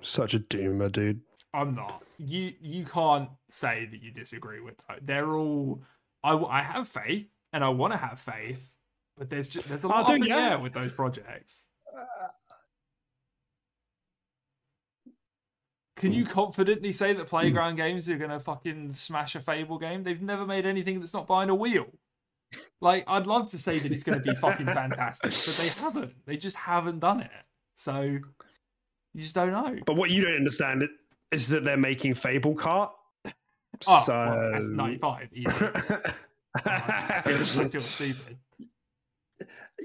such a doomer, dude. I'm not. You you can't say that you disagree with that. They're all. I I have faith and I want to have faith, but there's just, there's a lot up in the with those projects. Can you mm. confidently say that mm. Playground Games are gonna fucking smash a Fable game? They've never made anything that's not behind a wheel. Like, I'd love to say that it's gonna be fucking fantastic, but they haven't. They just haven't done it. So you just don't know. But what you don't understand is that they're making Fable Cart. Oh, so well, that's 95. Easy. I feel, I feel stupid.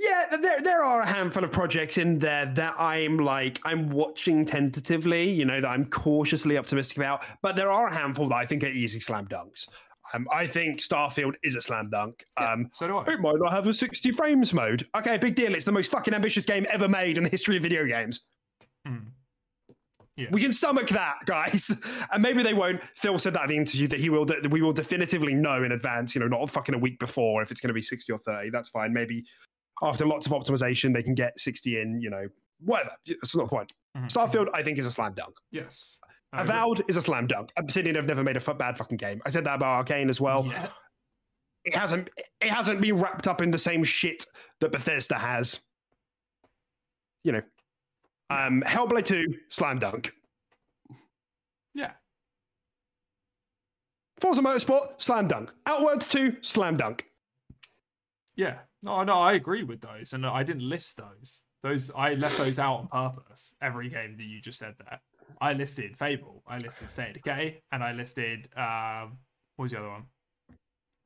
Yeah, there there are a handful of projects in there that I'm like I'm watching tentatively, you know, that I'm cautiously optimistic about. But there are a handful that I think are easy slam dunks. Um, I think Starfield is a slam dunk. Um, so do I. It might not have a 60 frames mode. Okay, big deal. It's the most fucking ambitious game ever made in the history of video games. Mm. Yeah. We can stomach that, guys. And maybe they won't. Phil said that in the interview that he will that we will definitively know in advance, you know, not fucking a week before if it's going to be 60 or 30. That's fine. Maybe after lots of optimization, they can get 60 in, you know, whatever. That's not the point. Mhm. Starfield, I think, is a slam dunk. Yes. I agree. Avowed is a slam dunk. Obsidian have never made a f- bad fucking game. I said that about Arkane as well. Yeah. It hasn't it hasn't been wrapped up in the same shit that Bethesda has. You know. Um Hellblade 2, slam dunk. Yeah. Forza Motorsport, slam dunk. Outer Worlds 2, slam dunk. Yeah. No, no, I agree with those. And I didn't list those. Those I left those out on purpose. Every game that you just said there. I listed Fable, I listed State of Decay, and I listed um what was the other one?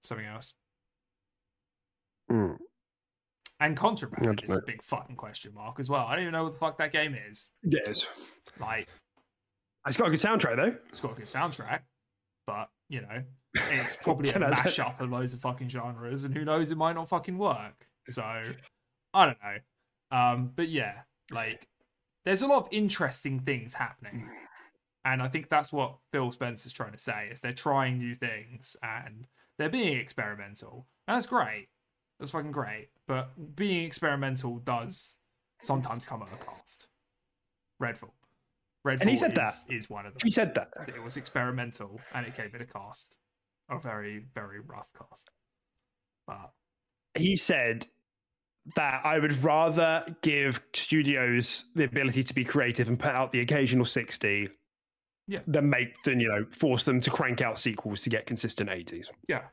Something else. Mm. And Contraband is a big fucking question mark as well. I don't even know what the fuck that game is. Yes. Like, It's got a good soundtrack though. it's got a good soundtrack, but you know, it's probably a Ten out of ten. mashup of loads of fucking genres, and who knows, it might not fucking work. So I don't know. Um, but yeah, like there's a lot of interesting things happening. And I think that's what Phil Spencer's trying to say is they're trying new things and they're being experimental. And that's great. That's fucking great. But being experimental does sometimes come at a cost. Redfall. Redfall And he said is, that. is one of them. He said that. It was experimental and it came at a cost. A very, very rough cast. But He said that I would rather give studios the ability to be creative and put out the occasional 60 Yeah. than make than you know force them to crank out sequels to get consistent 80s. yeah.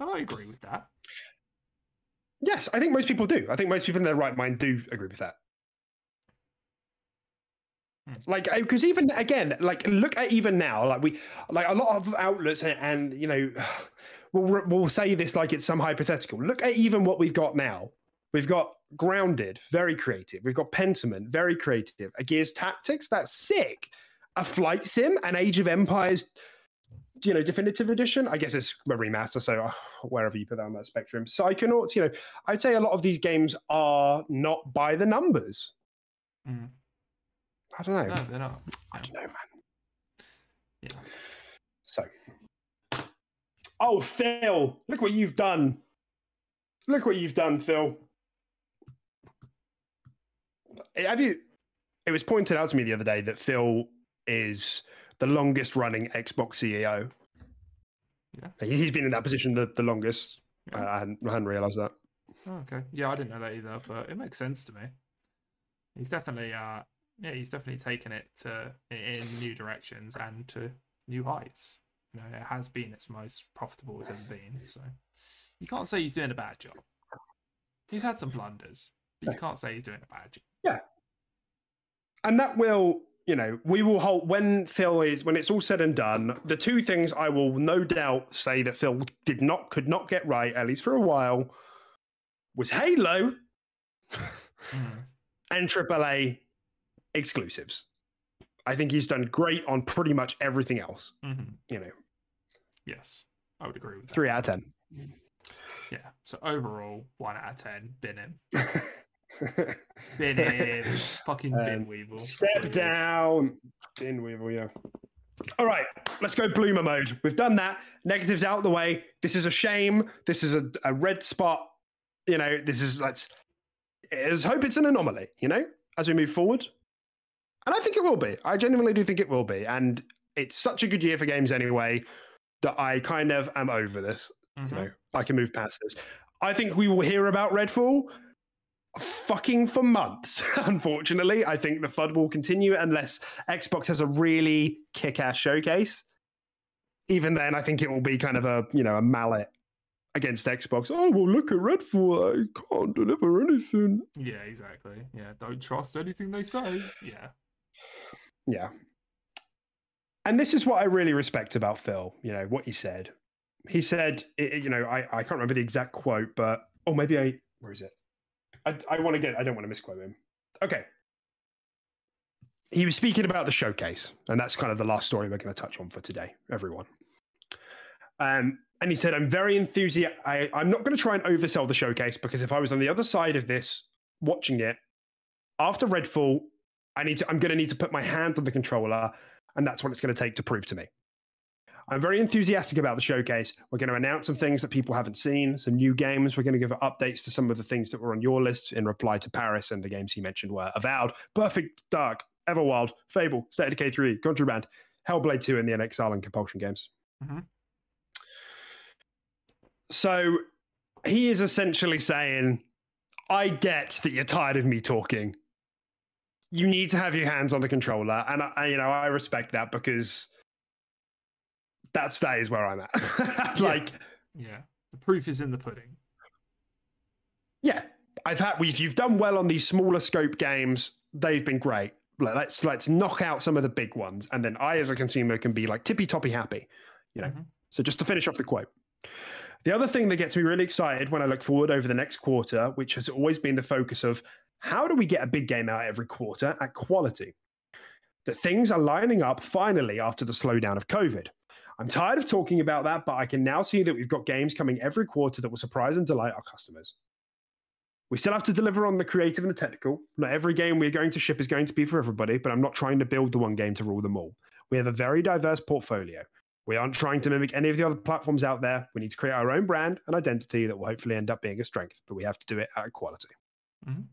And I agree with that. Yes, I think most people do. I think most people in their right mind do agree with that. Hmm. Like, because even again, like, look at even now, like we, like a lot of outlets, and, and you know, we'll we'll say this like it's some hypothetical. Look at even what we've got now. We've got Grounded, very creative. We've got Pentiment, very creative. A Gears Tactics, that's sick. A Flight Sim, an Age of Empires, you know, definitive edition. I guess it's a remaster, so uh, wherever you put that on that spectrum. Psychonauts, you know, I'd say a lot of these games are not by the numbers. Mm. I don't know. No, they're not. I don't know, man. Yeah. So, oh, Phil, look what you've done. Look what you've done, Phil. Have you? It was pointed out to me the other day that Phil is the longest running Xbox CEO. Yeah. He- He's been in that position the, the longest. I, I hadn't, I hadn't realised that. Oh, okay. Yeah, I didn't know that either, but it makes sense to me. He's definitely, uh, yeah, he's definitely taken it to in- new directions and to new heights. You know, it has been its most profitable it's ever been. So you can't say he's doing a bad job. He's had some blunders, but you can't say he's doing a bad job. Yeah, and that will you know we will hold when phil is when it's all said and done the two things i will no doubt say that phil did not could not get right at least for a while was halo Mm. and aaa exclusives i think he's done great on pretty much everything else hmm you know Yes, I would agree with that. three out of ten Yeah. So overall, one out of ten. Bin him. Bin him. Fucking bin Um, weevil. Step down. Bin Weevil, yeah. All right, let's go bloomer mode. We've done that. Negatives out of the way. This is a shame. This is a, a red spot. You know, this is let's let's hope it's an anomaly, you know, as we move forward. And I think it will be. I genuinely do think it will be. And it's such a good year for games anyway that I kind of am over this. Mhm. You know, I can move past this. I think we will hear about Redfall fucking for months. Unfortunately, I think the FUD will continue unless Xbox has a really kick-ass showcase. Even then, I think it will be kind of a you know a mallet against Xbox. Oh well, look at Redfall. I can't deliver anything. Yeah, exactly. Yeah, don't trust anything they say. Yeah. Yeah. And this is what I really respect about Phil, you know, what he said. He said, you know, I, I can't remember the exact quote, but, oh, maybe I, where is it? I, I want to get, I don't want to misquote him. Okay. He was speaking about the showcase, and that's kind of the last story we're going to touch on for today, everyone. Um, and he said, I'm very enthusiastic. I'm not going to try and oversell the showcase because if I was on the other side of this, watching it, after Redfall, I need to, I'm going to need to put my hand on the controller, and that's what it's going to take to prove to me. I'm very enthusiastic about the showcase. We're going to announce some things that people haven't seen, some new games. We're going to give updates to some of the things that were on your list in reply to Paris, and the games he mentioned were Avowed, Perfect Dark, Everwild, Fable, State of Decay 3, Contraband, Hellblade 2, and the inXile and Compulsion games. Mhm. So he is essentially saying, I get that you're tired of me talking. You need to have your hands on the controller, and I, you know I respect that because that's that is where I'm at. like, Yeah. The proof is in the pudding. yeah, I've had we've you've done well on these smaller scope games. They've been great. Let's let's knock out some of the big ones, and then I, as a consumer, can be like tippy toppy happy. You know. Mhm. So just to finish off the quote. The other thing that gets me really excited when I look forward over the next quarter, which has always been the focus of how do we get a big game out every quarter at quality? That things are lining up finally after the slowdown of COVID. I'm tired of talking about that, but I can now see that we've got games coming every quarter that will surprise and delight our customers. We still have to deliver on the creative and the technical. Not every game we're going to ship is going to be for everybody, but I'm not trying to build the one game to rule them all. We have a very diverse portfolio. We aren't trying to mimic any of the other platforms out there. We need to create our own brand and identity that will hopefully end up being a strength, but we have to do it at quality. Mhm.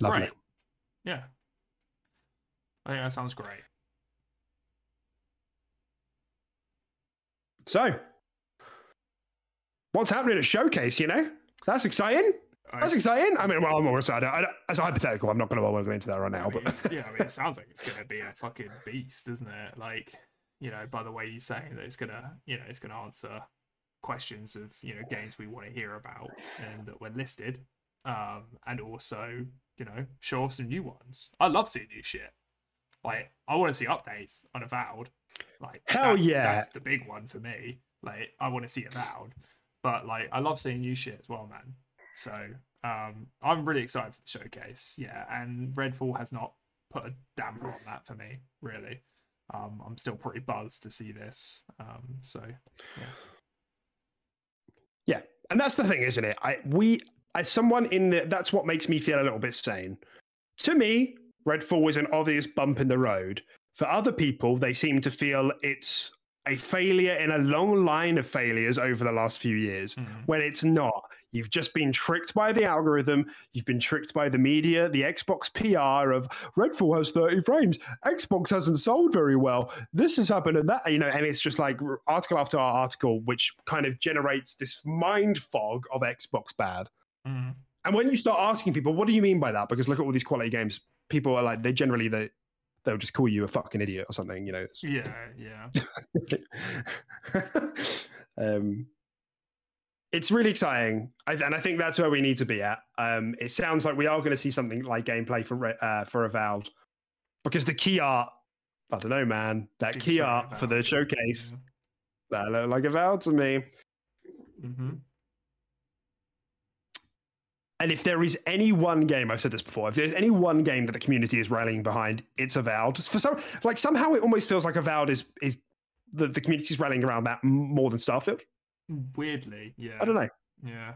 Lovely. Great. Yeah. I think that sounds great. So, what's happening at Showcase, you know? That's exciting. That's I- exciting. I mean, well, I'm more excited. I, as a hypothetical, I'm not going to going into that right I now, mean, but yeah, I mean, it sounds like it's going to be a fucking beast, doesn't it? Like, you know, by the way you're saying that it's going to, you know, it's going to answer questions of, you know, games we want to hear about and that were listed. Um, and also, you know, show off some new ones. I love seeing new shit. Like, I want to see updates on Avowed. Like, Hell that's, yeah. That's the big one for me. Like, I want to see Avowed. But, like, I love seeing new shit as well, man. So um, I'm really excited for the showcase. Yeah, and Redfall has not put a damper on that for me, really. Um, I'm still pretty buzzed to see this. Um, so yeah, Yeah, and that's the thing, isn't it? I we as someone in the that's what makes me feel a little bit sane. To me, Redfall was an obvious bump in the road. For other people, they seem to feel it's a failure in a long line of failures over the last few years Mhm. when it's not. You've just been tricked by the algorithm. You've been tricked by the media, the Xbox PR of Redfall has 30 frames. Xbox hasn't sold very well. This has happened and that, you know, and it's just like article after article, which kind of generates this mind fog of Xbox bad. Mm. And when you start asking people, what do you mean by that? Because look at all these quality games. People are like, they generally, they, they'll just call you a fucking idiot or something, you know. Yeah, yeah. um, it's really exciting, I, and I think that's where we need to be at. Um, it sounds like we are going to see something like gameplay for uh, for Avowed, because the key art, I don't know, man, that Seems key very art for the Avowed. showcase that looked like Avowed to me. Mm-hmm. And if there is any one game, I've said this before, if there's any one game that the community is rallying behind, it's Avowed. For some, like somehow it almost feels like Avowed is is the the community is rallying around that more than Starfield. Weirdly, yeah. I don't know. Yeah.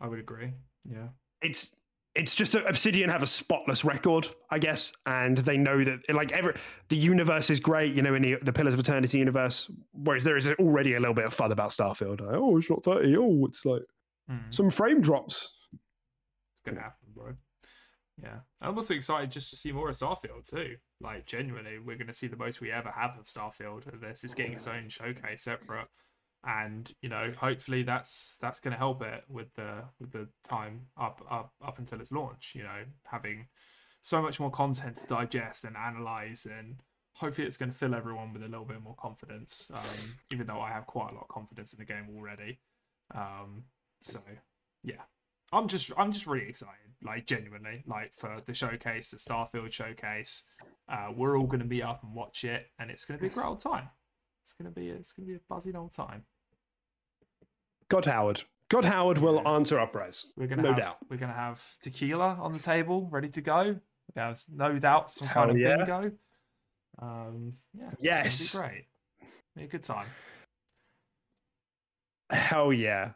I would agree. Yeah. It's it's just that Obsidian have a spotless record, I guess, and they know that like every the universe is great, you know, in the, the Pillars of Eternity universe. Whereas there is already a little bit of fun about Starfield. Like, oh, it's not thirty. Oh, it's like Mm. some frame drops. It's gonna happen, bro. Yeah, I'm also excited just to see more of Starfield too. Like, genuinely, we're gonna see the most we ever have of Starfield. This is getting its own showcase separate, and you know, hopefully that's that's gonna help it with the with the time up up up until its launch. You know, having so much more content to digest and analyze, and hopefully it's gonna fill everyone with a little bit more confidence. Um, even though I have quite a lot of confidence in the game already. Um, so yeah, I'm just I'm just really excited, like genuinely, like for the showcase, the Starfield showcase. Uh, we're all going to meet up and watch it, and it's going to be a great old time. It's going to be it's going to be a buzzing old time. God Howard. God Howard will Yeah. answer up res. We're gonna no have, doubt. We're gonna have tequila on the table, ready to go. Have no doubt some kind Hell of yeah. bingo. Um, yeah, Yes. be great. Be a good time. Hell yeah.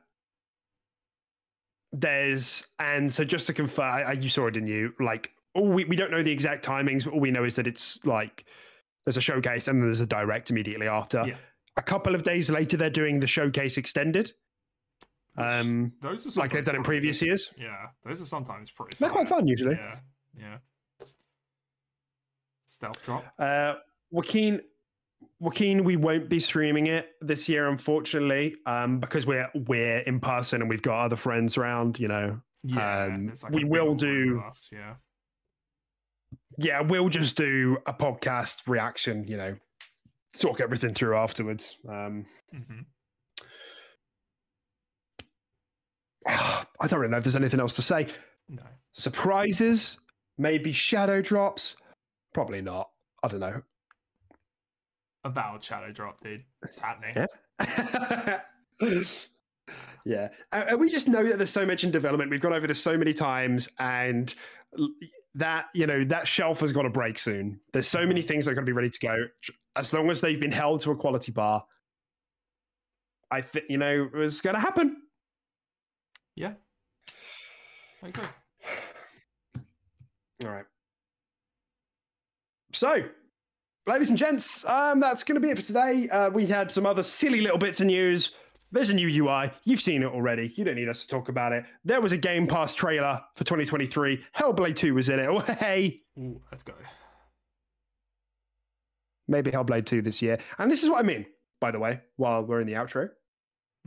There's and so just to confirm, I, I- you saw it, didn't you? Like, all we we don't know the exact timings, but all we know is that it's like there's a showcase and then there's a direct immediately after. Yeah. A couple of days later, they're doing the showcase extended. Um, those are like they've done in previous years. Yeah, those are sometimes pretty. They're quite fun usually. Yeah, yeah. Stealth drop. Uh, Joaquin, Joaquin, we won't be streaming it this year, unfortunately, um, because we're we're in person and we've got other friends around. You know, Yeah, Um, like we will do- Us, yeah. yeah, we'll just do a podcast reaction. You know, talk everything through afterwards. Um, hmm I don't really know if there's anything else to say. No. Surprises, maybe shadow drops, probably not. I don't know. Avowed shadow drop, dude. It's happening. Yeah. yeah. And we just know that there's so much in development. We've gone over this so many times, and that, you know, that shelf has got to break soon. There's so many mm-hmm. things that are going to be ready to go. As long as they've been held to a quality bar, I think, you know, it's going to happen. Yeah. Agree. All right. So, ladies and gents, um, that's going to be it for today. Uh, we had some other silly little bits of news. There's a new UI. You've seen it already. You don't need us to talk about it. There was a Game Pass trailer for 2023. Hellblade 2 was in it. Oh, hey, Ooh, let's go. maybe Hellblade 2 this year. And this is what I mean, by the way, while we're in the outro.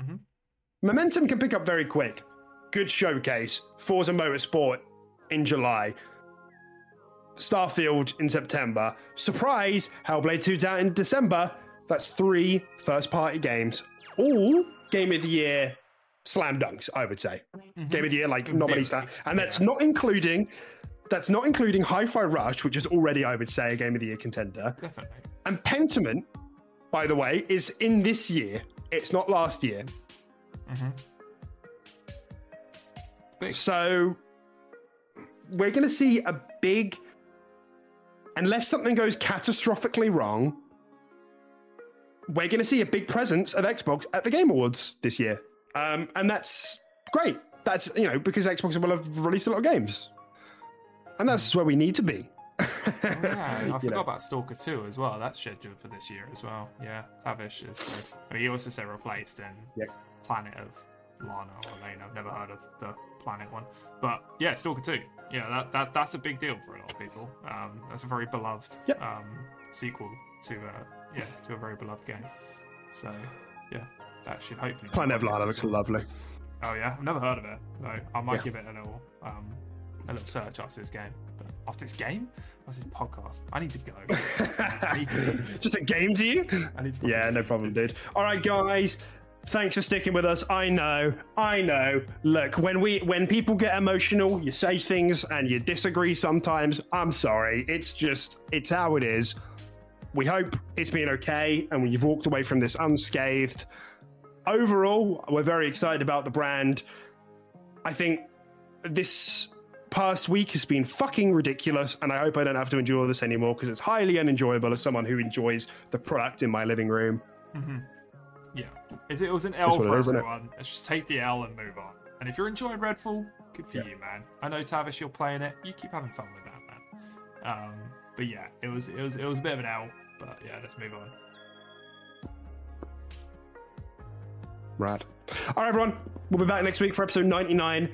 Mhm. Momentum can pick up very quick. Good showcase. Forza Motorsport in July. Starfield in September. Surprise! Hellblade 2's out in December. That's three first party games. All game of the year slam dunks, I would say. Mm-hmm. Game of the year, like nominee slam. And that's yeah. not including. That's not including Hi-Fi Rush, which is already, I would say, a game of the year contender. Definitely. And Pentiment, by the way, is in this year. It's not last year. Mm-hmm. Big. So we're going to see a big, unless something goes catastrophically wrong, we're going to see a big presence of Xbox at the Game Awards this year. Um, and that's great. That's, you know, because Xbox will have released a lot of games. And that's where we need to be. Yeah, I You forgot know. about Stalker 2 as well. That's scheduled for this year as well. Yeah, Tavish is. I mean, he also said replaced in Yep. Planet of Lana or Elena. I've never heard of the Planet one, but yeah, Stalker Two. Yeah, that, that that's a big deal for a lot of people. Um, that's a very beloved Yep. um, sequel to uh, yeah to a very beloved game. So yeah, that should hopefully. Planet of quite Lana good looks lovely. Oh yeah, I've never heard of it. So I might Yeah. give it a little um, a little search after this game. But after this game, after this podcast, I need to go. Need to. Just a game to you? I need to. Yeah, no problem, dude. All right, guys. Thanks for sticking with us. I know, I know. Look, when we when people get emotional, you say things and you disagree sometimes. I'm sorry. It's just it's how it is. We hope it's been okay and you've walked away from this unscathed. Overall, we're very excited about the brand. I think this past week has been fucking ridiculous, and I hope I don't have to endure this anymore because it's highly unenjoyable as someone who enjoys the product in my living room. Mm-hmm. Yeah, it, was an L for is, isn't it? everyone. Let's just take the L and move on. And if you're enjoying Redfall, good for you, man. I know Tavish, you're playing it. You keep having fun with that, man. Um, but yeah, it was it was it was a bit of an L. But yeah, let's move on. Rad. All right, everyone. We'll be back next week for episode 99.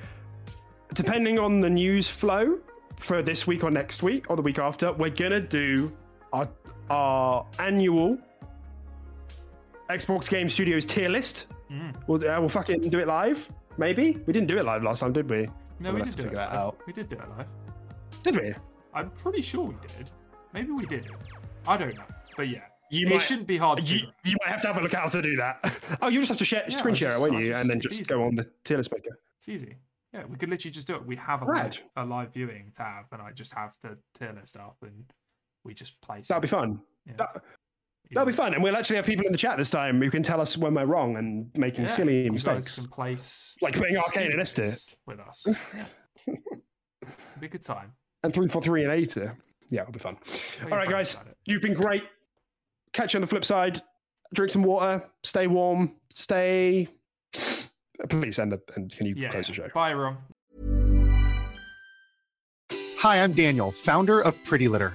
Depending on the news flow for this week or next week or the week after, we're going to do our, our annual Xbox Game Studios tier list. We'll, uh, we'll fucking do it live, maybe. We didn't do it live last time, did we? No, we did do it live. that out. We did do it live. Did we? I'm pretty sure we did. Maybe we didn't. I don't know. But yeah, You it might- shouldn't be hard to You, you might have to have a look how to do that. oh, you just have to share, Yeah, screen share it, won't you? just- and then just easy. go on the tier list maker. It's easy. Yeah, we could literally just do it. We have a, live, a live viewing tab, and I just have the tier list up, and we just place. That'll be fun. Yeah. That, that'll be fun. And we'll actually have people in the chat this time who can tell us when we're wrong and making Yeah, silly you guys mistakes. can place Like putting Arkane and Steam this tier. with us. Yeah. It'll be a good time. And 343 and 8 tier. Yeah, it'll be fun. Tell All your right, guys. You've been great. Catch you on the flip side. Drink some water. Stay warm. Stay. Please end up and can you Yeah. close the show? Bye, everyone. Hi, I'm Daniel, founder of Pretty Litter.